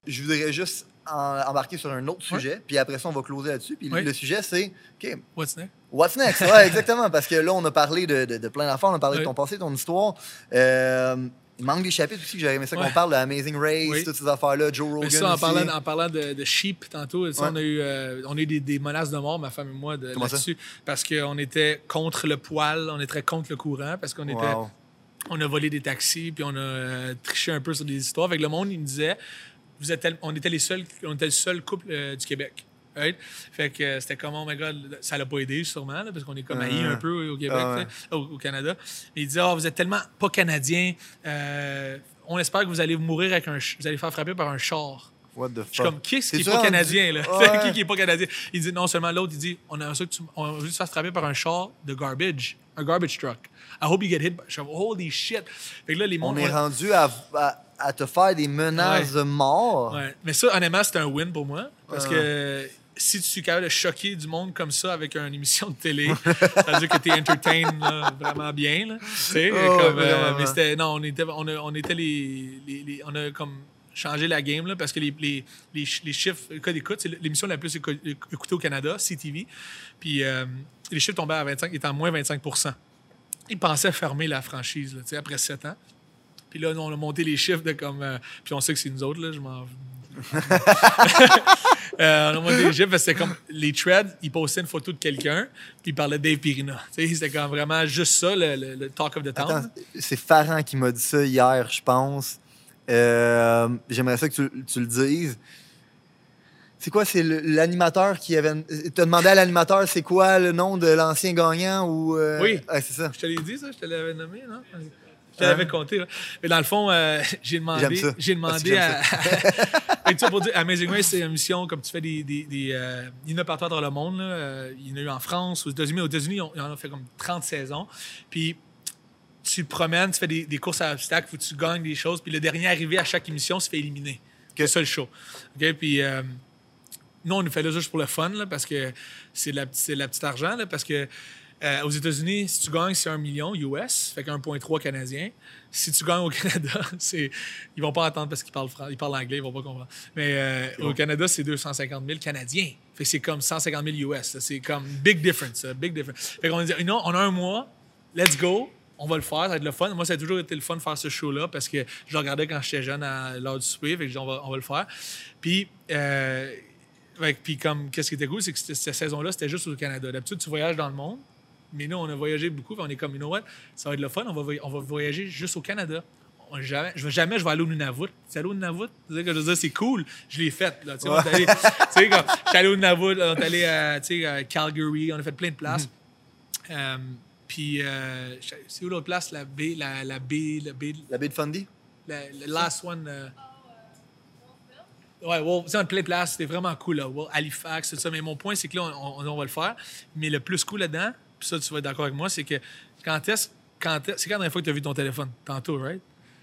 Je voudrais juste en- embarquer sur un autre sujet, puis après ça, on va closer là-dessus. Puis Oui. le sujet, c'est OK, What's next? what's next? Ouais, exactement. Parce que là, on a parlé de, de- de plein d'affaires, on a parlé de ton passé, ton histoire. Euh, il manque des chapitres aussi que j'aurais aimé ça qu'on parle de Amazing Race, Oui. toutes ces affaires-là, Joe Rogan. Mais ça, en aussi. parlant, en parlant de, de sheep tantôt, Ouais. on a eu, euh, on a eu des, des menaces de mort, ma femme et moi, de- là-dessus. Parce qu'on était contre le poil, on était contre le courant, parce qu'on était. On a volé des taxis, puis on a euh, triché un peu sur des histoires. Avec le monde, il me disait, vous êtes tel- on était les seuls, on était le seul couple euh, du Québec. Right? Fait que euh, c'était comme, oh my god, ça l'a pas aidé sûrement, là, parce qu'on est comme haïs Ah. un peu au Québec, Ah ouais. au, au Canada. Mais il disait, oh, vous êtes tellement pas canadien, euh, on espère que vous allez mourir avec un, vous allez faire frapper par un char. What the fuck? Je suis comme, qui est-ce qui est C'est pas canadien, là? Ouais. qui qui est pas canadien? Il dit, non seulement l'autre, il dit, on a ça que tu, on veut fasses frapper par un char de garbage, un garbage truck. I hope you get hit. by- Je suis comme, holy shit. Fait que là, les On est rendu à, à- à te faire des menaces Ouais. de mort. Ouais. Mais ça, honnêtement, c'est un win pour moi. Parce Ah. que si tu suis capable de choquer du monde comme ça avec une émission de télé, ça veut dire que tu es entertain là, vraiment bien. Là. Oh, comme, euh, mais c'était. Non, on était, on a, on était les, les- les- On a comme changé la game là, parce que les, les, les, ch- les chiffres, le code d'écoute, c'est l'émission la plus éco- écoutée au Canada, CTV. Puis euh, les chiffres tombaient à 25, étaient à moins 25% Ils pensaient fermer la franchise là, après 7 ans. Puis là, on a monté les chiffres de comme. euh, puis on sait que c'est nous autres, là, je m'en. Euh, on a monté parce que comme les threads, ils postaient une photo de quelqu'un, puis ils parlaient de Dave Pirina. C'était comme vraiment juste ça, le, le- le talk of the town. C'est Farhan qui m'a dit ça hier, je pense. Euh, J'aimerais ça que tu, tu le dises. C'est quoi, c'est l'animateur qui avait. T'as demandé à l'animateur c'est quoi le nom de l'ancien gagnant ou. euh, Oui. c'est ça. Je te l'ai dit, ça? Je te l'avais nommé, non? Je l'avais compté. là. Mais dans le fond, euh, j'ai demandé, j'ai demandé à. Pour dire, Amazing Race, c'est une mission comme tu fais des. des, des euh, il y en a partout dans le monde. Là. Euh, Il y en a eu en France, aux États-Unis. Aux États-Unis, on- il y en a fait comme 30 saisons. Puis tu promènes, tu fais des, des courses à obstacles, où tu gagnes des choses. Puis le dernier arrivé à chaque émission se fait éliminer. C'est ça le show. OK? Puis. euh, nous, on nous fait là juste pour le fun, là, parce que c'est de la, la petite argent, là, parce que euh, aux États-Unis, si tu gagnes, c'est 1 million US, fait qu'un 1,3 canadien. Si tu gagnes au Canada, c'est ils vont pas entendre parce qu'ils parlent, fran- ils parlent anglais, ils vont pas comprendre. Mais euh, au Canada, c'est 250 000 canadiens. Fait que c'est comme 150 000 US. C'est comme big difference, big difference. Fait qu'on a dit, non, on a un mois, let's go. On va le faire, ça va être le fun. Moi, ça a toujours été le fun de faire ce show-là parce que je le regardais quand j'étais jeune à l'heure du souper. Fait que j'ai dit, on va, on va le faire. Puis, euh, puis comme, qu'est-ce qui était cool, c'est que cette saison-là, c'était juste au Canada. D'habitude, tu voyages dans le monde, mais nous, on a voyagé beaucoup, on est comme, you know what, ça va être le fun, on va, on va voyager juste au Canada. On- jamais, je vais jamais, je vais aller au Nunavut. Tu sais, aller au Nunavut, tu sais, que je veux dire, c'est cool. Je l'ai fait, là. Tu sais, on est allé- tu sais, comme, je suis allé au Nunavut, là, on est allé à, tu sais, à Calgary, on a fait plein de places. Euh, puis, euh, c'est où l'autre place? La baie, la, la baie, la baie, La baie de Fundy? la, la last one. euh, Ouais, well, c'est plein de places, c'était vraiment cool, là. Well, Halifax, tout ça. Mais mon point, c'est que là, on, on- on va le faire. Mais le plus cool là-dedans, puis ça, tu vas être d'accord avec moi, c'est que quand est-ce. Quand est- c'est quand la dernière fois que tu as vu ton téléphone? Tantôt, right?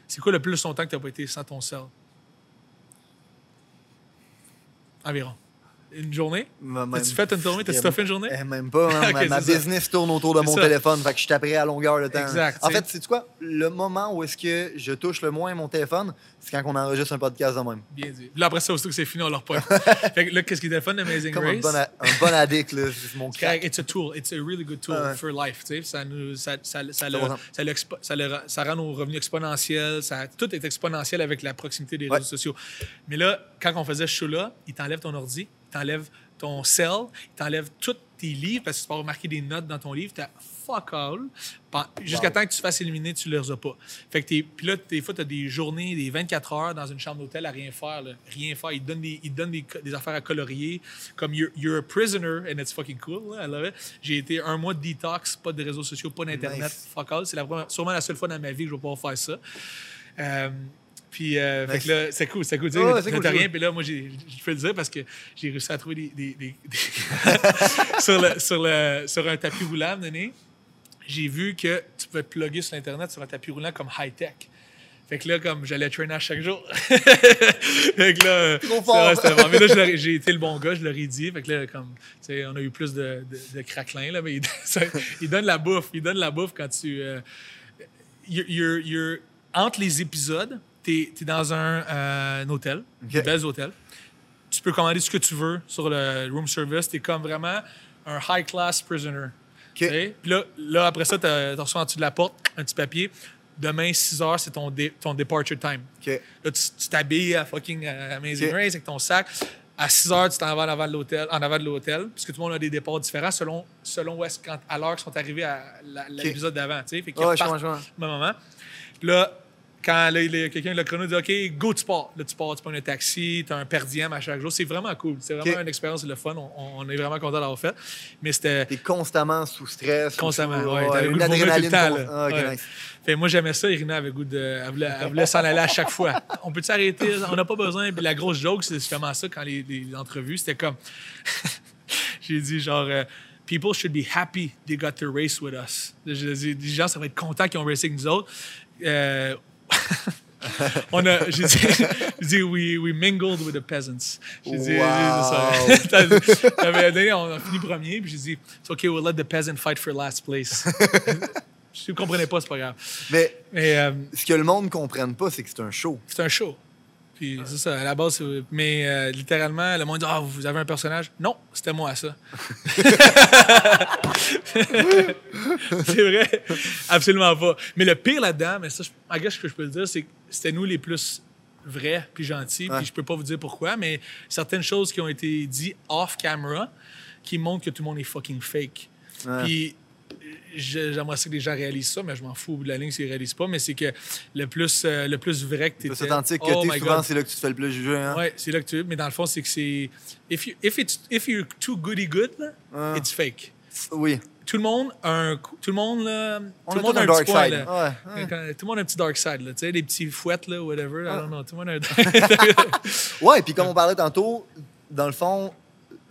C'est quoi le plus longtemps que tu n'as pas été sans ton cell? Environ. Une journée? T'as-tu fait une journée? T'as-tu fait une journée? Eh, même pas. hein. Ma ça. business tourne autour de mon ça. téléphone. Fait que je suis après à longueur de temps. Exact, En tu sais. fait, c'est quoi? Le moment où est-ce que je touche le moins mon téléphone, c'est quand on enregistre un podcast de même. Bien dit. Là, après ça, aussitôt que c'est fini, on leur pointe. fait que là, qu'est-ce qui était le fun d'Amazing Comme un Race? bon, a- un bon addict, là. Mon crack. It's a tool. It's a really good tool Ah ouais. for life. tu sais. Ça, nous, ça, ça, ça, le- 100%. ça, l'expo- ça, le- ça rend nos revenus exponentiels. Ça, tout est exponentiel avec la proximité des Ouais. réseaux sociaux. Mais là, quand on faisait ce show-là, il t'enlève ton ordi, t'enlève ton il t'enlève tous tes livres parce que tu peux remarquer des notes dans ton livre. T'as fuck all. Jusqu'à Wow. temps que tu te fasses éliminer, tu ne les as pas. Fait que t'es- puis là, des fois, tu as des journées, des 24 heures dans une chambre d'hôtel à rien faire. là. Rien faire. Ils te donnent, des, ils te donnent des, affaires à colorier. Comme you're, you're a prisoner and it's fucking cool. là. I love it. J'ai été un mois de detox, pas de réseaux sociaux, pas d'internet. Nice. Fuck all. C'est sûrement la seule fois dans ma vie que je vais pouvoir faire ça. Euh, puis, euh, fait que là, c'est cool, c'est cool. Tu c'est cool, rien, puis là, moi, je peux le dire parce que j'ai réussi à trouver des. des- des- des- sur, le, sur, le, sur un tapis roulant, donné, j'ai vu que tu pouvais te plugger sur Internet sur un tapis roulant comme high-tech. Fait que là, comme j'allais trainer à chaque jour. fait que là, Trop fort. vrai. Mais là, j'ai été le bon gars, je leur ai dit. Fait que là, comme, tu sais, on a eu plus de, de, de craquelins, là, mais il, ça- il donne la bouffe. Il donne la bouffe quand tu. euh, you're- you're- you're- entre les épisodes, t'es es dans un, euh, un hôtel, Ok. un bel hôtel. Tu peux commander ce que tu veux sur le room service. T'es comme vraiment un high-class prisoner. OK. OK? Puis là, là, après ça, tu reçu en dessous de la porte un petit papier. Demain, 6 heures, c'est ton, dé- ton departure time. Là, tu t'habilles à fucking euh, Amazing. Race avec ton sac. À 6 heures, tu t'en vas en avant de l'hôtel, en avant de l'hôtel, puisque tout le monde a des départs différents selon, selon où est-ce quand, à l'heure qu'ils sont arrivés à l'épisode d'avant. Fait qu'ils Ouais, même moment. Puis là, quand là, quelqu'un, le chrono dit OK, go, tu pars. Là, tu pars, tu prends un taxi, tu as un per diem à chaque jour. C'est vraiment cool. C'est vraiment une expérience, le fun. On, on est vraiment content d'avoir fait. Mais c'était. T'es constamment sous stress. Constamment, sous- ouais. Une adrénaline. temps, con-. Ah, OK, Ouais. nice. Fait, moi, j'aimais ça. Irina avait goût de. Elle voulait, s'en aller à chaque fois. On peut s'arrêter? On n'a pas besoin. Puis la grosse joke, c'est justement ça quand les, les entrevues, c'était comme. J'ai dit genre. euh, People should be happy they got to race with us. Dit, les gens, ça va être contents qu'ils ont racé avec nous autres. Euh, on a, j'ai dit, j'ai dit we, we mingled with the peasants. J'ai dit, j'ai dit ça. Wow. T'as- T'avais donné, on a fini premier, puis j'ai dit, it's okay, we'll let the peasant fight for last place. si vous comprenez pas, c'est pas grave. Mais Mais euh, ce que le monde ne comprenne pas, c'est que c'est un show. c'est un show. Puis c'est ça, à la base, mais euh, littéralement, le monde dit Ah, vous avez un personnage? Non, c'était moi, ça. c'est vrai, absolument pas. Mais le pire là-dedans, mais ça, je, I guess, ce que je peux le dire, c'est que c'était nous les plus vrais puis gentils. Puis je peux pas vous dire pourquoi, mais certaines choses qui ont été dites off-camera qui montrent que tout le monde est fucking fake. Puis j'aimerais ça que les gens réalisent ça, mais je m'en fous au bout de la ligne s'ils réalisent pas. Mais c'est que le plus, euh, le plus vrai que tu C'est authentique que oh souvent, c'est là que tu te fais le plus juger. Hein? Ouais, c'est là que tu. Mais dans le fond, c'est que c'est. If, you, if, it's, if you're too goody good, là, Ouais. it's fake. Oui. Tout le monde a un. Tout le monde, là. On tout le monde a un dark petit point, side. là. Ouais, ouais. Quand- Tout le monde a un petit dark side, là. Tu sais, les petits fouettes, là, whatever. I don't know. Tout le monde a un dark Ouais, puis comme on parlait tantôt, dans le fond,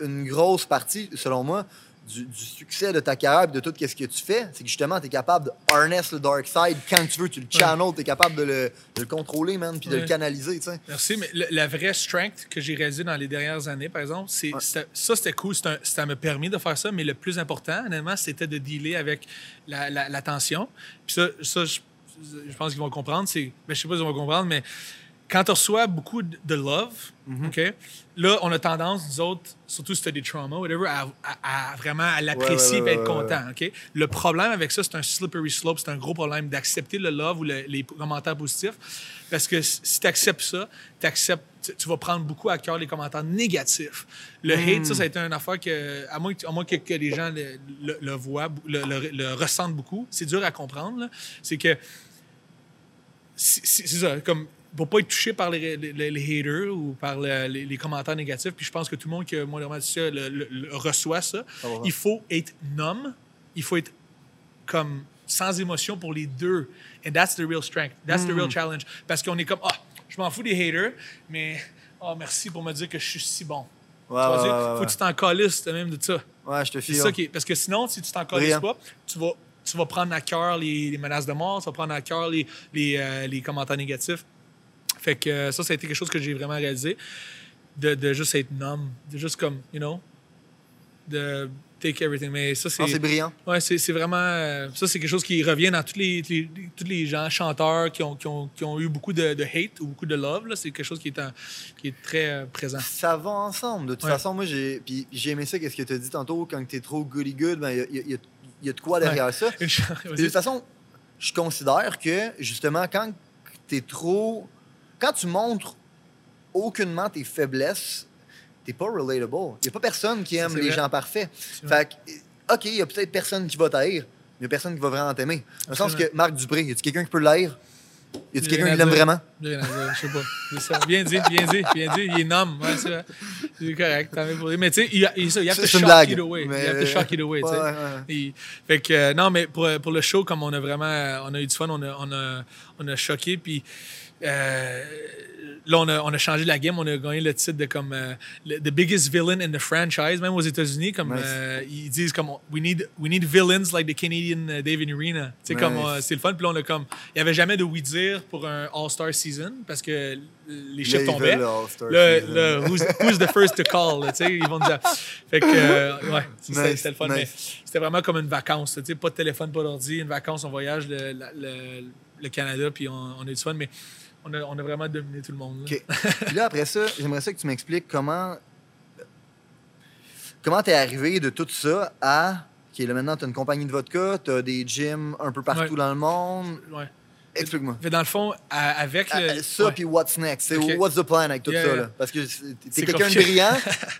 une grosse partie, selon moi, du, du succès de ta carrière et de tout ce que tu fais, c'est que justement, tu es capable de harness le dark side quand tu veux, tu le channel, tu es capable de le, de le contrôler, man, puis de Ouais. le canaliser, tu sais. Merci, mais le- la vraie strength que j'ai réalisée dans les dernières années, par exemple, c'est Ouais. ça, c'était cool. un- ça m'a permis de faire ça, mais le plus important, honnêtement, c'était de dealer avec la, la- la tension. Puis ça, ça je, je pense qu'ils vont comprendre. C'est, ben, je sais pas s'ils vont comprendre, mais quand tu reçois beaucoup de love, OK, là, on a tendance, nous autres, surtout si tu as des traumas, whatever, à, à- à vraiment à l'apprécier Ouais, ouais, et être content. OK? Le problème avec ça, c'est un slippery slope, c'est un gros problème d'accepter le love ou le- les commentaires positifs. Parce que si tu acceptes ça, t'acceptes- tu tu vas prendre beaucoup à cœur les commentaires négatifs. Le hate, ça, ça a été une affaire que, à moins que, à moins que, que les gens le, le- le voient, le, ressentent beaucoup, c'est dur à comprendre. C'est que c'est ça, comme pour pas être touché par les, les- les haters ou par le- les, les commentaires négatifs, puis je pense que tout le monde qui a ça le, reçoit ça. va. Il faut être numb, il faut être comme sans émotion pour les deux. And that's the real strength, that's the real challenge. Parce qu'on est comme, ah, je m'en fous des haters, mais oh, merci pour me dire que je suis si bon. Ouais, Tu vas ouais, dire, ouais, faut que tu t'en calisses même de ça. Ouais, je te C'est file. ça qui Parce que sinon, si tu t'en calisses pas, tu vas, tu vas prendre à cœur les, les menaces de mort, tu vas prendre à cœur les, les, euh, les commentaires négatifs. Fait que euh, ça, ça a été quelque chose que j'ai vraiment réalisé. De, de juste être numb, de juste comme, you know, de take everything. Mais ça, c'est. C'est brillant. Ouais, c'est c'est vraiment. euh, ça, c'est quelque chose qui revient dans tous les, tous les gens, chanteurs qui ont, qui ont, qui ont eu beaucoup de, de hate ou beaucoup de love. là. C'est quelque chose qui est, en- qui est très euh, présent. Ça va ensemble. De toute Ouais. façon, moi, j'ai puis j'ai aimé ça, qu'est-ce que tu as dit tantôt, quand tu es trop goody good, ben, il y a- il y, a- il y a de quoi derrière ça. De toute façon, je considère que, justement, quand tu es trop. Quand tu montres aucunement tes faiblesses, t'es pas relatable. Il n'y a pas personne qui aime les vrai. gens parfaits. Fait que, OK, il y a peut-être personne qui va t'haïr, mais il n'y a personne qui va vraiment t'aimer. Dans le sens que. Marc Dupré, y a-tu quelqu'un qui peut l'haïr? Y a-tu quelqu'un qui l'aime vraiment? Rien à dire, je sais pas. Bien dit, bien dit, bien dit. Il est numb. Ouais, c'est correct. Pour. Mais tu sais, il y a, il y a shock away. mais- You have to shock it away, tu sais. Ouais, ouais, ouais. Il- Fait que, euh, non, mais pour, pour le show, comme on a vraiment, on a eu du fun, on a, on a, on a choqué, puis euh, là, on a, on a changé la game. On a gagné le titre de comme euh, le- The Biggest Villain in the Franchise, même aux États-Unis. Comme Nice. euh, ils disent comme we need we need villains like the Canadian David Arena. Tu sais comme Nice. euh, c'est le fun. Puis là, on a comme il y avait jamais de oui dire pour un All-Star season parce que les chiffres tombaient. le season. là, who's, who's the first to call? là, tu sais, ils vont dire. Fait que, ouais, c'était Nice, le fun. Mais c'était vraiment comme une vacance. tu sais, Pas de téléphone, pas d'ordi. Une vacance, on voyage le, le, le Canada, puis on, on a du fun. Mais on a, on a vraiment dominé tout le monde. là. Puis là, après ça, j'aimerais ça que tu m'expliques comment. Comment t'es arrivé de tout ça à. OK, là, maintenant, t'as une compagnie de vodka, t'as des gyms un peu partout Ouais. dans le monde. Ouais. Explique-moi. Fait dans le fond, avec le. Ah, Ça, puis what's next? C'est OK. what's the plan avec tout Yeah, ça? Là? Parce que t'es quelqu'un de brillant.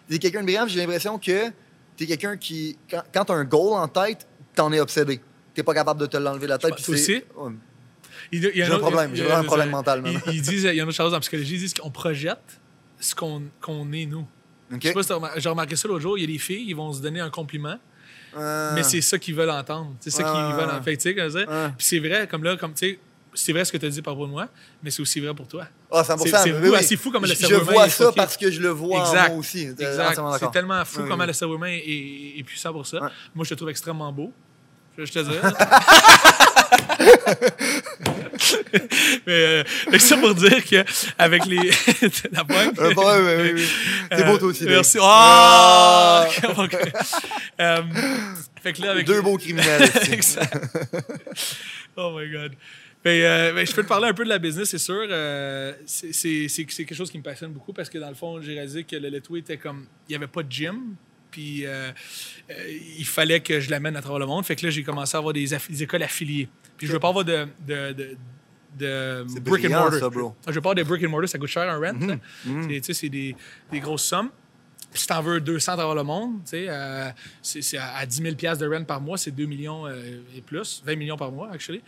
T'es quelqu'un de brillant, j'ai l'impression que t'es quelqu'un qui. Quand, quand t'as un goal en tête, t'en es obsédé. T'es pas capable de te l'enlever de la tête. Aussi? Ouais. J'ai un problème, j'ai un problème mental, Ils, disent, il y a une autre chose en psychologie, ils disent qu'on projette ce qu'on qu'on est, nous. Je sais pas si remar- j'ai remarqué ça l'autre jour, il y a des filles, ils vont se donner un compliment, Euh, mais c'est ça qu'ils veulent entendre. C'est ça qu'ils veulent entendre. Fait que, tu sais, comme ça. Puis c'est vrai, comme là, comme tu sais, c'est vrai ce que tu as dit par rapport à moi, mais c'est aussi vrai pour toi. Ah, 100 C'est- oui, fou, oui. fou comment le Je- cerveau Je humain vois est ça parce que je le vois en Exact. moi aussi. Exact. C'est tellement fou Oui, comment le cerveau humain est, est puissant pour ça. Moi, je te trouve extrêmement beau. Je, te dirais. mais euh, ça pour dire que avec les. la pointe. Euh, ouais, ouais, ouais, ouais. C'est beau, toi aussi. Dave. Merci. Ah! Ah! Euh, fait que là, avec Deux beaux criminels. exact. oh my God. Mais, euh, mais je peux te parler un peu de la business, c'est sûr. Euh, c'est quelque chose qui me passionne beaucoup parce que dans le fond, j'ai réalisé que le Letway était comme. Il n'y avait pas de gym. Puis euh, euh, il fallait que je l'amène à travers le monde. Fait que là, j'ai commencé à avoir des, écoles affiliées. Puis je veux pas avoir de, de, de, de C'est brick and mortar. ça, bro. Je veux pas avoir des brick and mortar, ça coûte cher un rent. là. mhm. C'est- Tu sais, c'est des, des grosses sommes. Puis si t'en veux 200 à travers le monde, tu sais, euh, c'est à, à 10 000 piastres de rent par mois, c'est 2 millions euh, et plus, 20 millions par mois, actually,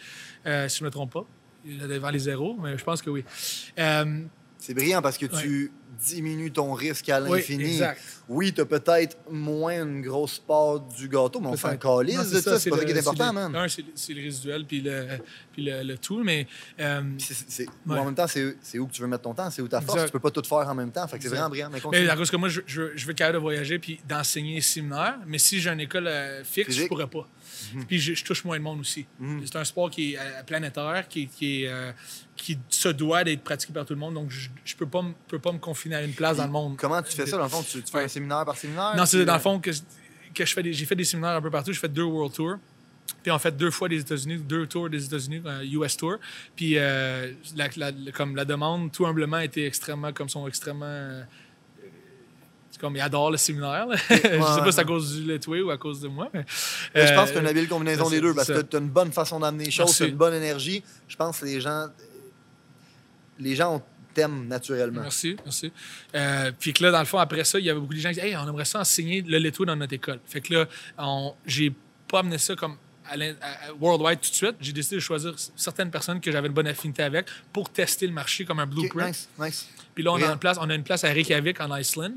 euh, si je ne me trompe pas. Il y a Devant les zéros, mais je pense que oui. C'est brillant parce que tu diminues ton risque à oui, l'infini. exact. Oui, tu as peut-être moins une grosse part du gâteau, mais on s'en Non, de ça. C'est pas ça qui est important, man. Un, c'est le résiduel, puis le, puis le, le tout, mais euh, Ouais. En même temps, c'est où que tu veux mettre ton temps, c'est où ta force. Exact. Tu peux pas tout faire en même temps. Fait que c'est vraiment brillant. Mais Mais à cause que moi, je, je, je veux être capable de voyager puis d'enseigner les séminaires. Mais si j'ai une école euh, fixe, Physique. je pourrais pas. Puis je, je touche moins de monde aussi. Mhm. C'est un sport qui est euh, planétaire, qui, qui, est, euh, qui se doit d'être pratiqué par tout le monde. Donc, je, je peux pas, me- peux pas me confiner à une place dans le monde. Comment tu fais ça, dans le fond? Tu, tu fais un séminaire par séminaire? Non, c'est dans le fond que, que je fais des, j'ai fait des séminaires un peu partout. J'ai fait deux World Tours. Puis on fait deux fois des États-Unis, deux tours des États-Unis, un US Tour. Puis euh, la, la- comme la demande, tout humblement, était extrêmement, comme sont extrêmement. euh, comme ils adorent le séminaire. là. je sais pas si c'est à cause du Letway ou à cause de moi. Mais, Mais je pense euh, que c'est une habile combinaison des deux parce ça. que tu as une bonne façon d'amener les choses, tu as une bonne énergie. Je pense que les gens, les gens t'aiment naturellement. Merci, merci. Euh, puis que là, dans le fond, après ça, il y avait beaucoup de gens qui disaient Hey, on aimerait ça enseigner le Letway dans notre école. Fait que là, j'ai pas amené ça comme à à- worldwide tout de suite. J'ai décidé de choisir certaines personnes que j'avais une bonne affinité avec pour tester le marché comme un blueprint. nice, nice. Puis là, on a, une place, on a une place à Reykjavik, en Iceland,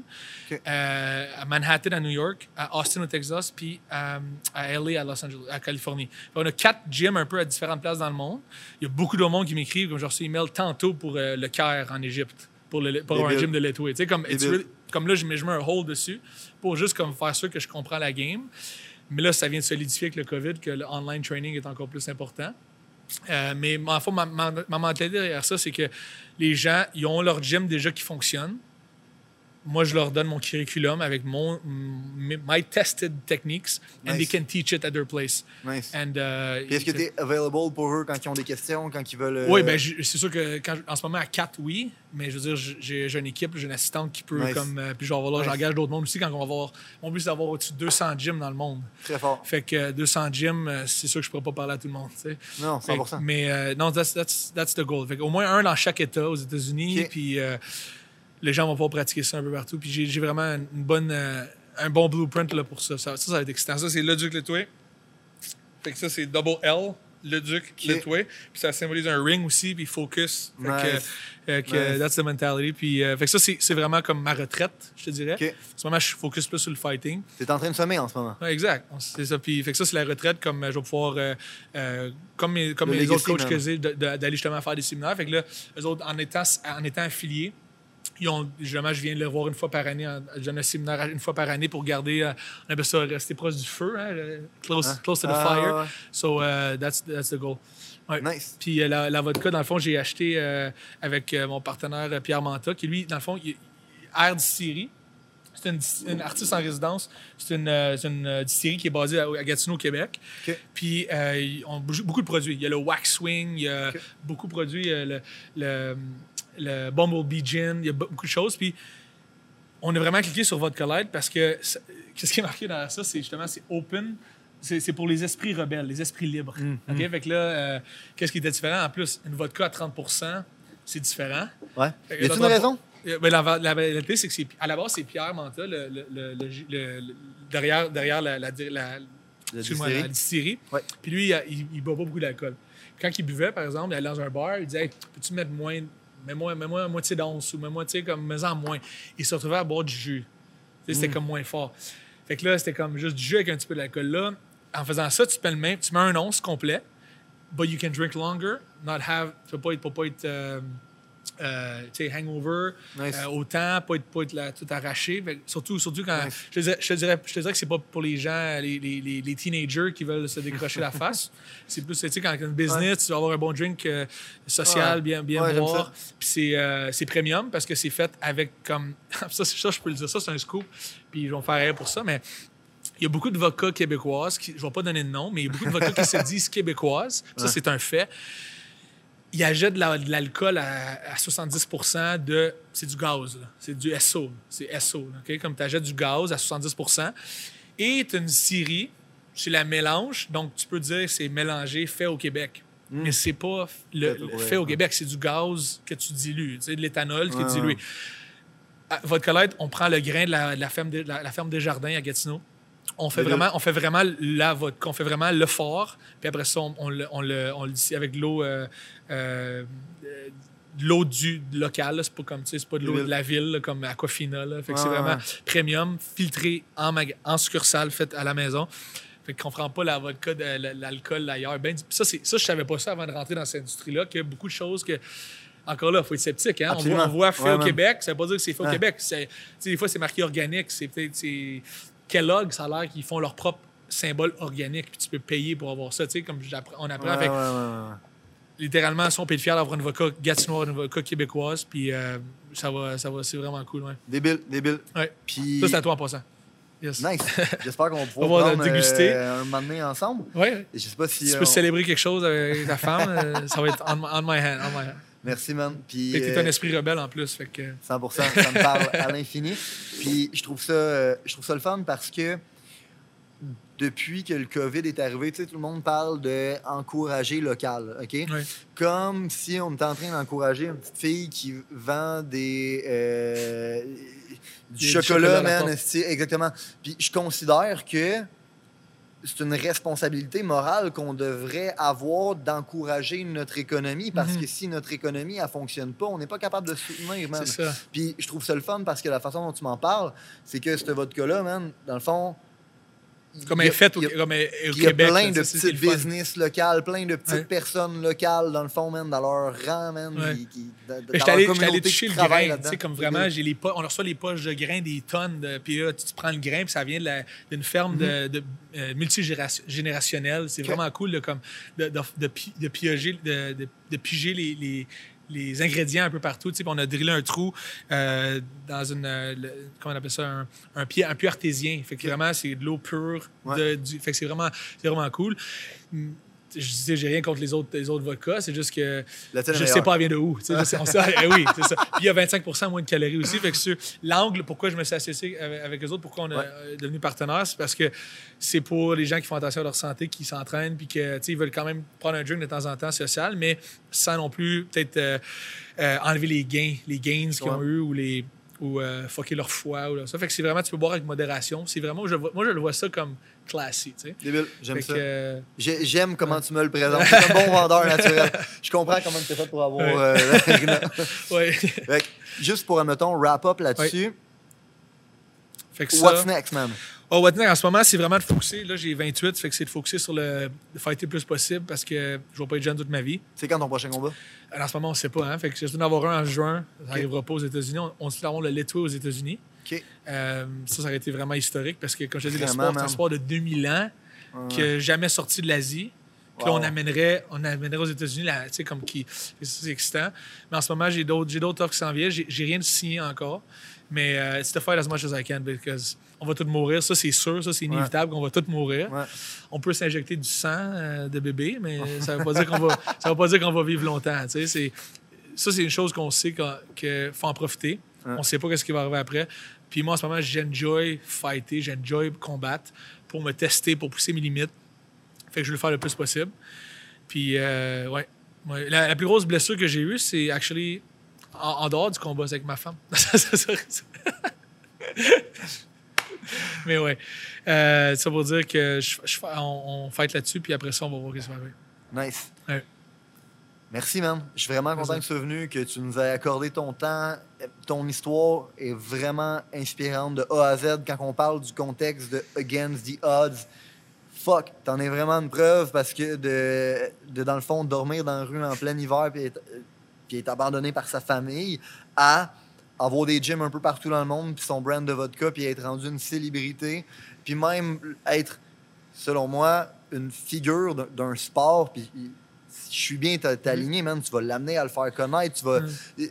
Ok. euh, à Manhattan, à New York, à Austin, au Texas, puis euh, à LA, à Los Angeles, à Californie. Puis on a quatre gyms un peu à différentes places dans le monde. Il y a beaucoup de monde qui m'écrivent, comme j'ai reçu email tantôt pour euh, le Caire en Égypte, pour, le, pour un gym de Letway. Tu sais, comme, really- comme là, je mets, je mets un hold dessus pour juste comme faire sûr que je comprends la game. Mais là, ça vient de solidifier avec le COVID que le online training est encore plus important. Euh, mais ma, ma, ma mentalité derrière ça, c'est que les gens, ils ont leur gym déjà qui fonctionne. Moi, je leur donne mon curriculum avec mon my tested techniques, and Nice. they can teach it at their place. nice. And, euh, Puis est-ce que tu es available pour eux quand ils ont des questions, quand ils veulent. euh, oui, ben, j'ai- c'est sûr que quand, en ce moment, à 4, oui. Mais je veux dire, j'ai une équipe, j'ai une assistante qui peut Nice. comme. euh, puis genre, voilà, j'engage d'autres mondes aussi quand on va avoir. Mon but, c'est d'avoir au-dessus de 200 gyms dans le monde. Très fort. Fait que euh, 200 gyms, euh, c'est sûr que je pourrais pas parler à tout le monde, tu sais. Non, Fait que- 100%. mais euh, non, that's, that's, that's the goal. Fait au moins un dans chaque État aux États-Unis, puis euh, les gens vont pouvoir pratiquer ça un peu partout. Puis j'ai vraiment une bonne, euh, un bon blueprint là, pour ça. ça. Ça, ça va être excitant. Ça, c'est le Duc Letoué. Fait que ça, c'est double L. le duc, toit. Puis ça symbolise un ring aussi, puis focus. Fait que, Nice. euh, que Nice. that's the mentality. Puis, euh, fait que ça, c'est vraiment comme ma retraite, je te dirais. En ce moment, je focus plus sur le fighting. T'es en train de sommer en ce moment. Ouais, exact. C'est ça. Puis, fait que ça, c'est la retraite. Comme je vais pouvoir, euh, comme mes, comme Le les autres coachs man. que j'ai, d'aller justement faire des séminaires. Fait que là, eux autres, en étant, en étant affiliés, ils ont, justement, je viens de les voir une fois par année. Je donne un séminaire une fois par année pour garder, euh, on appelle ça rester proche du feu, hein, le- close, Hein? close to the Ah, fire. So, uh, that's, that's the goal. Ouais. Nice. Puis euh, la, la vodka, dans le fond, j'ai acheté euh, avec euh, mon partenaire euh, Pierre Manta, qui lui, dans le fond, il, Air Distillery. C'est une, une artiste en résidence. C'est une, euh, une euh, distillerie qui est basée à, à Gatineau, Québec. OK. Puis euh, bou- beaucoup de produits. Il y a le Wax Swing, il y a beaucoup de produits, euh, le, le, le Bumblebee Gin, il y a be- beaucoup de choses. Puis on a vraiment cliqué sur Vodka Light parce que qu'est-ce qui est marqué dans ça, c'est justement c'est open. C'est pour les esprits rebelles, les esprits libres. Mm, OK? Fait que là, euh, qu'est-ce qui était différent? En plus, une vodka à 30 c'est différent. Ouais. Y a-tu une raison? Euh, ben, la, la réalité, c'est que c'est, à la base, c'est Pierre Manta, le, le- le- derrière, derrière la, la, la- La la distillerie. Ouais. Puis lui, il, il, il boit pas beaucoup d'alcool. Quand il buvait, par exemple, il allait dans un bar, il disait hey, Peux-tu mettre moins, mets-moi, mets-moi à moitié d'once ou mets-moi, tu sais, comme, mets-en moins. Il se retrouvait à boire du jus. C'était comme moins fort. Fait que là, c'était comme juste du jus avec un petit peu d'alcool. Là, en faisant ça, tu, mets le même, tu mets un once complet, but you can drink longer, not have, tu peux pas être, pas être euh, euh, hangover Nice. euh, autant, pas être, pas être là, tout arraché. Fait surtout, surtout quand. Nice. Je, te dirais, je, te dirais, je te dirais que c'est pas pour les gens, les, les, les, teenagers qui veulent se décrocher la face. C'est plus, tu sais, quand tu as une business, tu vas avoir un bon drink euh, social, Ouais. bien, bien Ouais, boire. Puis c'est, euh, c'est premium parce que c'est fait avec comme. ça, c'est- ça, je peux le dire, ça, c'est un scoop. Puis ils vont faire rire pour ça, mais. Il y a beaucoup de vodkas québécoises, qui, je ne vais pas donner de nom, mais il y a beaucoup de vodkas qui se disent québécoises. Ça, c'est un fait. Ils achètent de, la- de l'alcool à, à 70 de. C'est du gaz, là. c'est du SO. C'est SO. là, OK? Comme tu achètes du gaz à 70 Et tu as une scierie, tu la mélanges, donc tu peux dire que c'est mélangé, fait au Québec. Mais c'est pas le, Fait au le- Québec, fait au ouais. Québec, c'est du gaz que tu dilues, de l'éthanol qui Ouais, est dilué. À Vodka Light, on prend le grain de la, de la ferme, de, la, la ferme des Jardins à Gatineau. On fait, vraiment, on fait vraiment la vodka, on fait vraiment le fort, puis après ça, on, on le, on le, on le dit avec de l'eau, euh, euh, de l'eau du local, c'est pas comme, tu sais, c'est pas de l'eau de la ville, là, comme Aquafina, là. Fait que c'est vraiment premium, filtré en, maga- en succursale, fait à la maison. Fait qu'on prend pas la vodka, de, la- l'alcool ailleurs. Ben, ça, c'est, ça, je savais pas ça avant de rentrer dans cette industrie-là, qu'il y a beaucoup de choses que. Encore là, il faut être sceptique. Hein? On voit, on voit fait Ouais, au. Québec, ça veut pas dire que c'est fait au. Québec. Des fois, c'est marqué organique. C'est peut-être. Kellogg, ça a l'air qu'ils font leur propre symbole organique, puis tu peux payer pour avoir ça. Tu sais, comme on apprend Ouais, avec ouais, ouais, littéralement, si on peut être fier d'avoir une vodka gatinoise, une vodka québécoise, puis euh, ça va, ça va, c'est vraiment cool. Ouais. Débile, débile. Ouais. Puis... Ça, c'est à toi en passant. Yes. Nice. J'espère qu'on le prendre, déguster. euh, un moment donné ensemble. Ouais. Je sais pas si... Tu euh, peux on- célébrer quelque chose avec ta femme, euh, ça va être on, on my hand. On my hand. Merci, man. Puis, Fait que t'es euh, un esprit rebelle en plus. Fait que, 100 ça me parle à l'infini. Puis je trouve ça, euh, je trouve ça le fun parce que depuis que le COVID est arrivé, tu sais, tout le monde parle d'encourager local, OK? Comme si on était en train d'encourager une petite fille qui vend des... euh, du chocolat, chocolats à la man. Exactement. Puis je considère que c'est une responsabilité morale qu'on devrait avoir d'encourager notre économie parce Mhm. que si notre économie, elle fonctionne pas, on n'est pas capable de soutenir, man. Ça. Puis je trouve ça le fun parce que la façon dont tu m'en parles, c'est que ce vodka-là, man, dans le fond. Comme elle est faite au, il y a- comme elle au il y a Québec. plein là, de petites business locales, plein de petites Ouais. personnes locales, dans le fond, man, dans leur rang, man. Ouais. qui- qui- dans- J'étais leur allé, toucher le grain. Tu sais, comme vraiment, j'ai les on reçoit les poches de grains, des tonnes. De, puis là, tu, tu prends le grain, puis ça vient d'une ferme de, de, euh, multigénérationnelle. C'est vraiment cool de, comme, de, de, de, pi- de piger, de, piger les, les, les ingrédients un peu partout. Tu sais, on a drillé un trou euh, dans une. euh, le- comment on appelle ça Un, un pied, un puits artésien. Fait que vraiment, c'est de l'eau pure. Ouais. de- du, fait que c'est vraiment, c'est vraiment cool. Je sais, j'ai rien contre les autres, les autres vodkas. C'est juste que je sais pas, elle vient de où. On sait- eh oui, c'est ça. Puis il y a 25% moins de calories aussi. Fait que sur l'angle, pourquoi je me suis associé avec, eux autres, pourquoi on est Ouais. euh, devenu partenaire, c'est parce que c'est pour les gens qui font attention à leur santé, qui s'entraînent, puis que, tu sais, ils veulent quand même prendre un drink de temps en temps social, mais sans non plus peut-être euh, euh, enlever les gains, les gains qu'ils ont eu ou les ou euh, fucker leur foie. Ou là, ça fait que c'est vraiment, tu peux boire avec modération. C'est vraiment, je, moi, je le vois ça comme classy, tu sais. Débile, j'aime ça. que, euh, J'aime comment tu me le présentes. C'est un bon vendeur naturel. Je comprends comment tu es fait pour avoir. Ouais. euh, ouais. Fait que, juste pour, admettons, wrap up là-dessus, fait que ça. what's next, man? Oh, what next, en ce moment, c'est vraiment de focuser. Là, j'ai 28, fait que c'est de focuser sur le de fighter le plus possible parce que je vais pas être jeune toute ma vie. C'est quand ton prochain combat? Alors, en ce moment, on ne sait pas. Hein? Fait que j'espère en avoir un en juin. Ça n'arrivera pas aux États-Unis. On, on se avoir le Letway aux États-Unis. Euh, ça, ça aurait été vraiment historique parce que, comme je te dis, le sport, c'est un sport de 2000 ans qui n'a jamais sorti de l'Asie. Puis là, on amènerait, on amènerait aux États-Unis, tu sais, comme qui. C'est excitant. Mais en ce moment, j'ai d'autres, offres qui s'en viennent. J'ai, j'ai rien de signé encore. Mais euh, it's to fight as much as I can because on va tous mourir. Ça, c'est sûr. Ça, c'est inévitable qu'on va tous mourir. Ouais. On peut s'injecter du sang euh, de bébé, mais ça ne veut pas dire qu'on va, ça veut pas dire qu'on va vivre longtemps. tu sais. C'est, ça, c'est une chose qu'on sait qu'il faut en profiter. Ouais. On ne sait pas ce qui va arriver après. Puis moi, en ce moment, j'enjoy fighter, j'enjoy combattre pour me tester, pour pousser mes limites. Fait que je veux le faire le plus possible. Puis, euh, ouais. Ouais. La, la plus grosse blessure que j'ai eue, c'est actually en, en dehors du combat, c'est avec ma femme. Mais ouais. Euh, ça pour dire que je, je- on, on fight là-dessus, puis après ça, on va voir ce qui va. Nice. Ouais. Merci, man. Je suis vraiment content Merci. que tu sois venu, que tu nous aies accordé ton temps. Ton histoire est vraiment inspirante de A à Z quand on parle du contexte de Against the Odds. Fuck, t'en es vraiment une preuve parce que de, de dans le fond, dormir dans la rue en plein hiver puis être abandonné par sa famille à avoir des gyms un peu partout dans le monde puis son brand de vodka puis être rendu une célébrité puis même être, selon moi, une figure d'un- sport puis si je suis bien t'a- t'es aligné, man, tu vas l'amener à le faire connaître, tu vas... Mm.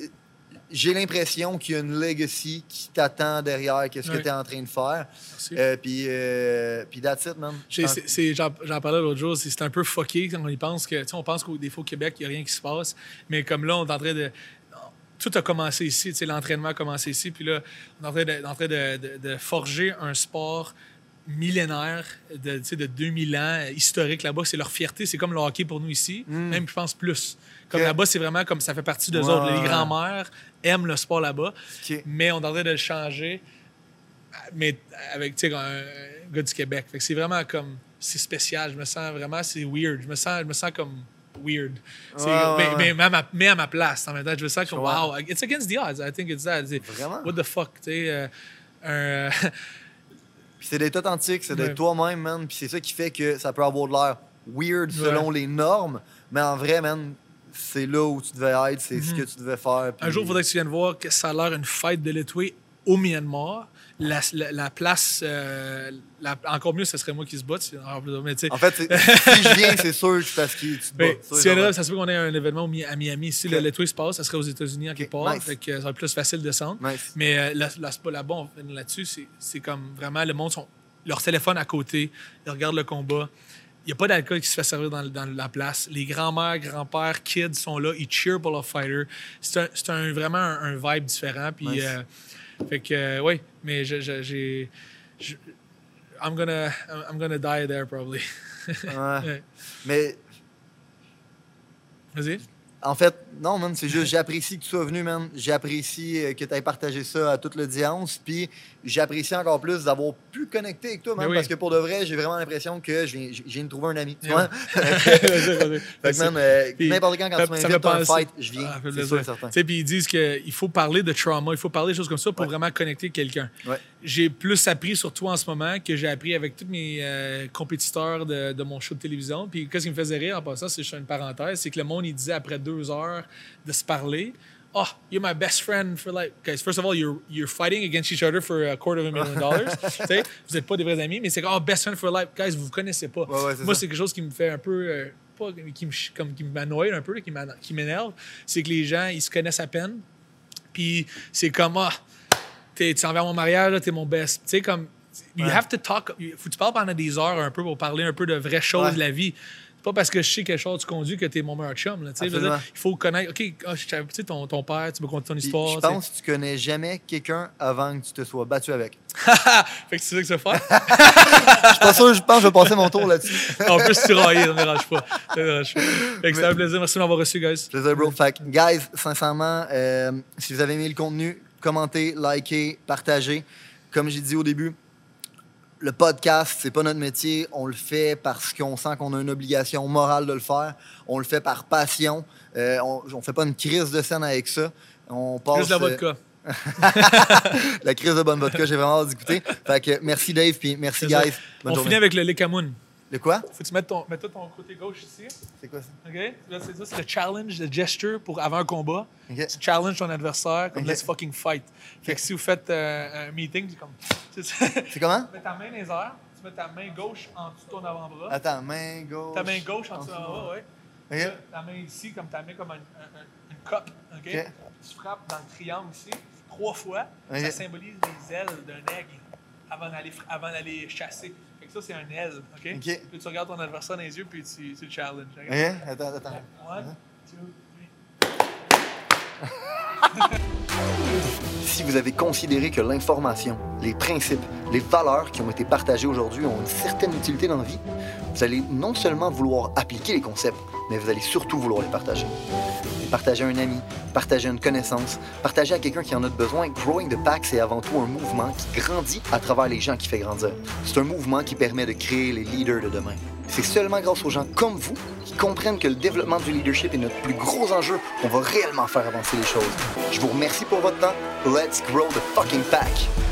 Euh, J'ai l'impression qu'il y a une legacy qui t'attend derrière qu'est-ce que Ouais. tu es en train de faire. Euh, puis, euh, puis that's it, man. C'est- J'en parlais l'autre jour, c'est un peu fucké quand on y pense que, on pense qu'au au Québec, il n'y a rien qui se passe, mais comme là, on est en train de. Tout a commencé ici, l'entraînement a commencé ici, puis là, on est en train de, en train de- de- de forger un sport millénaire de, de 2000 ans, historique là-bas. C'est leur fierté, c'est comme le hockey pour nous ici, Mm. même je pense plus. Comme là-bas, c'est vraiment comme ça fait partie d'eux Ouais, autres. Les grands-mères aiment le sport là-bas, mais on est en train de le changer, mais avec tu sais, un gars du Québec. Fait que c'est vraiment comme. C'est spécial. Je me sens vraiment. C'est weird. Je me sens, je me sens comme weird. Mais, ouais. mais, mais à ma, mais à ma place. En même temps, je me sens comme wow. It's against the odds. I think it's that. Vraiment? What the fuck, tu sais. euh, c'est d'être authentique, c'est d'être Ouais. toi-même, man. Puis c'est ça qui fait que ça peut avoir de l'air weird selon les normes. Mais en vrai, man, c'est là où tu devais être, c'est ce que tu devais faire. puis- Un jour, il faudrait que tu viennes voir que ça a l'air une fête de l'étoué au Myanmar. La, la, la place, euh, la- encore mieux, ce serait moi qui se batte. Mais En fait, si je viens, c'est sûr parce que tu te bats. Ça, si genre, là, ça se peut qu'on ait un événement à Miami. Si Ok. le Letway se passe, ça serait aux États-Unis en quelque part. nice. Fait que ça être plus facile de descendre. Nice. Mais euh, là- là- là-bas, on là-dessus, c'est- c'est comme vraiment le monde, sont, leur téléphone à côté, ils regardent le combat. Il n'y a pas d'alcool qui se fait servir dans, dans la place. Les grands-mères, grands-pères, kids sont là, ils cheer pour leur fighter. C'est un, vraiment un, un vibe différent. Puis, Nice. euh, fait que, euh, oui, mais j'ai. je- I'm gonna, I'm gonna die there probably. Ouais. Ouais. Mais Vas-y. En fait, non, man, c'est juste, j'apprécie que tu sois venu, man. J'apprécie euh, que tu aies partagé ça à toute l'audience. Puis j'apprécie encore plus d'avoir pu connecter avec toi, man, oui. parce que pour de vrai, j'ai vraiment l'impression que je viens, de trouver un ami. Tu vois? Fait que, man, euh, n'importe quand, quand ça- tu m'invites à un fight, je viens. Ah, c'est certain. Puis ils disent qu'il faut parler de trauma, il faut parler de choses comme ça pour Ouais. vraiment connecter quelqu'un. Ouais. J'ai plus appris sur toi en ce moment que j'ai appris avec tous mes euh, compétiteurs de, de mon show de télévision. Puis qu'est-ce qui me faisait rire en passant, c'est juste une parenthèse, c'est que le monde, il disait après deux heures de se parler, Oh, you're my best friend for life. Guys, first of all, you're, you're fighting against each other for a quarter of a million dollars. Vous n'êtes pas des vrais amis, mais c'est comme, oh, best friend for life. Guys, vous vous connaissez pas. Ouais, ouais, c'est Moi, c'est quelque chose qui me fait un peu. euh, pas, qui m'annoie un peu, qui m'énerve. C'est que les gens, ils se connaissent à peine. Puis c'est comme, ah, t'es- tu envers mon mariage, t'es mon best. Tu sais, comme, you Ouais. have to talk. il Faut que tu parles pendant des heures un peu pour parler un peu de vraies choses Ouais. de la vie. C'est pas parce que je sais quelle chose tu conduis que t'es mon meilleur chum. Là, tu sais. Dire, il faut connaître. OK, savais- tu sais, ton, ton père, tu me conter ton Puis, histoire. je tu sais. pense que tu connais jamais quelqu'un avant que tu te sois battu avec. fait que c'est ça que ça fait. Je suis pas sûr, je pense que je vais passer mon tour là-dessus. en plus, tu railles, ça me dérange pas. Ça me dérange pas. Fait que c'était un plaisir. Merci de m'avoir reçu, guys. Plaisir, bro. Fait que, guys, sincèrement, euh, si vous avez aimé le contenu, commentez, likez, partagez. Comme j'ai dit au début, le podcast, c'est pas notre métier. On le fait parce qu'on sent qu'on a une obligation morale de le faire. On le fait par passion. Euh, on, on fait pas une crise de scène avec ça. On passe. Juste la euh, vodka. la crise de bonne vodka, j'ai vraiment hâte d'écouter. Fait que merci Dave, puis merci guys. Bonne On journée. finit avec le Lekamoun. Le quoi? Faut que tu mettes ton, mets-toi ton côté gauche ici. C'est quoi ça? OK? Là, c'est ça, c'est le challenge, le gesture pour avant un combat. Tu challenges ton adversaire comme let's fucking fight. Fait que si vous faites euh, un meeting, c'est comme. c'est comment? Tu mets ta main dans les airs, tu mets ta main gauche en dessous de ton avant-bras. Attends, main gauche. Ta main gauche en dessous de ton avant-bras, ouais. Ok. Là, Ta main ici, comme ta main comme un- un- un- une. Tu frappes dans le triangle ici, trois fois. Ça symbolise les ailes d'un aigle avant d'aller chasser. Ça, c'est un aile. OK? Ok. Puis tu regardes ton adversaire dans les yeux, puis tu, tu le challenges. OK? Ok, attends, attends. One, two, three. Si vous avez considéré que l'information, les principes, les valeurs qui ont été partagées aujourd'hui ont une certaine utilité dans la vie, vous allez non seulement vouloir appliquer les concepts, mais vous allez surtout vouloir les partager. Partager à un ami, partager une connaissance, partager à quelqu'un qui en a besoin. Growing the Pack, c'est avant tout un mouvement qui grandit à travers les gens qui fait grandir. C'est un mouvement qui permet de créer les leaders de demain. C'est seulement grâce aux gens comme vous qui comprennent que le développement du leadership est notre plus gros enjeu qu'on va réellement faire avancer les choses. Je vous remercie pour votre temps. Let's grow the fucking pack!